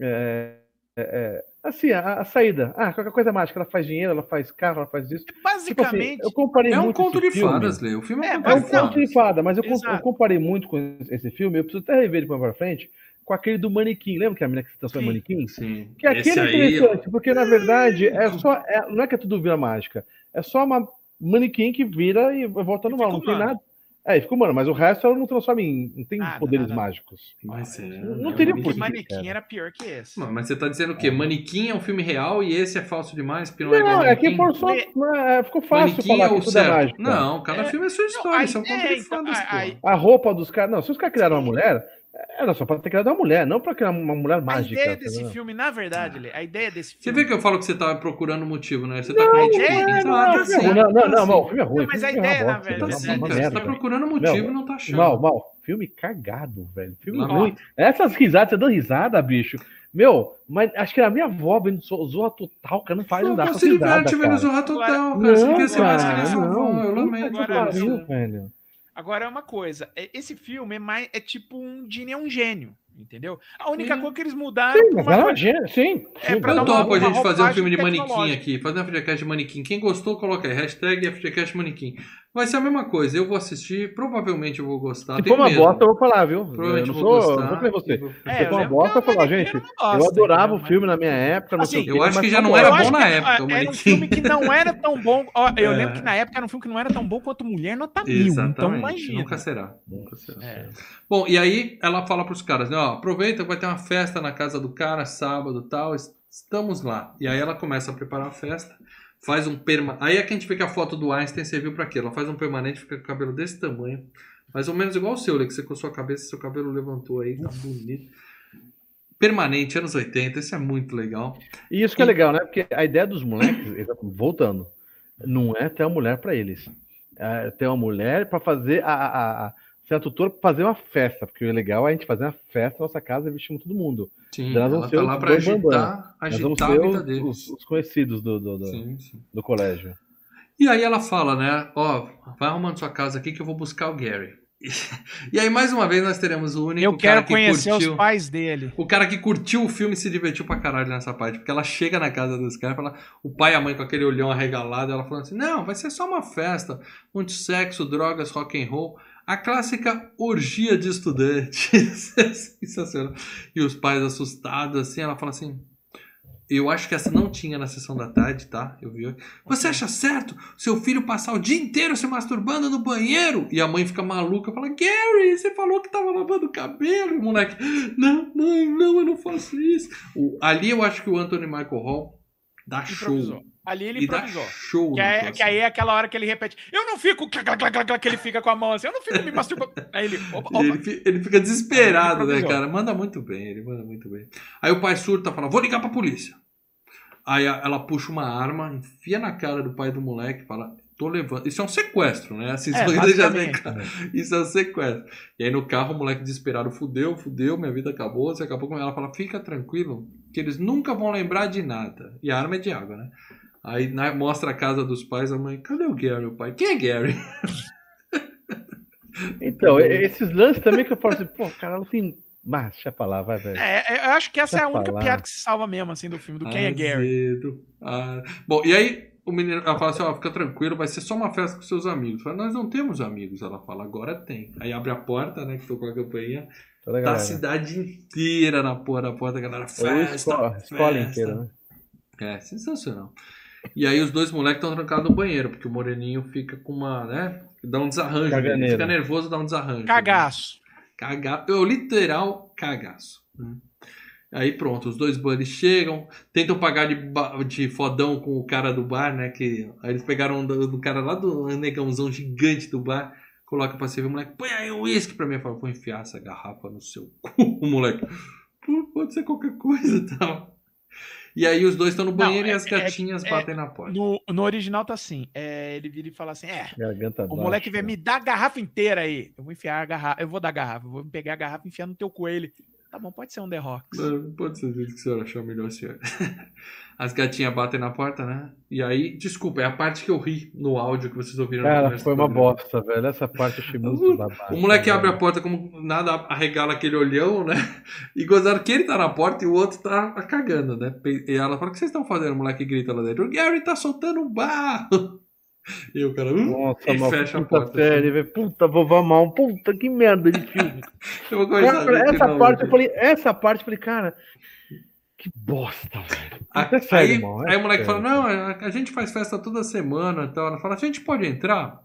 é, é, é, assim, a, a saída. Ah, qualquer coisa mágica, ela faz dinheiro, ela faz carro, ela faz isso. Tipo assim, Basicamente, eu comparei É um conto de filme. fadas, Lê. O filme é, É, um É conto um de conto fadas. de fada, mas eu, eu comparei muito com esse filme. Eu preciso até rever ele pra frente com aquele do manequim. Lembra que a menina que se transforma em manequim? Sim. Que aquele Esse é aí, interessante, porque na verdade é só. é- não é que é tudo vira mágica. É só uma manequim que vira e volta E normal. Não tem nada. É, ficou humana, mas o resto ela não transforma em. Não tem Nada, poderes nada. mágicos. Mas é, Não é teria por Manequim era pior que esse. Mas mas você tá dizendo o quê? Manequim é um filme real e esse é falso demais? Porque não, é Não, é que Manequim? por só. é, ficou fácil Manequim falar é que o tudo é certo. mágico. Não, cada É, filme é sua história. aí- Isso é um é, então, aí- A roupa dos caras. Não, se os caras criaram uma mulher, era só pra ter criado uma mulher, não pra criar uma mulher A mágica. ideia desse entendeu? filme, na verdade, Lê, a ideia desse Você filme. vê que eu falo que você tá procurando motivo, né? Você tá Não, criticando. é, Você não, tá não, assim, não, não, não, tá não, o filme é ruim. Não, mas a é ideia, na verdade, Tá tá cara. Você tá procurando motivo Não, e não tá achando. Mal, mal. Filme cagado, velho. Filme Não. ruim. Essas risadas, você dando risada, bicho. Meu, mas acho que a minha avó vendo zo- Zorra Total, cara, não faz Não, não dá você essas se risadas, diverte vendo cara. Zorra Total, cara. Não, Você quer ser mais que cara, sua avó. não. Eu lamento. que Agora, pariu, cara. velho. Agora é uma coisa, é- esse filme é mais é tipo um Gene é um gênio, entendeu? A única Sim. coisa que eles mudaram Sim, pra mas uma ela é gênio, sim. É sim, pra Eu uma- topo a gente fazer um filme de manequim aqui, fazer um FGCast de manequim. Quem gostou, coloca aí. Hashtag FGCast manequim. Vai ser a mesma coisa. Eu vou assistir, provavelmente eu vou gostar. Se for uma bosta, eu vou falar, viu? Eu Provavelmente não vou sou, gostar. não você. Vou- É, Se for uma eu bosta, eu vou falar, gente, eu eu adorava entendeu? o filme na minha época, não Assim, eu acho que já não bom. era Eu bom na época, Era um filme que não era tão bom. Ó, eu É. lembro que na época era um filme que não era tão bom quanto Mulher Nota Mil. Então Exatamente. imagina. Nunca será. Nunca será. É. Bom, e aí ela fala pros caras, né, ó, aproveita que vai ter uma festa na casa do cara, sábado e tal, es- estamos lá. E aí ela começa a preparar a festa, faz um perma... Aí é que a gente vê que a foto do Einstein serviu pra quê? Ela faz um permanente, fica com o cabelo desse tamanho, mais ou menos igual o seu, Lê, que você com a sua cabeça, seu cabelo levantou aí, tá bonito. Permanente, anos 80, isso é muito legal. E isso que é legal, né? Porque a ideia dos moleques, voltando, não é ter uma mulher pra eles. É ter uma mulher pra fazer a, a, a ser a tutora pra fazer uma festa, porque o legal é a gente fazer uma festa na nossa casa e vestimos todo mundo. Sim, Nós vamos ela tá lá pra dois agitar, Nós vamos agitar a vida os, deles. os- os conhecidos do, do, do, Sim, sim. do colégio. E aí ela fala, né? Ó, vai arrumando sua casa aqui que eu vou buscar o Gary. E aí, mais uma vez, nós teremos o único Eu cara quero que conhecer curtiu. os pais dele. O cara que curtiu o filme e se divertiu pra caralho nessa parte. Porque ela chega na casa dos caras e fala. O pai e a mãe com aquele olhão arregalado. Ela falando assim: Não, vai ser só uma festa. Muito sexo, drogas, rock and roll. A clássica orgia de estudantes. Sensacional. E os pais assustados, assim. Ela fala assim: Eu acho que essa não tinha na sessão da tarde, tá? Eu vi. Você acha certo seu filho passar o dia inteiro se masturbando no banheiro? E a mãe fica maluca, fala: Gary, você falou que tava lavando o cabelo, e o moleque. Não, mãe, não, eu não faço isso. O- ali eu acho que o Anthony Michael Hall dá show. Ali ele improvisou. show. Que, é, que aí é aquela hora que ele repete. Eu não fico. Que ele fica com a mão assim. Eu não fico me masturbando. Aí ele. Opa, opa. Ele, ele fica desesperado, Ele né, cara? Manda muito bem, ele manda muito bem. Aí o pai surta fala: Vou ligar pra polícia. Aí ela puxa uma arma, enfia na cara do pai do moleque e fala: Tô levando. Isso é um sequestro, né? Assim, É, basicamente. claro. Isso é um sequestro. E aí no carro o moleque desesperado: Fudeu, fudeu, minha vida acabou. Você acabou com ela. Fala: Fica tranquilo, que eles nunca vão lembrar de nada. E a arma é de água, né? Aí né, mostra a casa dos pais, a mãe: Cadê o Gary? O pai: Quem é Gary? Então, esses lances também que eu falo assim, pô, cara, não tem. Mas, deixa pra lá, vai, velho. É, é, eu acho que essa é a Deixa única falar. piada que se salva mesmo, assim, do filme, do Quem é Gary. Ah, Bom, e aí o menino, ela fala assim, ó, fica tranquilo, vai ser só uma festa com seus amigos. Fala, nós não temos amigos. Ela fala, agora tem. Aí abre a porta, né, que tocou a campainha, Toda tá a cidade inteira na porra da porta, a galera, festa, escola, escola festa. inteira, né? É, sensacional. E aí os dois moleques estão trancados no banheiro, porque o moreninho fica com uma, né, dá um desarranjo. Caganeira. fica nervoso, dá um desarranjo. Cagaço. Caga... Eu literal cagaço. né? Aí pronto, os dois buddies chegam, tentam pagar de, de fodão com o cara do bar, né? Que aí eles pegaram do, do cara lá do negãozão gigante do bar, coloca pra servir o moleque, põe aí um uísque pra mim. Eu falo, vou enfiar essa garrafa no seu cu, o moleque. "Pô, Pode ser qualquer coisa e tal. E aí os dois estão no Não, banheiro e é- as é- gatinhas é- batem na porta. No, no original tá assim. é, ele vira e fala assim: É, Garganta o moleque vem me dar a garrafa inteira aí. Eu vou enfiar a garrafa. Eu vou dar a garrafa. Eu vou pegar a garrafa e enfiar no teu coelho. Tá bom, pode ser um The Rocks. Não, Pode ser jeito que o senhor achar melhor, senhor. As gatinhas batem na porta, né? E aí, desculpa, é a parte que eu ri no áudio que vocês ouviram Cara, foi uma programa. bosta, velho. Essa parte eu achei muito babaca. O moleque velho. abre a porta como nada arregala aquele olhão, né? E gozaram que ele tá na porta e o outro tá cagando, né? E ela fala: O que vocês estão fazendo? O moleque grita lá dentro: O Gary tá soltando um barro. E o cara, "Hum?" Nossa, E mano, fecha a puta porta, série, velho. Puta, vovó mal. Puta, que merda de filme. Cara, a essa novo parte eu falei, essa parte eu falei, cara, que bosta, velho. A- É sério, aí, é aí o moleque fala: Não, a, a gente faz festa toda semana e tal. Ela fala: A gente pode entrar?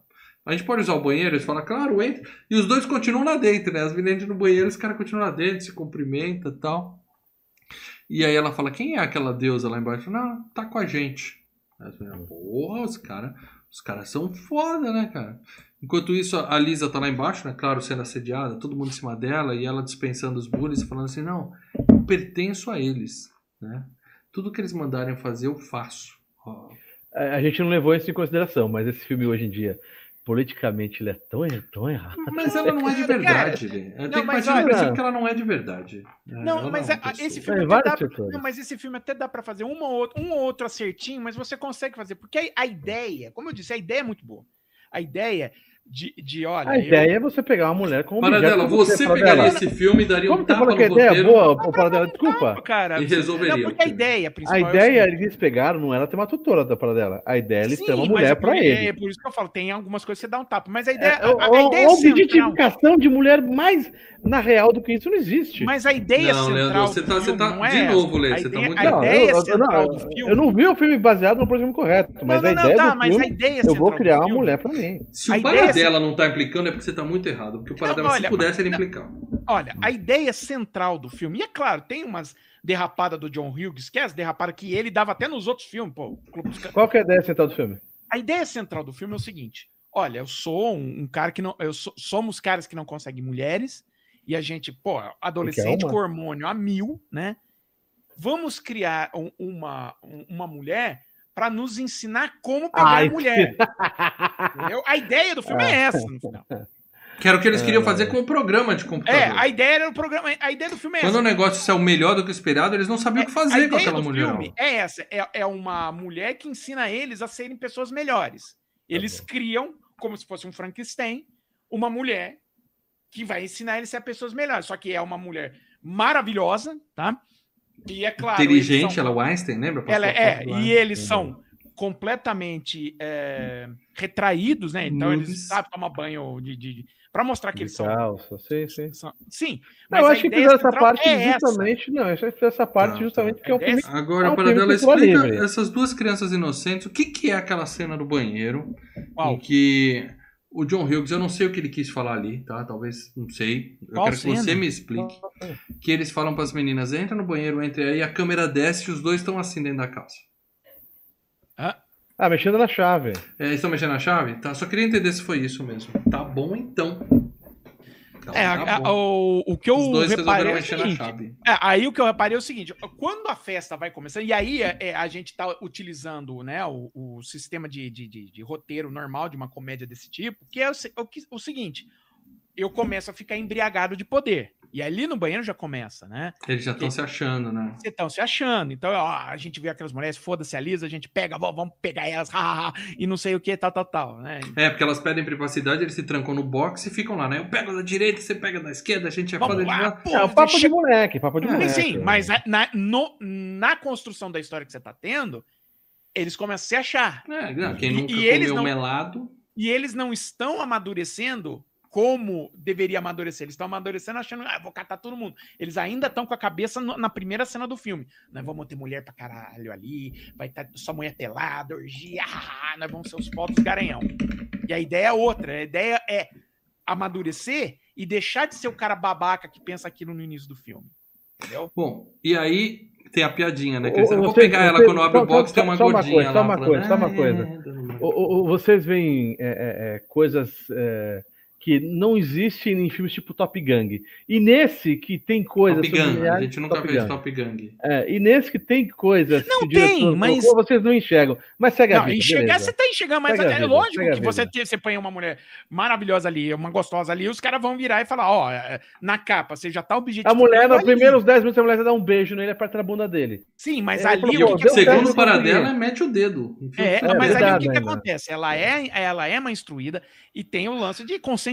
A gente pode usar o banheiro? Eles falam, claro, entra. E os dois continuam lá dentro, né? As meninas no banheiro, os caras continuam lá dentro, se cumprimentam e tal. E aí ela fala, quem é aquela deusa lá embaixo? Não, tá com a gente. Aí as meninas, porra, os caras os caras são foda, né, cara? Enquanto isso, a Lisa tá lá embaixo, né? Claro, sendo assediada, todo mundo em cima dela, e ela dispensando os bullies, falando assim, não, eu pertenço a eles, né? Tudo que eles mandarem fazer, eu faço. A gente não levou isso em consideração, mas esse filme hoje em dia, politicamente, ele é tão, tão errado. Mas ela não é de verdade, Lê. Tem que mas partir do olha- princípio que ela não é de verdade. né? Não, mas é a- esse filme até dá, não, mas esse filme até dá pra fazer uma ou outra, um ou outro acertinho, mas você consegue fazer, porque a, a ideia, como eu disse, a ideia é muito boa. A ideia de, de olha, A eu- ideia é você pegar uma mulher como Paradela, você Paradela. pegaria esse filme e daria Como um você tapa falou que a ideia é boa, ô, Paradela, desculpa. cara, E resolveria Não, porque a o filme. ideia principal A é ideia seguinte, eles pegaram não era ter uma tutora da Paradela. A ideia é eles ter uma mas mulher pra por- ele. É por isso que eu falo, tem algumas coisas que você dá um tapa, mas a ideia, É, a, a- a ideia objetificação de mulher mais na real do que isso não existe. mas a ideia Não, central Leandro, você tá- você tá- não é de novo, Lê, você tá ideia- muito errado. ideia eu, não, eu não vi o filme baseado no programa correto, mas Não, a não, ideia não, tá, mas a ideia eu vou criar uma mulher pra mim. Se o Paradela não tá implicando é porque você tá muito errado. Porque o Paradela, se olha, pudesse, ele implicava. Olha, a ideia central do filme, e é claro, tem umas derrapadas do John Hughes, que é as derrapadas que ele dava até nos outros filmes, pô. Qual que é a ideia central do filme? A ideia central do filme é o seguinte: olha, eu sou um, um cara que não. Eu sou- somos caras que não conseguem mulheres, e a gente, pô, adolescente uma. com hormônio a mil, né? Vamos criar um- uma, um- uma mulher para nos ensinar como pegar Ai, mulher. entendeu? A ideia do filme é essa, no final. Que era o que eles queriam fazer com o programa de computador. É, a ideia era o programa. A ideia do filme é Quando essa. o negócio saiu melhor do que o esperado, eles não sabiam o que fazer a com aquela mulher. filme é essa: é, é uma mulher que ensina eles a serem pessoas melhores. Eles criam, como se fosse um Frankenstein, uma mulher que vai ensinar eles a ser pessoas melhores. Só que é uma mulher maravilhosa, tá? E é claro. eles Inteligente, são- ela é o Einstein, lembra? ela é, e eles são completamente é, retraídos, né? Então eles Noobs. sabem tomar banho de, de, para mostrar que eles são, Calça, sim, sim. são- sim. Não, mas eu acho que fizeram essa parte é essa. justamente. Não, eu acho que fizeram essa parte Tá, justamente porque é um filme. Agora, É um para de cultura explica livre. essas duas crianças inocentes. O que, que é aquela cena do banheiro Qual? em que o John Hughes, eu não sei o que ele quis falar ali, tá? Talvez, não sei. Eu Qual quero que você cena? me explique. Que eles falam para as meninas: entra no banheiro, entre aí, a câmera desce e os dois estão assim dentro da calça. Ah, mexendo na chave. É, eles estão mexendo na chave? Tá, só queria entender se foi isso mesmo. Tá bom então. Então, É, tá a- o, o que eu Os dois reparei é o seguinte, chave. É, aí o que eu reparei é o seguinte: quando a festa vai começando, e aí é, é, a gente tá utilizando né, o, o sistema de, de, de- de roteiro normal de uma comédia desse tipo, que é o, o, o seguinte: eu começo a ficar embriagado de poder. E ali no banheiro já começa, né? Eles já estão se achando, né? Vocês estão se achando. Então, ó, a gente vê aquelas mulheres, foda-se a Lisa, a gente pega, vó, vamos pegar elas, hahaha, e não sei o que, tal, tal, tal, né? É, porque elas pedem privacidade, eles se trancam no box e ficam lá, né? Eu pego da direita, você pega da esquerda, a gente é foda de lá, pô, É, o papo de chega- moleque, papo de moleque. sim, mas na, no- na construção da história que você tá tendo, eles começam a se achar. É, não, quem E- nunca e eles comeu não- melado. E eles não estão amadurecendo como deveria amadurecer. Eles estão amadurecendo achando, ah, vou catar todo mundo. Eles ainda estão com a cabeça no- na primeira cena do filme. Nós vamos ter mulher pra caralho ali, vai estar só mulher pelada, orgia, ah, nós vamos ser os potos garanhão. E a ideia é outra. A ideia é amadurecer e deixar de ser o cara babaca que pensa aquilo no início do filme. Entendeu? Bom, e aí tem a piadinha, né? Que eu vou você- pegar ela você- quando abre só- o box, só- tem uma só uma gordinha coisa, lá. só uma falando, coisa, só uma "Ah, coisa. é, uma-" O- o- o- vocês veem é, é, é, coisas é, que não existem em filmes tipo Top Gang. E nesse que tem coisas. Top Gun, a gente nunca Top fez. Top Gang. É, e nesse que tem coisas Não tem, mas- colocou, vocês não enxergam. Mas segue a Não, vida. enxergar beleza. você tá enxergando, mas Segue a é vida, lógico a que você, você põe uma mulher maravilhosa ali, uma gostosa ali, os caras vão virar e falar, ó, é, na capa, você já tá objetivo. A mulher, nos primeiros 10 minutos, a mulher dá um beijo nele aperta a bunda dele. Sim, mas É, ali falou, o que, que. Segundo o eu queria. Paradela, mete o dedo. É, não, mas ali o verdade que, que acontece? Ela é, ela é uma instruída e tem o lance de consentimento.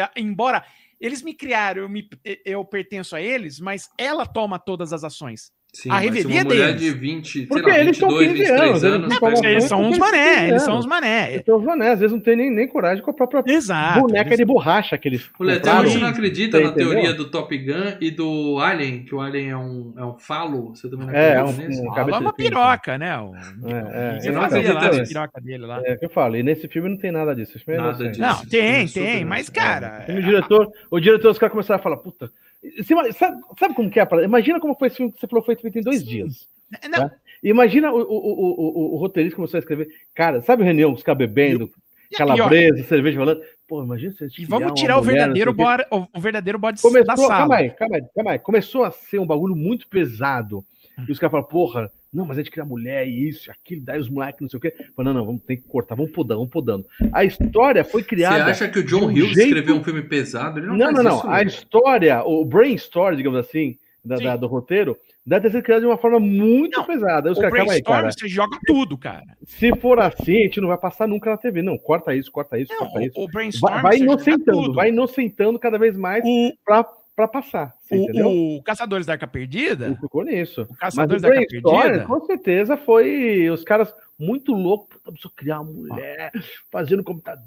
É, Embora eles me criaram, eu, me- eu pertenço a eles, mas ela toma todas as ações. Sim, A revelia mulher deles. de 20, sei Porque lá, eles são 22, 15 23 anos, eles anos. não É, porque eles são uns mané, eles eles são uns mané. Então, né, às vezes não tem nem, nem coragem com a própria Exato. boneca eles- de borracha que eles Letel, compraram. você não acredita Você na entendeu? teoria do Top Gun e do Alien, que o Alien é um, é um falo? Você também não É, acredita um- nisso? um- cabeça é uma piroca, né? O... É, é, Você não fazia acredito lá a nisso. piroca dele lá. É o que eu falo, e nesse filme não tem nada disso. É Nada disso. Não, tem, tem, mas, cara. Diretor, o diretor, os caras começaram a falar, puta. Você Sabe, sabe como que é? Imagina como foi esse filme que você falou foi feito em dois dias. é, Não, Tá? Imagina o, o, o, o, o roteirista começou a escrever. Cara, sabe reunião, os caras bebendo, calabresa, cerveja rolando. Pô, imagina se E vamos tirar o mulher, verdadeiro, o o, o verdadeiro bode Começou, da sala. calma aí, calma aí, calma aí. Começou a ser um bagulho muito pesado. Hum. E os caras falaram, porra, não, mas a gente cria mulher e isso, aquilo, daí os moleques, não sei o quê. Falei, não, não, vamos ter que cortar, vamos podando, vamos podando. A história foi Você criada. acha que o John um Hughes jeito- escreveu um filme pesado? Ele não, Não, faz não, não. isso, A né? história, o brain story, digamos assim, da, da- do roteiro, deve ter sido criado de uma forma muito Não, pesada. Aí os O caras, calma aí, brainstorm, cara. você joga tudo, cara. Se for assim, a gente não vai passar nunca na TV. Não, corta isso, corta isso, Não, corta isso. o, o brainstorm, Vai, vai você inocentando, vai inocentando cada vez mais O, pra, pra passar. Você entendeu? o, o Caçadores da Arca Perdida, ficou nisso. o Mas Caçadores o da Arca Perdida, com certeza, foi os caras muito loucos. Preciso criar uma mulher, fazendo computador,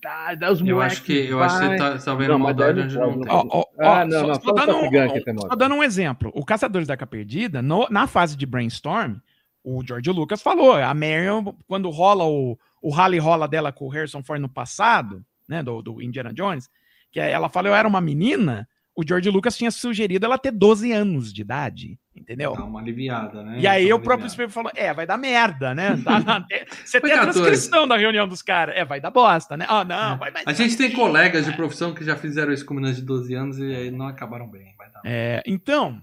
tá, daí os Eu acho que, eu acho que você tá, tá vendo Não, mas maldade onde não tem. Ó, ó, Ah, não, só, não, dando um, só dando um exemplo. O Caçadores da Arca Perdida, no- na fase de brainstorm, o George Lucas falou, a Marion, quando rola o, o rally rola dela com o Harrison Ford no passado, né, do, do Indiana Jones, que ela falou, eu era uma menina, o George Lucas tinha sugerido ela ter 12 anos de idade, entendeu? Dá uma aliviada, né? E aí o próprio. Spielberg falou, é, vai dar merda, né? Tá Você tem a 14. transcrição da reunião dos caras. É, vai dar bosta, né? Ah, não, vai mais A gente tem colegas de profissão que já fizeram isso com meninas de 12 anos e aí não acabaram bem. Dar. É, então,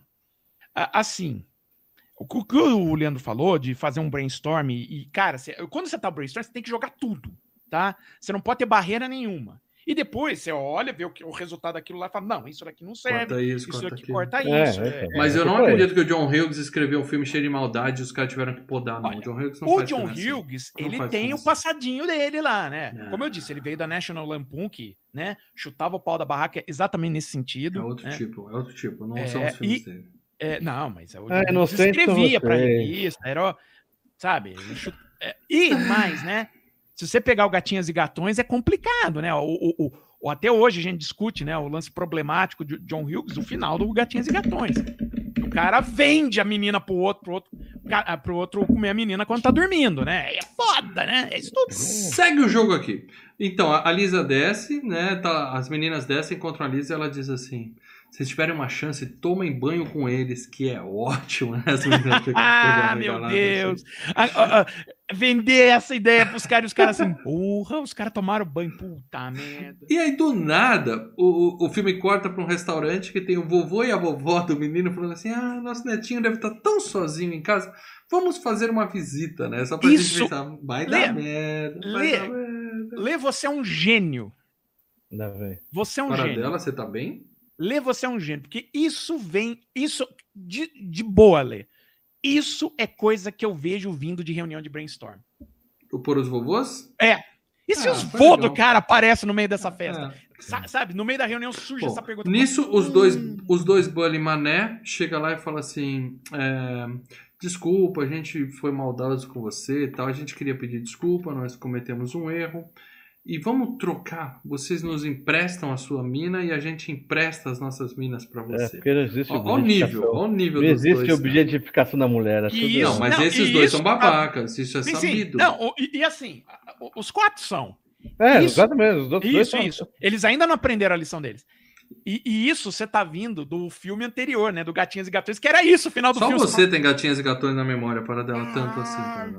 assim, o que- o Leandro falou de fazer um brainstorm e, cara, você- quando você tá brainstorm, você tem que jogar tudo, tá? Você não pode ter barreira nenhuma. E depois você olha, vê o, que- o resultado daquilo lá e fala, não, isso daqui não serve, Corta isso, isso corta daqui aquilo. corta É, isso. é, é. é. Mas eu não Foi. acredito que o John Hughes escreveu um filme cheio de maldade e os caras tiveram que podar, não. Olha, o John Hughes não O faz John assim. Hughes, Não ele faz tem o assim. passadinho dele lá, né? É. Como eu disse, ele veio da National Lampoon, que, né, chutava o pau da barraca é exatamente nesse É sentido. outro né? tipo, é outro tipo. Não É, são os filmes e- dele. É, não, mas o É, John Hughes inocente são escrevia pra vocês. revista, era, sabe? é, e mais, né? Se você pegar o Gatinhas e Gatões, é complicado, né? O, o- o- até hoje a gente discute, né? O lance problemático de John Hughes, o final do Gatinhas e Gatões. O cara vende a menina pro outro, pro outro, ca- pro outro comer a menina quando tá dormindo, né? É foda, né? É isso tudo. Segue o jogo aqui. Então, a Lisa desce, né? tá- as meninas descem, encontram a Lisa e ela diz assim: vocês tiverem uma chance, tomem banho com eles, que é ótimo, né? Ah, meu Deus! Ah, ah, ah, vender essa ideia pros caras e os caras assim, porra, os caras tomaram banho, puta merda. E aí, do nada, o, o filme corta pra um restaurante que tem o vovô e a vovó do menino falando assim: ah, nosso netinho deve estar tão sozinho em casa. Vamos fazer uma visita, né? Só pra Isso. gente pensar, vai Lê. dar merda, vai Lê. dar merda. Lê, você é um gênio. Ainda bem. Você é um Para gênio. dela, você tá bem? Lê, você é um gênio. Porque isso vem. Isso. De, de boa, Lê. Isso é coisa que eu vejo vindo de reunião de brainstorm. O Por os Vovôs? E se Ah, os vô do cara aparecem no meio dessa festa? É. Sa- sabe, no meio da reunião surge Bom, essa pergunta. Nisso, os dois, Hum. os dois Bully Mané chega lá e fala assim: é, Desculpa, a gente foi maldoso com você e tal. A gente queria pedir desculpa, nós cometemos um erro. E vamos trocar. Vocês nos emprestam a sua mina e a gente empresta as nossas minas pra É, você. porque não existe Ó, ó o nível, ó o nível Não dos existe dois, objetificação da mulher. é Isso, Não, mas não, esses dois isso- são babacas, isso é Sim, sim. sabido. Não, o- e, e assim, os quatro são. É, Isso. exatamente. Os outros dois Isso, são- isso. Eles ainda não aprenderam a lição deles. E, e isso você tá vindo do filme anterior, né? Do Gatinhas e Gatões, que era isso, o final do Só filme. você tem gatinhas e gatões na memória para dela tanto assim, cara.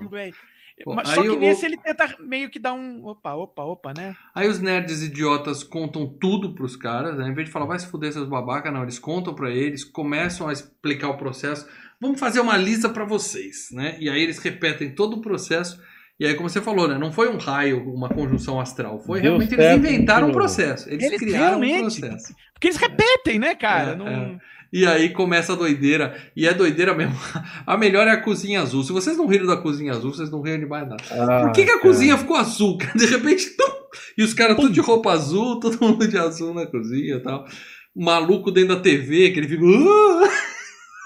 Mas só que o- nesse ele tenta meio que dar um. Opa, opa, opa, né? Aí os nerds idiotas contam tudo pros caras, né? Em vez de falar, vai se fuder seus babaca, não, eles contam pra eles, começam a explicar o processo. Vamos fazer uma lista pra vocês, né? E aí eles repetem todo o processo. E aí, como você falou, né? Não foi um raio, uma conjunção astral. Foi Deu realmente eles certo, inventaram um processo. Eles, Eles criaram um processo. Porque eles repetem, né, cara? É, Não- é. E aí começa a doideira. E é doideira mesmo. A melhor é a cozinha azul. Se vocês não riram da cozinha azul, vocês não riram de mais nada. Ah, Por que, que a cara. cozinha ficou azul? cara? De repente, tum, e os caras tudo de roupa azul, todo mundo de azul na cozinha e tal. O maluco dentro da TV, que ele fica. "Ah!"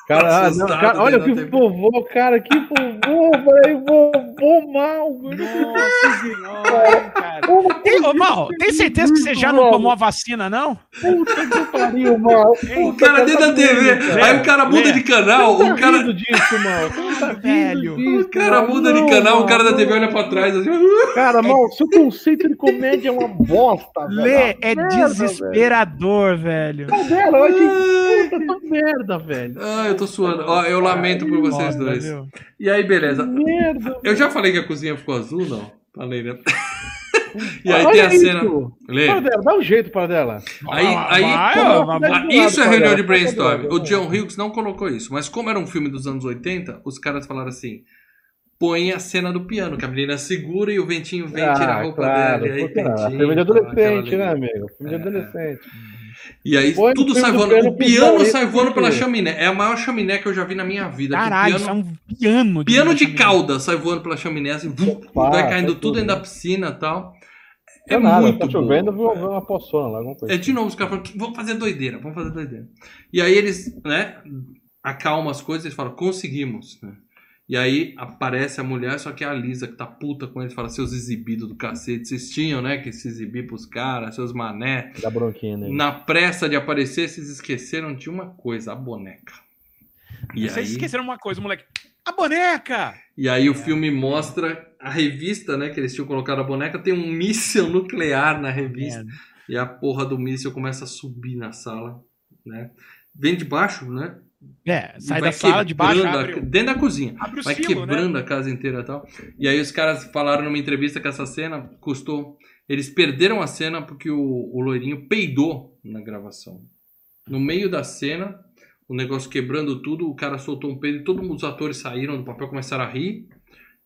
Cara, ah, não, cara, olha que TV. vovô, cara, que vovô, velho, vovô mal, velho. Nossa senhora, cara. Tem, ô, Mal, tem certeza que você já não tomou a vacina, não? Puta que pariu, mal. O cara dentro da TV. Aí o cara muda de canal, o tá cara. disso, mal. Tá Velho. O cara muda de canal, o cara da. TV olha pra trás assim. Cara, mal, seu conceito de comédia é uma bosta, velho. Lê, é Merda, desesperador, velho. velho. Dela, eu achei puta, que merda, velho. Ah, eu tô suando. Ó, eu lamento por vocês dois. viu? E aí, beleza. Merda. Eu já falei que a cozinha ficou azul, não? Falei, né? E aí Olha tem a cena. isso. Lê. Dela, dá um jeito para dela. Aí, aí, Vai, ó, vai, vai. Ah, isso é reunião de brainstorm. O John Hughes não colocou isso, mas como era um filme dos anos 80, os caras falaram assim: põe a cena do piano, que a menina segura e o ventinho vem tirar a roupa claro, dela. Aí tem Filme de adolescente, né, amigo? Filme de É. adolescente. E aí Põe tudo sai voando. O piano sai voando pela chaminé. É a maior chaminé que eu já vi na minha vida. Caralho, piano, é um piano. piano de cauda sai voando pela chaminé, assim, vum, vai caindo faz tudo dentro da piscina e tal. É É nada, muito tá chovendo, bom. vou ver uma poçona lá, alguma coisa. É de novo, os caras falam, "Que- vamos fazer doideira, vamos fazer doideira. E aí eles, né, acalmam as coisas e falam, conseguimos, né? E aí aparece a mulher, só que é a Lisa que tá puta com eles, fala, seus exibidos do cacete, vocês tinham, né, que se exibir pros caras, seus mané. Dá bronquinha nele. Na pressa de aparecer, vocês esqueceram de uma coisa, a boneca. E Vocês aí, esqueceram uma coisa, moleque. A boneca! e aí o filme mostra a revista, né, que eles tinham colocado a boneca, tem um míssil nuclear na revista. Merda. E a porra do míssil começa a subir na sala, né? Vem de baixo, né? É, sai da sala de baixo, abre, o- dentro da cozinha. abre o Vai silo, né? quebrando a casa inteira e tal. E aí os caras falaram numa entrevista que essa cena custou. Eles perderam a cena porque o, o loirinho peidou na gravação. No meio da cena, o negócio quebrando tudo, o cara soltou um peido e todos os atores saíram do papel, começaram a rir.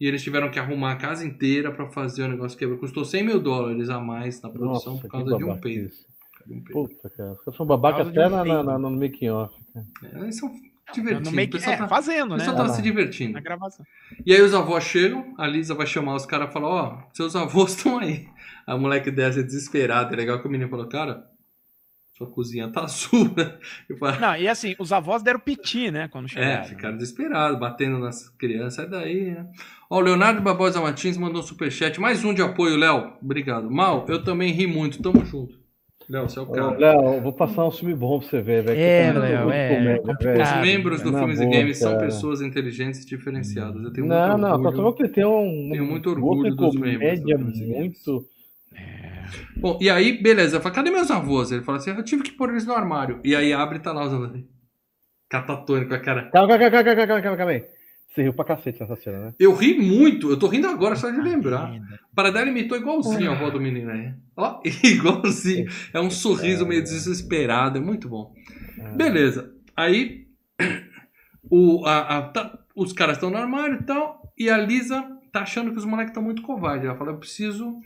E eles tiveram que arrumar a casa inteira pra fazer o negócio quebrar. Custou 100 mil dólares a mais na produção Nossa, por causa de um peido. Puta, cara. Os caras são babaca até um na, na, na- no making off. É, eles são divertidos. No meio o pessoal é, tá, fazendo, o né? pessoal Ah, tá se divertindo. Na gravação. E aí os avós chegam, a Lisa vai chamar os caras e falar, ó, seus avós estão aí. A moleque dessa é desesperada. É legal que o menino falou, cara, sua cozinha tá azul, né? Não, e assim, os avós deram piti, né? Quando é, chegaram. ficaram desesperados, batendo nas crianças, sai daí, né? Ó, o Leonardo Barbosa Martins mandou um superchat, mais um de apoio, Léo. Obrigado. Mal, eu também ri muito, tamo junto. Léo, você é o cara. Léo, eu vou passar um filme bom pra você ver, velho. É, tá Léo, é, comédia, complicado. velho. Os membros do Filmes e Games são pessoas inteligentes e diferenciadas. Eu tenho Não, muito não, orgulho. falou que ele tem um. Tenho muito orgulho dos membros comédia do Filmes e Games. muito. Bom, e aí, beleza. Eu falo, cadê meus avós? Ele fala assim, eu tive que pôr eles no armário. E aí abre e tá lá os avós. Catatônico, a cara. Calma, calma, calma, calma, calma, calma, calma aí. Você riu pra cacete nessa cena, né? Eu ri muito, eu tô rindo agora só de lembrar. Merda. Paradela imitou igualzinho a avó do menino aí. Ó, igualzinho. É um sorriso meio desesperado, é muito bom. Beleza. Aí o, a- a- tá- os caras estão no armário e tal, e a Lisa tá achando que os moleques estão muito covardes. Ela fala, eu preciso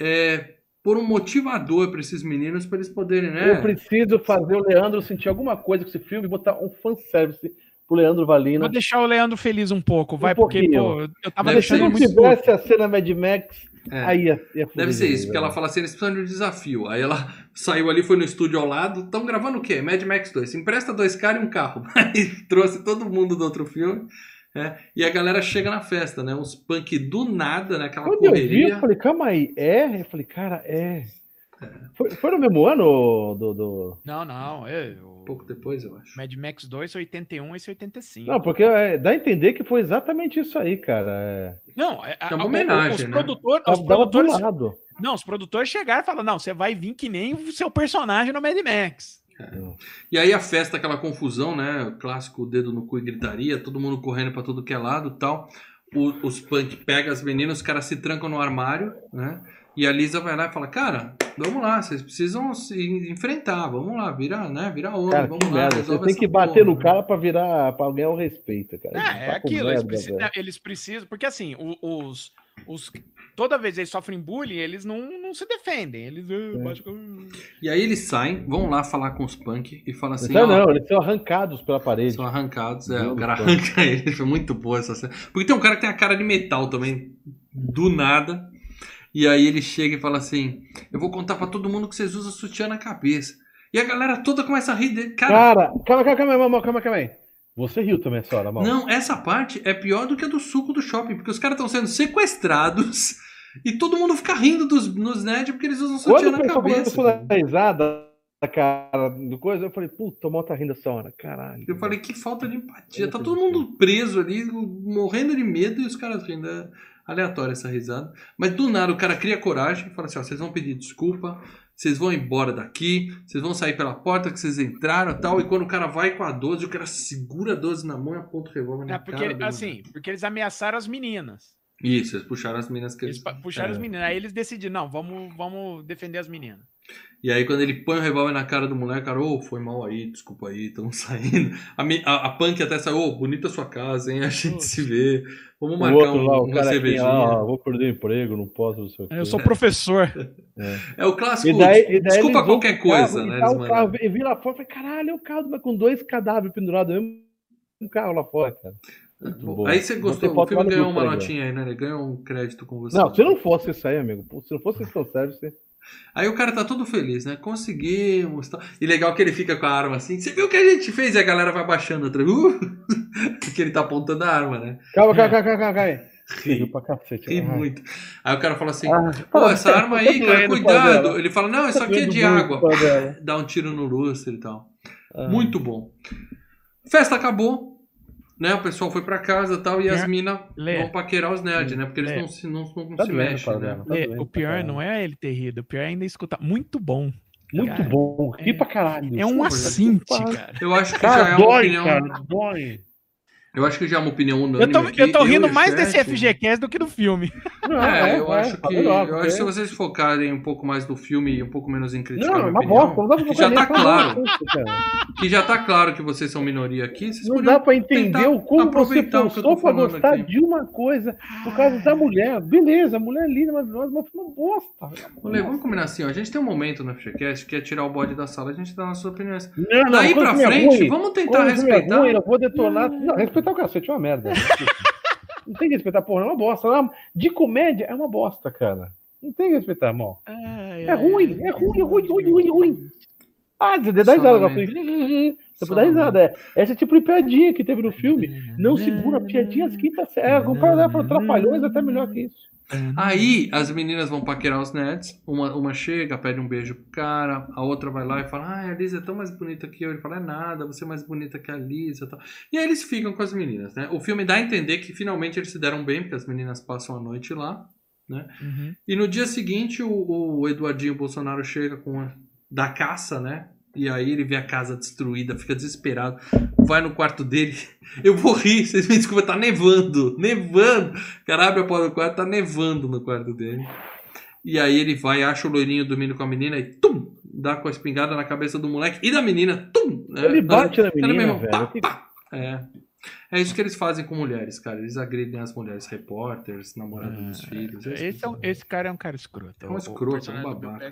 é, pôr um motivador pra esses meninos pra eles poderem, né? Eu preciso fazer o Leandro sentir alguma coisa com esse filme e botar um fanservice pro Leandro Valina. Vou deixar o Leandro feliz um pouco, vai, porque, pô, eu tava Deve deixando Se muito puto. tivesse a cena Mad Max, É. aí ia, ia fuder Deve ser isso, vez, porque ela fala assim, eles precisam de um desafio. Aí ela saiu ali, foi no estúdio ao lado, estão gravando o quê? Mad Max 2. Empresta dois caras e um carro. Aí trouxe todo mundo do outro filme. né? E a galera chega na festa, né? Uns punk do nada, né? Aquela Quando eu vi, correria. eu falei, calma aí, é? Eu falei, cara, é. Foi, foi no mesmo ano do. do... Não, não, é, o Pouco depois, eu acho. Mad Max 2 81 esse 85. Não, porque é, dá a entender que foi exatamente isso aí, cara. É, Não, é, É uma homenagem, os, né? produtor- os produtores, lado. não, os produtores chegaram e falaram: "Não, você vai vir que nem o seu personagem no Mad Max". E aí a festa, aquela confusão, né? O clássico dedo no cu e gritaria, todo mundo correndo pra tudo que é lado e tal. O- os punk pegam as meninas, os caras se trancam no armário, né? E a Lisa vai lá e fala, cara, vamos lá, vocês precisam se enfrentar, vamos lá, vira, né? Vira homem, Cara, vamos lá. Você tem que bater porra, no cara pra virar, pra ganhar o respeito, cara. É, é Papo aquilo, eles, merda, precisam, velho. eles precisam, porque assim, os, os toda vez eles sofrem bullying, eles não, não se defendem, eles É. ah, com- E aí eles saem, vão lá falar com os punk e falam assim, ó, não, eles são arrancados pela parede. são arrancados, é, o cara arranca eles, foi muito boa essa cena. Porque tem um cara que tem a cara de metal também, do nada, e aí ele chega e fala assim, eu vou contar pra todo mundo que vocês usam sutiã na cabeça. E a galera toda começa a rir dele. Cara, Cara, calma, calma, calma, calma, calma, calma aí. Você riu também essa hora, mal. Não, essa parte é pior do que a do suco do shopping, porque os caras estão sendo sequestrados e todo mundo fica rindo dos, nos nerds porque eles usam Quando sutiã na cabeça. a dar risada da cara do coisa, eu falei, puta, o mal tá rindo essa hora. Caralho. Eu falei, que falta de empatia. Tá todo mundo preso ali, morrendo de medo e os caras rindo. Aleatória essa risada. Mas do nada o cara cria coragem e fala assim: ó, vocês vão pedir desculpa, vocês vão embora daqui, vocês vão sair pela porta que vocês entraram e tal. E quando o cara vai com a 12, o cara segura a 12 na mão e aponta o revólver na É, porque, cara. do assim, porque eles ameaçaram as meninas. Isso, eles puxaram as minas que Eles eles. puxaram é. as meninas. Aí eles decidiram, não, vamos, vamos defender as meninas. E aí, quando ele põe o revólver na cara do moleque, o cara, ô, foi mal aí, desculpa aí, estamos saindo. A, a, a punk até saiu, ô, bonita a sua casa, hein? A gente se vê. Vamos O marcar outro um, lá, o uma cara aqui, cervejinha. ah, vou perder o emprego, não posso, não sei o quê. Eu sou professor. É o clássico, E daí, e daí desculpa qualquer coisa, né? eles o mandam. carro, e vi lá fora, falei, caralho, é o carro mas com dois cadáveres pendurados no mesmo carro lá fora, cara. Muito Bom, bom. Aí você gostou, ter o filme ganhou uma notinha aí, né? Ele ganhou um crédito com você. Não, se não fosse isso aí, amigo, se não fosse isso tão sério, você... Aí o cara tá todo feliz, né? Conseguimos. Tal. E legal que ele fica com a arma assim. Você viu o que a gente fez? E a galera vai baixando atrás. Uh! Porque ele tá apontando a arma, né? Calma, calma, calma, calma, calma. Riu pra cacete. Ri Ai. muito. Aí o cara fala assim: Ah, Pô, essa arma tá aí, cara, pau cuidado. Ele fala: Não, isso Tá aqui é doendo de água. Dá um tiro no lustre e tal. Ah. Muito bom. Festa acabou. Né, o pessoal foi pra casa e tal, e as Lê. minas Lê. vão paquerar os nerds, né? Porque eles Lê. não se, não, não Tá se doendo, mexem, né? Tá doendo o pior não é ele ter rido, o pior é ainda escutar. Muito bom. Muito Cara, bom, ri é- pra caralho. É um assinte, cara. Eu acho que Cara, já é uma dói, opinião. cara, dói. Eu acho que já é uma opinião unânime. Eu tô, aqui. eu tô rindo e o mais chat- desse FGCast do que do filme. Não, É, eu acho tá que. melhor, eu acho que se vocês focarem um pouco mais no filme e um pouco menos em criticar Não, é minha uma opinião, bosta, não dá pra que já tá claro, que já tá claro que vocês são minoria aqui, vocês Não dá pra entender o como você aproveitar o que eu tô forçou pra falando gostar aqui. de uma coisa por causa da mulher. Beleza, a mulher é linda, mas mas foi uma bosta. Olê, vamos combinar assim, ó. A gente tem um momento no FGCast que é tirar o bode da sala, a gente dá nossas opiniões. Não, não, Daí pra é frente, ruim, vamos tentar é respeitar. ruim, eu vou detonar. Não, respeitar o cacete é uma merda. Não tem que respeitar, porra, é uma bosta. De comédia é uma bosta, cara. Não tem que respeitar, irmão. É ruim, é ruim, é ruim, ruim, ruim, ruim. Ah, você dá Só risada. lamento. Você Só pode dar risada. É. Essa é tipo de piadinha que teve no filme. Não segura piadinhas quinta série. Comparado para Trapalhões, é até melhor que isso. Aí as meninas vão paquerar os nerds. Uma, uma chega, pede um beijo pro cara, a outra vai lá e fala: Ah, a Lisa é tão mais bonita que eu. Ele fala: É nada, você é mais bonita que a Lisa. e Tal. E aí eles ficam com as meninas, né? O filme dá a entender que finalmente eles se deram bem, porque as meninas passam a noite lá. Uhum. E no dia seguinte, o, o Eduardinho Bolsonaro chega com a, da caça, né? E aí ele vê a casa destruída, fica desesperado, vai no quarto dele. Eu vou rir, vocês me desculpem, tá nevando, nevando. O cara abre a porta do quarto, tá nevando no quarto dele. E aí ele vai, acha o loirinho dormindo com a menina e tum! Dá com a espingarda na cabeça do moleque e da menina, tum! né? Ele bate na menina, mesmo, pá, velho. pá. É. É isso que eles fazem com mulheres, cara. Eles agridem as mulheres repórteres, namoradas dos filhos. é isso que Esse, é um- esse cara é um cara escroto. É um escroto, personagem um Bill babaca. É.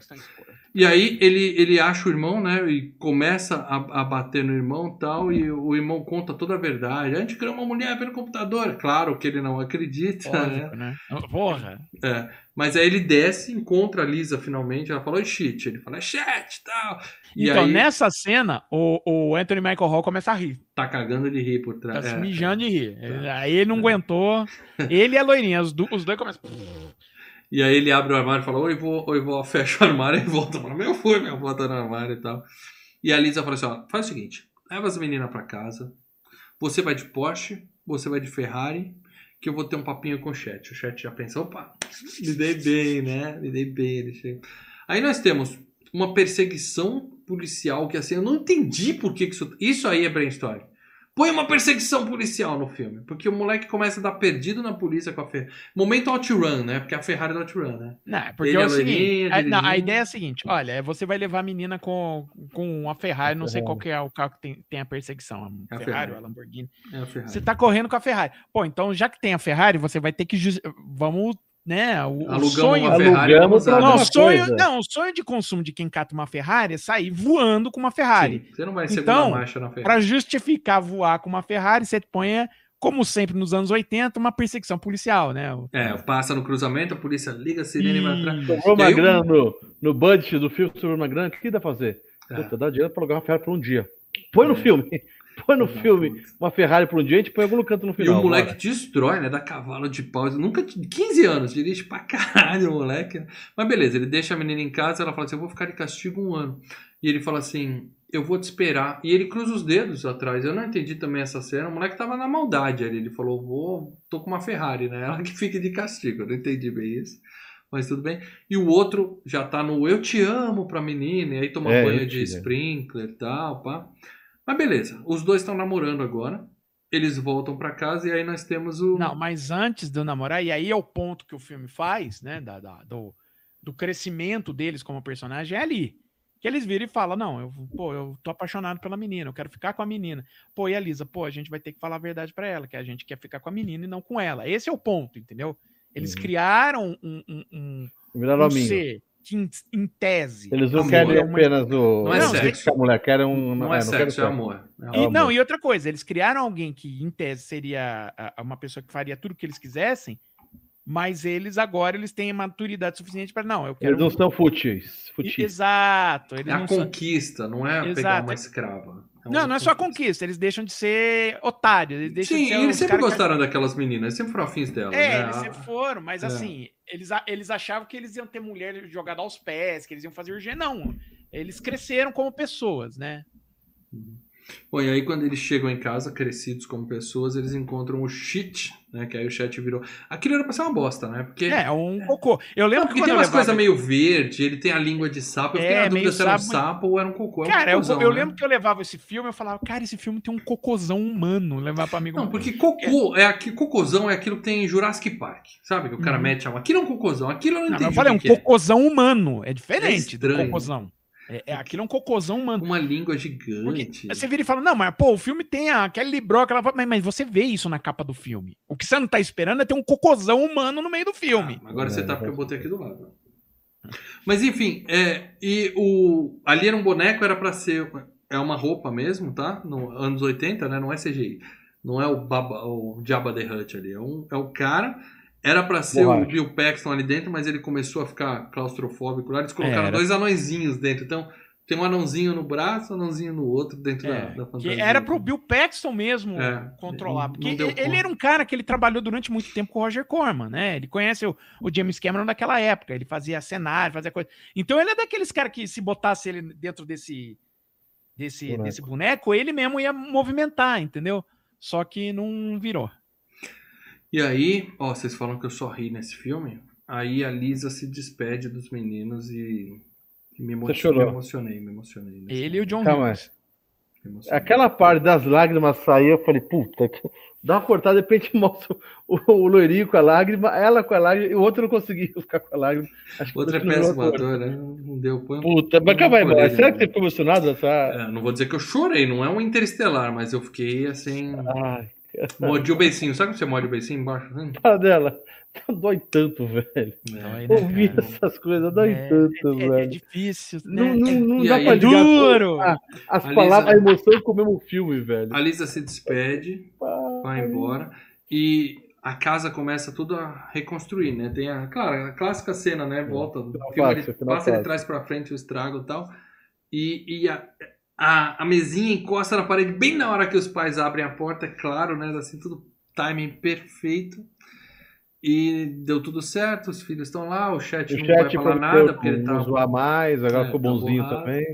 E aí ele, ele acha o irmão, né? E começa a, a bater no irmão e tal. E o irmão conta toda a verdade. A gente criou uma mulher pelo computador. Claro que ele não acredita, né? Lógico, né? Porra. É. Mas aí ele desce, encontra a Lisa finalmente. Ela fala, oi, shit. Ele fala, é chat e tal. E então, aí nessa cena, o, o Anthony Michael Hall começa a rir. tá cagando de rir por Tá trás. se É. mijando de rir. Ele- Aí ele não aguentou. Ele e a loirinha, os, do- os dois começam. E aí ele abre o armário e fala, oi, vou, oi, vou, fecha o armário e volta. Fala, meu, foi, meu, volta no armário e tal. E a Lisa fala assim, ó, faz o seguinte, leva as meninas pra casa, você vai de Porsche, você vai de Ferrari, que eu vou ter um papinho com o chat. O chat já pensa, opa, me dei bem, né? Me dei bem. Aí nós temos uma perseguição policial que assim, eu não entendi por que, que isso... Isso aí é brainstorm. Põe uma perseguição policial no filme. Porque o moleque começa a dar perdido na polícia com a Ferrari. Momento outrun, né? Porque a Ferrari é outrun, né? Não, porque Ele é é o seguinte. a, não, a ideia é a seguinte: olha, você vai levar a menina com, com uma Ferrari, não sei qual que é o carro que tem, tem a perseguição. A É a Ferrari, Ferrari. a Lamborghini. É a Ferrari. Você tá correndo com a Ferrari. Pô, então já que tem a Ferrari, você vai ter que. Vamos, né? O, o Alugamos sonho. uma Ferrari. Alugamos. Não, o sonho, coisa. não, o sonho de consumo de quem cata uma Ferrari é sair voando com uma Ferrari. Sim, Você não vai Então, marcha na Ferrari. Pra justificar voar com uma Ferrari, você põe, como sempre nos anos 80, uma perseguição policial, né? É, passa no cruzamento, a polícia liga a sirene e vai atrás. Sobrou uma grana no, no budget do filme, sobrou uma grana. O que dá pra fazer? É. Puta, dá dinheiro pra alugar uma Ferrari por um dia. Põe no filme. Põe no filme uma Ferrari por um dia, a gente põe algum canto no E final. o moleque destrói, né? Dá cavalo de pau. Nunca. 15 anos, dirige pra caralho o moleque. né? Mas beleza, ele deixa a menina em casa ela fala assim: Eu vou ficar de castigo um ano. E ele fala assim: Eu vou te esperar. E ele cruza os dedos atrás. Eu não entendi também essa cena. O moleque tava na maldade ali. Ele falou: Vou. Tô com uma Ferrari, né? Ela que fique de castigo. Eu não entendi bem isso. Mas tudo bem. E o outro já tá no Eu te amo pra menina. E aí toma É, banho de sprinkler e tal, pá. Mas beleza, os dois estão namorando agora. Eles voltam pra casa e aí nós temos o. Não, mas antes de eu namorar, e aí é o ponto que o filme faz, né? Da, da- do, do crescimento deles como personagem, é ali. Que eles viram e falam: Não, eu, pô, eu tô apaixonado pela menina, eu quero ficar com a menina. Pô, e a Lisa, pô, a gente vai ter que falar a verdade pra ela, que a gente quer ficar com a menina e não com ela. Esse é o ponto, entendeu? Eles Uhum. criaram um, um, um, um amigo. ser que, em, em tese. Eles não Amor. querem é apenas o. Não é o sexo. que a mulher quer um. Não é não quero sexo, é amor. É É E, amor. não, e outra coisa, eles criaram alguém que, em tese, seria uma pessoa que faria tudo o que eles quisessem, mas eles agora eles têm a maturidade suficiente para não, eu quero. Eles não são futis. E- futis. Exato. Eles É a não, são- conquista, não é pegar Exato. uma escrava. É não, não é só conquista, eles deixam de ser otários. Eles deixam Sim, de e ser eles sempre cara que- gostaram daquelas meninas, sempre foram afins delas. É, né? eles A- sempre foram, mas É. assim, eles, eles achavam que eles iam ter mulher jogada aos pés, que eles iam fazer urgência. Não, eles cresceram como pessoas, né? Bom, e aí quando eles chegam em casa, crescidos como pessoas, eles encontram o shit, né? Que aí o chat virou. Aquilo era pra ser uma bosta, né? Porque. É, um cocô. Eu Não, lembro porque que tem eu umas levava- coisas meio verde, ele tem a língua de sapo. Eu fiquei É, na dúvida se era um sapo, ou era um cocô. É um Cara, eu, cocôzão, eu né? lembro que eu levava esse filme, eu falava, cara, esse filme tem um cocôzão humano. Levar pra amigo Não, porque cocô é aqui, cocôzão é aquilo que tem em Jurassic Park, sabe? Que o cara Uhum. mete a mão. Aquilo é um cocôzão, aquilo eu não Não, entendi. mas eu falei, o um é. cocôzão humano. É diferente do estranho. cocôzão. É, é, aquilo é um cocôzão humano. Uma língua Porque gigante. você vira e fala, não, mas pô, o filme tem a Kelly Brock, ela fala, mas, mas você vê isso na capa do filme. O que você não tá esperando é ter um cocôzão humano no meio do filme. Ah, agora você É, tá porque eu botei aqui do lado. Mas enfim, é, e o ali era um boneco, era pra ser é uma roupa mesmo, tá? No anos 80, né? Não é CGI. Não é o Baba, o Jabba the Hutt ali, é um é o cara era pra ser o. Bill Paxton ali dentro, mas ele começou a ficar claustrofóbico lá. Eles colocaram Era. dois anõezinhos dentro. Então, tem um anãozinho no braço, um anãozinho no outro dentro da, É, da que fantasia. era pro Bill Paxton mesmo É, controlar. não- Porque ele conta. era um cara que ele trabalhou durante muito tempo com o Roger Corman, né? Ele conhece o, o James Cameron daquela época. Ele fazia cenário, fazia coisa. Então ele é daqueles caras que se botasse ele dentro desse, desse, Boneco. desse boneco, ele mesmo ia movimentar, entendeu? Só que não virou. E aí, ó, vocês falam que eu só ri nesse filme. Aí a Lisa se despede dos meninos e, e me, emo- chorou. me emocionei, me emocionei. Ele e o. John Calma. Aquela parte das lágrimas sair, eu falei, puta, que- dá uma cortada, de repente mostra o, o loirinho com a lágrima, ela com a lágrima, e o outro não conseguiu ficar com a lágrima. Acho Outro é foi tudo péssimo ator, né? Não deu põe Puta, mas calma aí. Será né? que você ficou emocionado nessa. É, não vou dizer que eu chorei, não é um interestelar, mas eu fiquei assim. Ai, Mordi o beicinho. Sabe que você morde o beicinho embaixo? Assim? cara dela. Dói tanto, velho. Dói, né, Ouvir cara? essas coisas dói É, tanto, É, é velho. difícil, né? Não, não, não dá aí, pra é ligar duro. a- as A palavras, Lisa- a emoção com o mesmo filme, velho. A Lisa se despede, vai embora. E a casa começa tudo a reconstruir, né? Tem a, claro, a clássica cena, né? Volta, o Final filme, fácil, ele final passa ele fácil. traz pra frente o estrago e tal. E, e a, a, a mesinha encosta na parede bem na hora que os pais abrem a porta, é claro, né? Assim, tudo timing perfeito. E deu tudo certo, os filhos estão lá, o chat O não vai chat falar prometeu nada, porque ele tá zoar mais, agora É, ficou tá bonzinho borrado. também.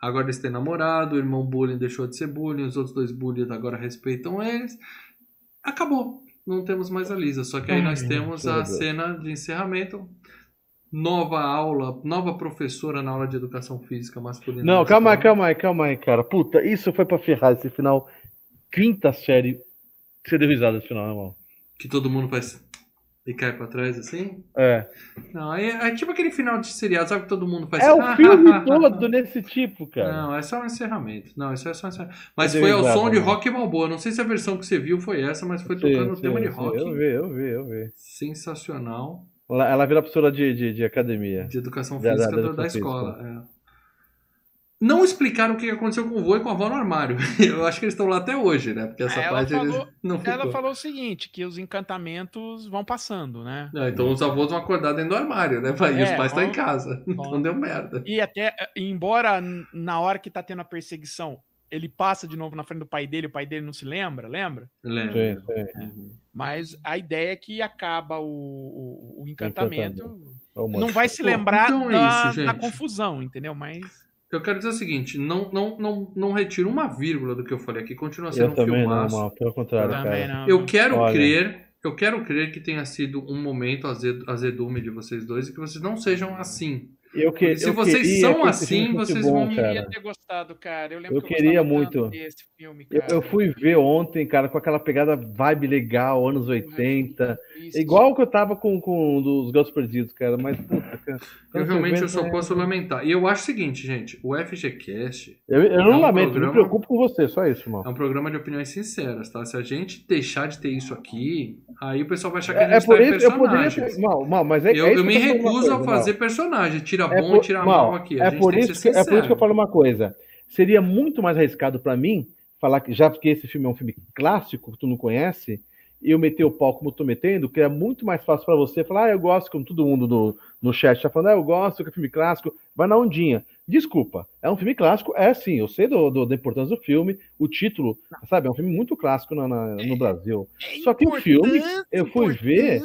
Agora eles têm namorado, o irmão bullying deixou de ser bullying, os outros dois bullies agora respeitam eles. Acabou. Não temos mais a Lisa. Só que aí nós temos a cena de encerramento. Nova aula, nova professora na aula de educação física masculina. Não, calma aí, calma aí, calma aí, cara. Puta, isso foi pra ferrar esse final. Quinta série. Você deu risada esse final, né, irmão? Que todo mundo faz e cai pra trás assim. É. Não, é, é tipo aquele final de seriado, sabe que todo mundo faz É assim, o filme todo nesse tipo, cara. Não, é só um encerramento. Não, isso é só um encerramento. Mas Eu foi ao som de rock balboa. Não sei se a versão que você viu foi essa, mas foi Sim, tocando o sim, tema de sim. rock. Eu vi, eu vi, eu vi. Sensacional. Ela, ela vira professora de, de, de academia. De educação Da- da- física da da, da educação escola. é. Não explicaram o que aconteceu com o vô e com a avó no armário. Eu acho que eles estão lá até hoje, né? Porque essa Ela parte eles falou- não ficou. Ela falou o seguinte, que os encantamentos vão passando, né? É, então os avós vão acordar dentro do armário, né? E os É, pais estão em casa. Então vão. deu merda. E até, embora na hora que tá tendo a perseguição, ele passa de novo na frente do pai dele, o pai dele não se lembra, lembra? Lembra? Sim. Mas a ideia é que acaba o, o, o encantamento. É o Não vai se Pô, lembrar então é da, isso, da gente. confusão, entendeu? Mas. Eu quero dizer o seguinte, não, não, não, não retiro uma vírgula do que eu falei aqui, continua sendo Eu um também não, filmaço. mal, pelo contrário, Também cara. não. Eu quero Olha. crer, eu quero crer que tenha sido um momento azedume de vocês dois e que vocês não sejam assim. Eu que, Se eu vocês são assim, vocês bom, vão- cara. ter gostado, cara. Eu lembro Eu que queria muito. filme, Eu, cara. eu fui ver ontem, cara, com aquela pegada vibe legal, anos 80. Triste. Igual que eu tava com, com o dos Gatos Perdidos, cara. Mas, Eu realmente eu 90 só é- posso lamentar. E eu acho o seguinte, gente, o FGCast Eu, eu É não um lamento, eu programa- me preocupo com você, só isso, irmão. é um programa de opiniões sinceras, tá? Se a gente deixar de ter isso aqui, aí o pessoal vai achar que a É, é gente por tá em isso, eu poderia ter. Mal, mal, mas é, Eu, é eu me recuso a fazer Mal. personagem, tira É bom por- e tira Mal, mal aqui. A É gente por, tem isso que é por isso que eu falo uma coisa. Seria muito mais arriscado pra mim falar que, já que esse filme é um filme clássico, que tu não conhece, eu meter o pau como eu tô metendo, que é muito mais fácil pra você falar, ah, eu gosto, como todo mundo no, no chat tá falando, ah, eu gosto, que é filme clássico, vai na ondinha. Desculpa, é um filme clássico, é sim, eu sei do, do- da importância do filme, o título, sabe, é um filme muito clássico na- na- no Brasil. Só que o filme, eu fui ver,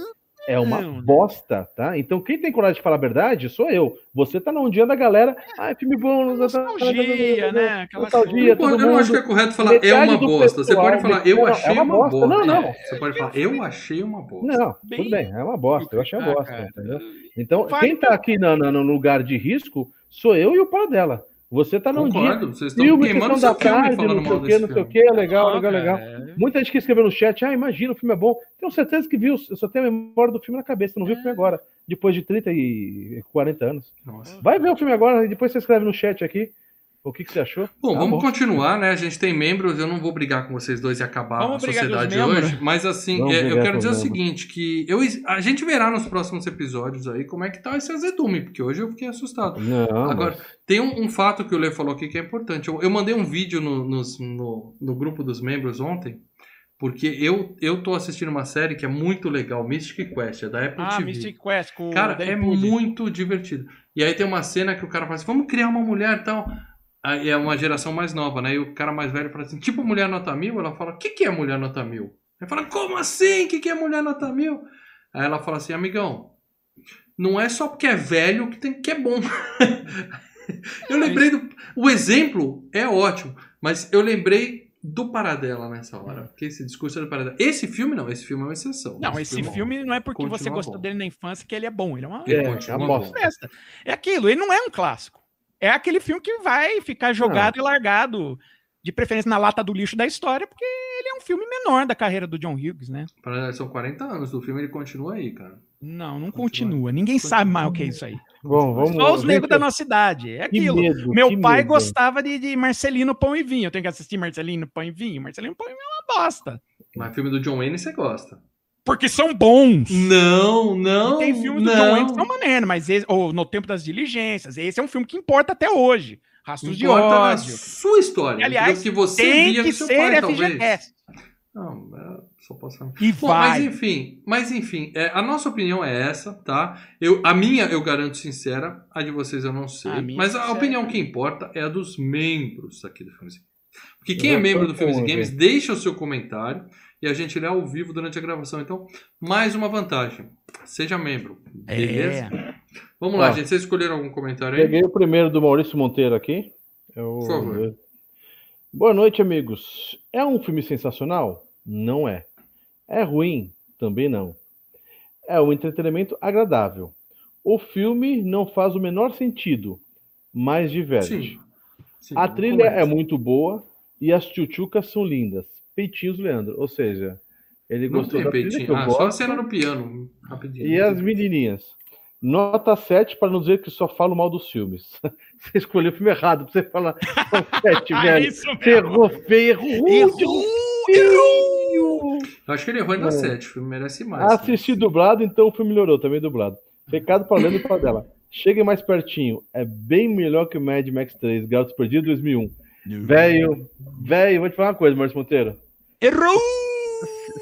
é uma Não, né? bosta, tá? Então quem tem coragem de falar a verdade sou eu. Você tá na ondinha da galera, ah, é filme bom, não Nostalgia, né? Aquela Nostalgia, eu não acho que é correto falar é uma bosta. Você pode falar eu é achei uma uma bosta. bosta. Não, não. É, Você pode falar eu achei uma bosta. Não, Bem- tudo bem, é uma bosta, eu achei uma Ah, bosta, entendeu? Então, Vai- quem tá aqui na- no lugar de risco sou eu e o para dela. Você tá ondinha. Concordo, vocês estão Filme, queimando da filme tarde, falando não sei o que, não sei o filme. que, legal, Não, legal, cara, legal. é- Muita gente que escreveu no chat, ah, imagina, o filme é bom. Tenho certeza que viu, eu só tenho a memória do filme na cabeça, não vi o filme agora, depois de 30 e 40 anos. Nossa. Vai ver o filme agora e depois você escreve no chat aqui o que, que você achou. Bom, Tá vamos bom. continuar, né? A gente tem membros, eu não vou brigar com vocês dois e acabar Vamos a sociedade hoje, mas assim, é, eu quero dizer o os membros. seguinte, que eu, a gente verá nos próximos episódios aí como é que tá esse azedume, porque hoje eu fiquei assustado. Não, Agora, mas- tem um, um fato que o Lê falou aqui que é importante. Eu, eu mandei um vídeo no, nos- no, no grupo dos membros ontem, porque eu, eu tô assistindo uma série que é muito legal, Mystic Quest, é da Apple Ah, TV. Mystic Quest com Cara, o é muito divertido. E aí tem uma cena que o cara fala assim: vamos criar uma mulher e tal. Aí é uma geração mais nova, né? E o cara mais velho fala assim: tipo mulher nota mil. Ela fala: o que, que é mulher nota mil? Ele fala: como assim? O que, que é mulher nota mil? Aí ela fala assim: amigão, não é só porque é velho que, tem, que é bom. eu lembrei do. O exemplo é ótimo, mas eu lembrei do Paradela nessa hora. Porque esse discurso é do Paradela. Esse filme não, esse filme é uma exceção. Não, esse filme não é porque você gostou bom. dele na infância que ele é bom. Ele é uma É, é uma festa. É aquilo, ele não é um clássico. É aquele filme que vai ficar jogado e largado, de preferência na lata do lixo da história, porque ele é um filme menor da carreira do John Hughes, né? São 40 anos do filme, ele continua aí, cara. Não, não Continua. continua. Ninguém Continua. sabe mais o que é isso aí. Bom, vamos. Só os gente, negros da nossa cidade. É aquilo. medo, Meu pai medo. gostava de, de Marcelino Pão e Vinho. Eu tenho que assistir Marcelino Pão e Vinho. Marcelino Pão e Vinho é uma bosta. Mas filme do John Wayne você gosta. Porque são bons. Não, não. E tem filmes do não. John Wayne que são maneiros, mas esse, ou No Tempo das Diligências, esse é um filme que importa até hoje. Rastros de Importa na ódio. sua história. E, aliás, que você Tem via que ser pai, talvez. FGCast. Não, só posso falar. E Bom, mas vai. enfim, mas enfim, é, a nossa opinião é essa, tá? Eu, a minha eu garanto sincera, a de vocês eu não sei. A mas a opinião que importa é a dos membros aqui do Filmes e Games. Porque quem Eu é membro do Filmes e Games, deixa o seu comentário e a gente lê ao vivo durante a gravação. Então, mais uma vantagem. Seja membro. Beleza? É. Vamos lá, Ó. gente. Vocês escolheram algum comentário aí? Peguei o primeiro do Maurício Monteiro aqui. Eu- Por favor. Boa noite, amigos. É um filme sensacional? Não é. É ruim? Também não. É um entretenimento agradável. O filme não faz o menor sentido, mas diverte. Sim. Sim, A trilha é muito boa e as tchutchucas são lindas. Peitinhos Leandro. Ou seja, ele Não gostou tem da peitinho. eu Ah, só a gosto. cena no piano, rapidinho. E as menininhas. Nota 7 para não dizer que só falo mal dos filmes. Você escolheu o filme errado pra você falar nota 7, Ah, velho. isso Você errou feio, errou. Eu acho que ele errou ainda É. 7. O filme merece mais. né? Assisti dublado, então o filme melhorou, também dublado. Recado para Leandro e para dela. Cheguem mais pertinho. É bem melhor que o Mad Max 3, Garotos Perdidos 2001. Velho, velho, vou te falar uma coisa, Márcio Monteiro. Errou!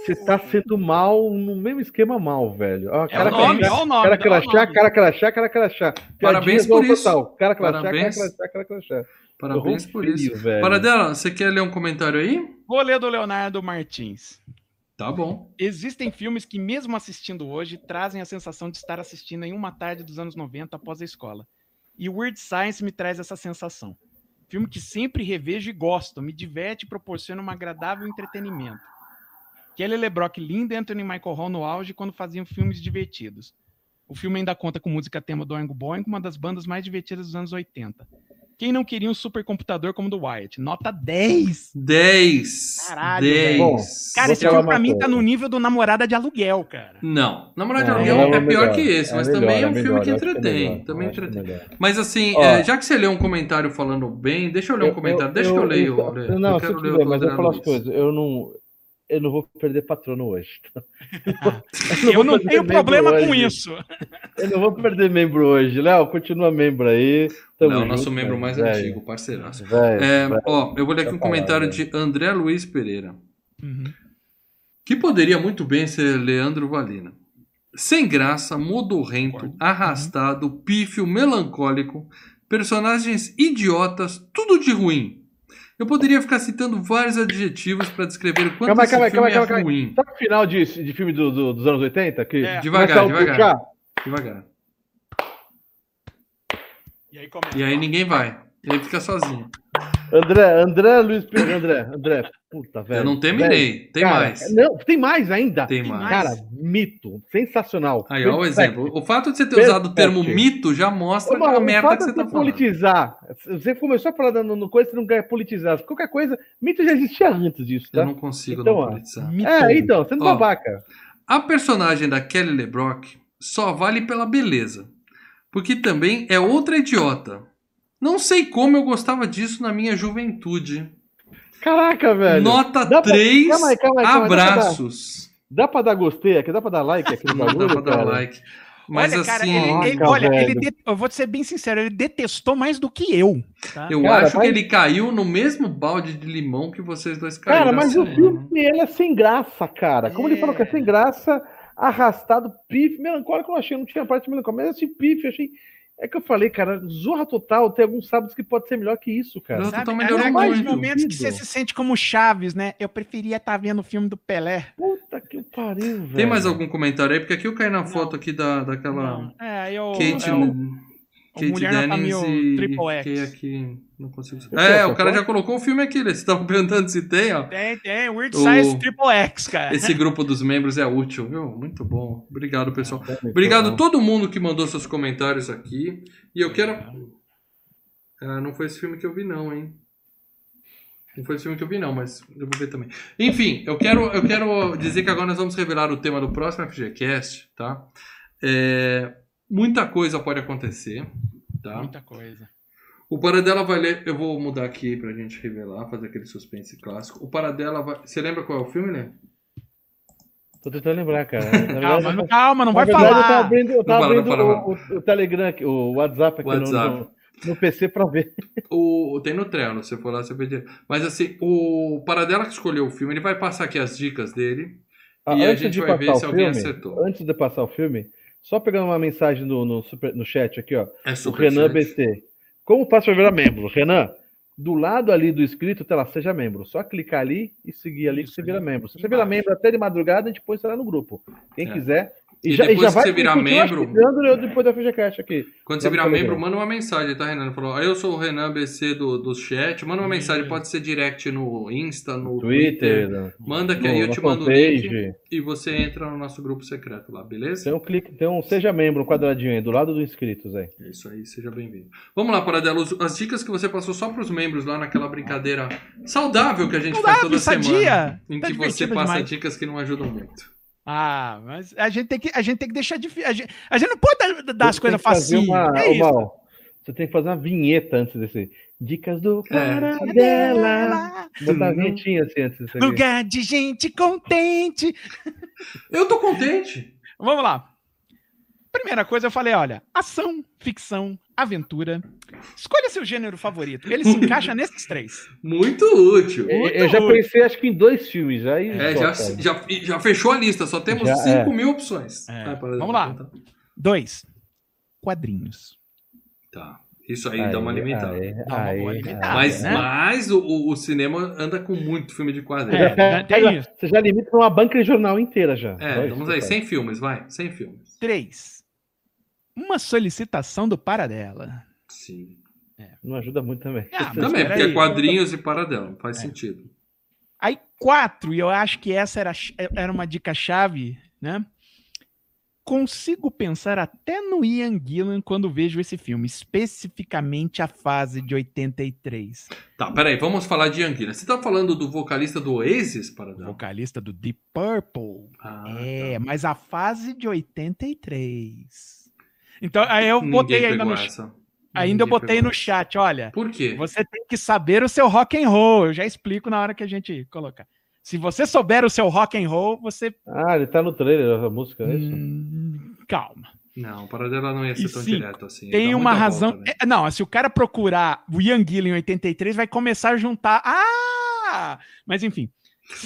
Você tá sendo mal no mesmo esquema mal, velho. Ó, É o nome, é o nome. Cara é o crachá, nome. cara crachá, cara crachá. Parabéns por isso. total. Cara crachá, cara Parabéns. crachá, cara crachá. Parabéns por isso. velho. Paradela, você quer ler um comentário aí? Vou ler do Leonardo Martins. Tá bom. Existem filmes que, mesmo assistindo hoje, trazem a sensação de estar assistindo em uma tarde dos anos 90 após a escola. E Weird Science me traz essa sensação. Filme que sempre revejo e gosto, me diverte e proporciona um agradável entretenimento. Kelly LeBrock linda e Anthony Michael Hall no auge quando faziam filmes divertidos. O filme ainda conta com música tema do Oingo Boingo, uma das bandas mais divertidas dos anos 80. Quem não queria um supercomputador como o do Wyatt? Nota 10! 10. Caralho, 10. Bom, Cara, esse filme pra mim coisa. tá no nível do Namorada de Aluguel, cara. Não, Namorado de Aluguel não, é é pior melhor. que esse, É mas melhor, também é é um filme melhor, que eu é entretém. também eu é entretém. Mas assim, Ó. é, já que você leu um comentário falando bem, deixa eu ler um comentário. deixa que eu leio. eu- André. Não, eu quero ler mas eu falar as coisas. Eu não, eu não vou perder patrono hoje. Eu não vou tenho perder problema membro com hoje. isso. Eu não vou perder membro hoje. Léo, continua membro aí. Tamo Léo, nosso membro mais Velho, antigo, parceiraço. velho, É, velho. ó, eu vou ler aqui um Tá falando, comentário de André Luiz Pereira. Uhum. Que poderia muito bem ser Leandro Valina. Sem graça, modorrento, arrastado, pífio, melancólico, personagens idiotas, tudo de ruim. Eu poderia ficar citando vários adjetivos para descrever o quanto Calma esse calma filme calma é calma aí. ruim. Sabe o final de, de filme do- do- dos anos 80? Que É. Devagar, devagar. puxar? Devagar. E aí começa. E aí ninguém vai. Ele fica sozinho. André, André Luiz Pedro, André, André. Puta, velho. Eu não terminei. Velho, Tem cara, mais. Não, tem mais ainda. Tem mais. Cara, mito. Sensacional. Aí, ó o Perfect. exemplo. O fato de você ter usado o termo Perfect. mito já mostra Ô, mano, a o merda que você de tá falando. politizar. Você começou a falar no, no coisa, você não quer politizar. Qualquer coisa, mito já existia antes disso, tá? Eu não consigo Então, não ó. politizar. Mito. É, então, sendo Ó. babaca. A personagem da Kelly LeBrock só vale pela beleza. Porque também é outra idiota. Não sei como eu gostava disso na minha juventude. Caraca, velho. Nota Dá pra- 3, calma aí, calma aí, calma aí, dá pra dar- abraços. Dá pra dar gostei aqui? Dá pra dar like aqui no bagulho, dá pra dar cara? like. Mas olha, cara, assim, ele, ele- Caraca, olha, ele de- eu vou te ser bem sincero, ele detestou mais do que eu. tá? eu Cara, acho mas- que ele caiu no mesmo balde de limão que vocês dois caíram. Cara, mas o assim. filme ele é sem graça, cara. Como ele É. falou que é sem graça, arrastado, pife, melancólico, eu achei, não tinha parte melancólica, mas esse pife, eu achei. É que eu falei, cara, zorra total, tem alguns sábados que pode ser melhor que isso, cara. Não, Sabe? Total É melhorou naqueles muito. momentos que você se sente como Chaves, né? Eu preferia estar vendo o filme do Pelé. Puta que pariu, velho. Tem mais algum comentário aí? Porque aqui eu caí na foto aqui da, daquela Não, É, eu. Kate, é o- Kate Mulher Dennings Mil, e, Triple X. aqui, não consigo... é É, essa o cara já colocou o filme aqui, né? Você estava perguntando se tem, ó. Tem, tem, Weird O- Science Triple X, cara. Esse grupo dos membros é útil, viu? Muito bom. Obrigado, pessoal. Tá Obrigado a todo mundo que mandou seus comentários aqui. E eu quero. Ah, não foi esse filme que eu vi, não, hein? Não foi esse filme que eu vi, não, mas eu vou ver também. Enfim, eu quero, eu quero dizer que agora nós vamos revelar o tema do próximo FGCast, tá? É, muita coisa pode acontecer, tá? Muita coisa. O Paradela vai ler. Eu vou mudar aqui pra gente revelar, fazer aquele suspense clássico. O Paradela vai. Você lembra qual é o filme, né? Tô tentando lembrar, cara. Verdade, Calma, não, calma, não vai verdade, eu tava falar. abrindo, eu tava abrindo para, o, o- o Telegram, aqui, o WhatsApp aqui no- WhatsApp. No, no PC pra ver. O, tem no Trello, se for lá, você vê. direto. Mas assim, o Paradela que escolheu o filme, ele vai passar aqui as dicas dele. Ah, E a gente vai ver se alguém filme, acertou. Antes de passar o filme, só pegando uma mensagem no, no, super- no chat aqui, ó. É O Renan chat. BC. Como faço para virar membro? Renan, do lado ali do inscrito, tá lá, seja membro. Só clicar ali e seguir ali que Isso, você vira ali. membro. Se você virar membro até de madrugada, a gente põe isso lá no grupo. Quem É. quiser. E depois que você virar membro- eu depois da FGCast aqui. Quando você virar membro, manda uma mensagem, tá, Renan? Falou, "Ah, eu sou o Renan BC do, do chat. Manda uma mensagem, pode ser direct no Insta, no Twitter. Twitter, Manda que no- aí eu te mando o link e você entra no nosso grupo secreto lá, beleza? Tem um clique, tem um seja membro, um quadradinho aí, do lado do inscritos aí. É isso aí, seja bem-vindo. Vamos lá, Paradelo. As dicas que você passou só para os membros lá naquela brincadeira saudável que a gente faz toda Saudável, semana. sadia. Em Tá que você passa demais. dicas que não ajudam muito. Ah, mas a gente tem que, a gente tem que deixar difícil. A gente, a gente não pode dar, dar as coisas facinhas. uma- É isso. uma- Você tem que fazer uma vinheta antes desse. Dicas do É. Paradela. Botar a vinhetinha assim antes aqui. Lugar de gente contente. Eu tô contente. Vamos lá. Primeira coisa, eu falei, olha, ação, ficção, aventura. Escolha seu gênero favorito. Ele se encaixa nesses três. Muito útil. Eu, Muito eu já útil. pensei, acho que em dois filmes. Aí É, já, já, já fechou a lista, só temos Já, 5 é. mil opções. É. Vamos lá. Dois, quadrinhos. Tá. Isso aí, dá uma limitada. Aí, Dá uma boa aí, limitada. Mas, né? mas o, o- cinema anda com muito filme de quadrinho. É, né, tem isso. Você já limita uma banca de jornal inteira já. É, vamos aí, faz. 100 filmes, vai. 100 filmes. Três, uma solicitação do Paradela. Sim. Não ajuda muito também. Ah, Também, porque é peraí. quadrinhos e paradela. Faz É. sentido. Aí, quatro, e eu acho que essa era, era uma dica-chave, né? Consigo pensar até no Ian Gillan quando vejo esse filme, especificamente a fase de 83. Tá, peraí, vamos falar de Anguila. Você tá falando do vocalista do Oasis, paradela? Vocalista do Deep Purple. Ah, é, tá. mas a fase de 83. Então, aí eu Ninguém botei ainda no, essa. ainda eu Ninguém botei pegou no chat, olha. Por quê? Você tem que saber o seu rock and roll. Eu já explico na hora que a gente colocar. Se você souber o seu rock and roll, você Ah, ele tá no trailer, a música, é isso? Hum, calma. Não, paradela não ia ser E tão cinco, direto assim. Tem uma razão. volta, né? É, não, se o cara procurar o Ian Gillan em 83, vai começar a juntar. Ah! Mas enfim.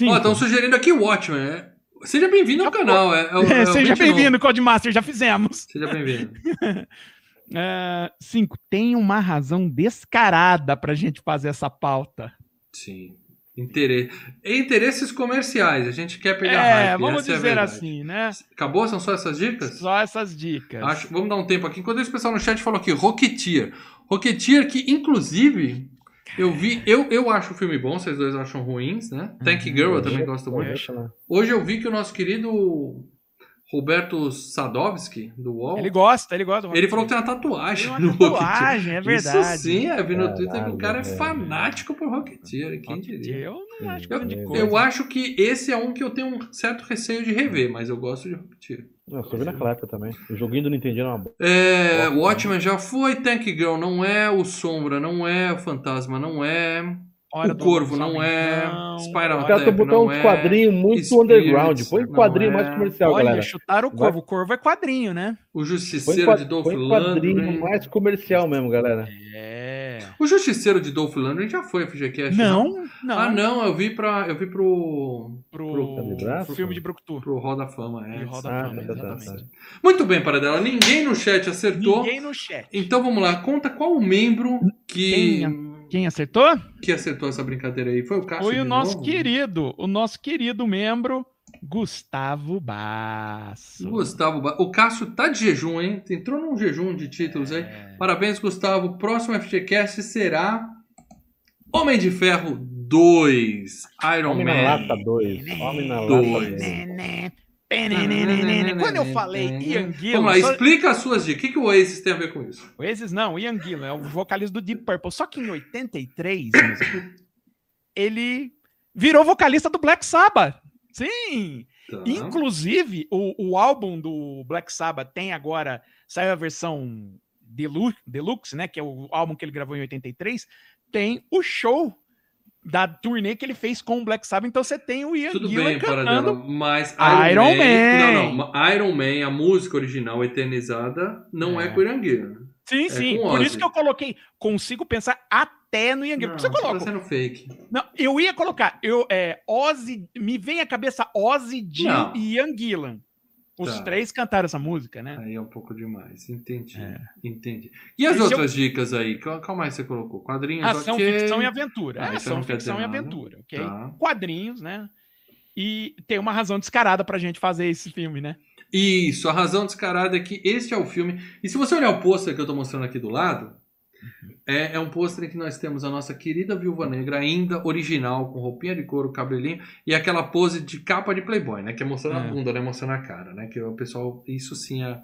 Ó, estão sugerindo aqui o Watchmen. é. Seja bem-vindo ao canal. É, é é Seja 29. bem-vindo, Codemaster, já fizemos. Seja bem-vindo. É, cinco. Tem uma razão descarada pra gente fazer essa pauta. Sim. Interesse. Interesses comerciais. A gente quer pegar É, hype. vamos é a dizer verdade. assim, né? Acabou? São só essas dicas? Só essas dicas. Acho, vamos dar um tempo aqui. Enquanto isso, o pessoal no chat falou aqui, Rocketeer. Rocketeer que, inclusive, eu vi... Eu, eu acho o filme bom, vocês dois acham ruins, né? Tank Girl eu também gosto muito. Lá. Hoje eu vi que o nosso querido Roberto Sadovski, do UOL, Ele gosta, ele gosta. do ele falou que tem uma tatuagem no Tem uma Rocketeer. tatuagem, é verdade. Isso sim, eu vi no Twitter que o cara é fanático por Rocketeer, quem diria. Eu não acho Eu, grande Eu- coisa. eu acho que esse é um que eu tenho um certo receio de rever, mas eu gosto de Rocketeer. Não, só vi naquela época também. O joguinho do Nintendo era uma boa. É, o Watchmen já foi, Tank Girl não é, o Sombra não é, o Fantasma não é, Hora o Corvo não é, Não. Spiral Os caras estão Tap botando não uns é, quadrinhos muito Spirits underground. Põe quadrinho é. mais comercial, Olha, galera. chutaram o Corvo. O Corvo é quadrinho, né? o Justiceiro qua- de Dolph põe quadrinho Lundgren. mais comercial mesmo, galera. É. O Justiceiro de Dolph Lundgren já foi, FGCast. Não, não. Ah, não, eu vi pra, eu vi pro, Pro, Pro- Braço, filme de Brucutu. pro Roda Fama. É. Roda Ah, a fama, exatamente. Muito bem, Paradela. Ninguém no chat acertou. Ninguém no chat. Então vamos lá, conta qual o membro que, Quem acertou? que acertou essa brincadeira aí. Foi o Cássio Foi o nosso novo? querido, o nosso querido membro, Gustavo Basso. Gustavo. Ba- O Cássio tá de jejum, hein? Entrou num jejum de títulos aí. É. Parabéns, Gustavo. O próximo FGCast será Homem de Ferro 2. Iron Homem Man. na Lata 2. Homem na Lata Dois. 2. Quando eu falei Ian Vamos Gillan, lá, só- explica as suas dicas. O que, que o Oasis tem a ver com isso? o Oasis não, Ian Gillan é o vocalista do Deep Purple. Só que em 83, música, ele virou vocalista do Black Sabbath. Sim! Tá. Inclusive, o, o álbum do Black Sabbath tem agora, saiu a versão Deluxe, Deluxe, né? Que é o álbum que ele gravou em 83, tem o show da turnê que ele fez com o Black Sabbath. Então você tem o Ian Tudo Gillan bem, cantando. Paradela, mas Iron Man. Não, não. Iron Man, a música original eternizada, não é, É. com o Irangueira. Sim, sim. com Por Ozzy. isso que eu coloquei. Consigo pensar até no Ian Gillan. Não, Você tá coloca. sendo fake. Não, eu ia colocar. Eu, é, Ozzy, me vem à cabeça Ozzy, Não. e Ian Gillan. Os Tá. três cantaram essa música, né? Aí é um pouco demais. Entendi. É. Entendi. E as Esse outras dicas aí? Qual, qual mais você colocou? Quadrinhos, Ação, ok. ficção e aventura. Ah, É, ação, quer ficção e aventura, ok? Tá. Quadrinhos, né? E tem uma razão descarada pra gente fazer esse filme, né? Isso, a razão descarada é que este é o filme. E se você olhar o pôster que eu tô mostrando aqui do lado, é, é um pôster em que nós temos a nossa querida Viúva Negra, ainda original, com roupinha de couro, cabelinho, e aquela pose de capa de Playboy, né? Que é mostrando a É. bunda, né? Mostrando a cara, né? Que o pessoal. Isso sim é,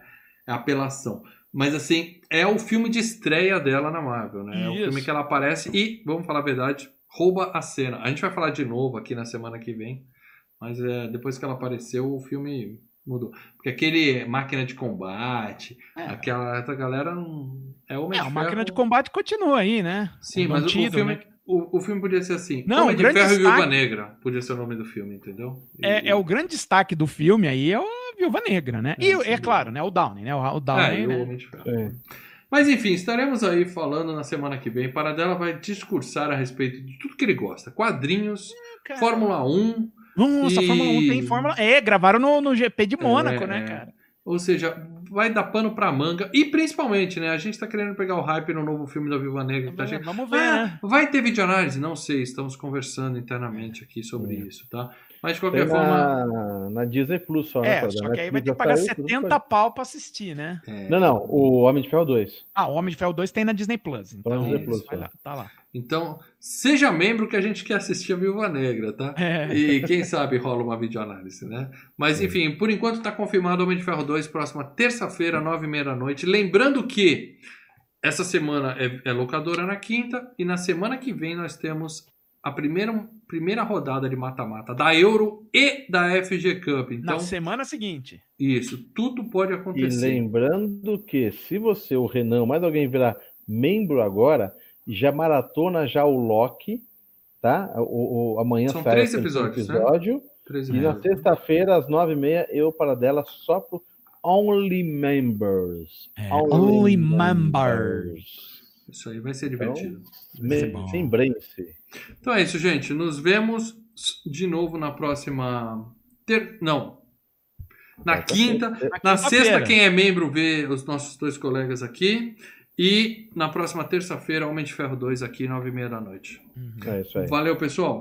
é apelação. Mas assim, é o filme de estreia dela na Marvel, né? É o Isso. filme que ela aparece e, vamos falar a verdade, rouba a cena. A gente vai falar de novo aqui na semana que vem, mas é, depois que ela apareceu, o filme mudou. Porque aquele máquina de combate, É. aquela essa galera não- é Homem É, a máquina de combate continua aí, né? Sim, mas o- o, Mantido, filme, né? o, o filme podia ser assim. Não, Homem o de grande Ferro e Viúva destaque- Negra. Podia ser o nome do filme, entendeu? E- É, é o grande destaque do filme aí, é a Viúva Negra, né? E é claro, né? O Downey, né? O, o Downey, É, né? o Homem de Ferro. É. Mas enfim, estaremos aí falando na semana que vem. Paradela vai discursar a respeito de tudo que ele gosta: quadrinhos, Cara, Fórmula 1, Nossa, E- Fórmula 1 tem Fórmula. É, gravaram no, no GP de Mônaco, É, né, é. cara? ou seja, vai dar pano pra manga. E principalmente, né? A gente tá querendo pegar o hype no novo filme da Viúva Negra tá chegando. Vamos ver, Ah, né? vai ter videoanálise? Não sei, estamos conversando internamente aqui sobre Hum. isso, tá? Mas de Tem qualquer forma. na, na Disney Plus só, né? É, só que aí vai ter que pagar saiu, tudo 70 pau pra assistir, né? é, Não, não. O Homem de Ferro 2. Ah, o Homem de Ferro 2 tem na Disney Plus. Então, Disney Plus, vai é. lá, tá lá. Então, seja membro que a gente quer assistir a Viúva Negra, tá? É. E quem sabe rola uma videoanálise, né? Mas enfim, por enquanto tá confirmado Homem de Ferro 2, próxima terça-feira, nove e meia da noite. Lembrando que essa semana é, é locadora na quinta e na semana que vem nós temos a primeira, primeira rodada de mata-mata da Euro e da FG Cup. Então, Na semana seguinte. isso, tudo pode E acontecer. lembrando que se você, o Renan, mais alguém virar membro agora, já maratona já o Loki, tá? O, o- amanhã São sai três episódios, né? episódio. 13 E na sexta-feira, às nove e meia, eu para dela só pro Only Members. É, Only Members. Isso aí vai ser Então, divertido. Sem brace. Então é isso, gente. Nos vemos de novo na próxima. Ter... Não. Na Quarta-feira. quinta. Na Na sexta, quem é membro vê os nossos dois colegas aqui. E na próxima terça-feira, Homem de Ferro 2 aqui, nove e meia da noite. É isso aí. Valeu, pessoal.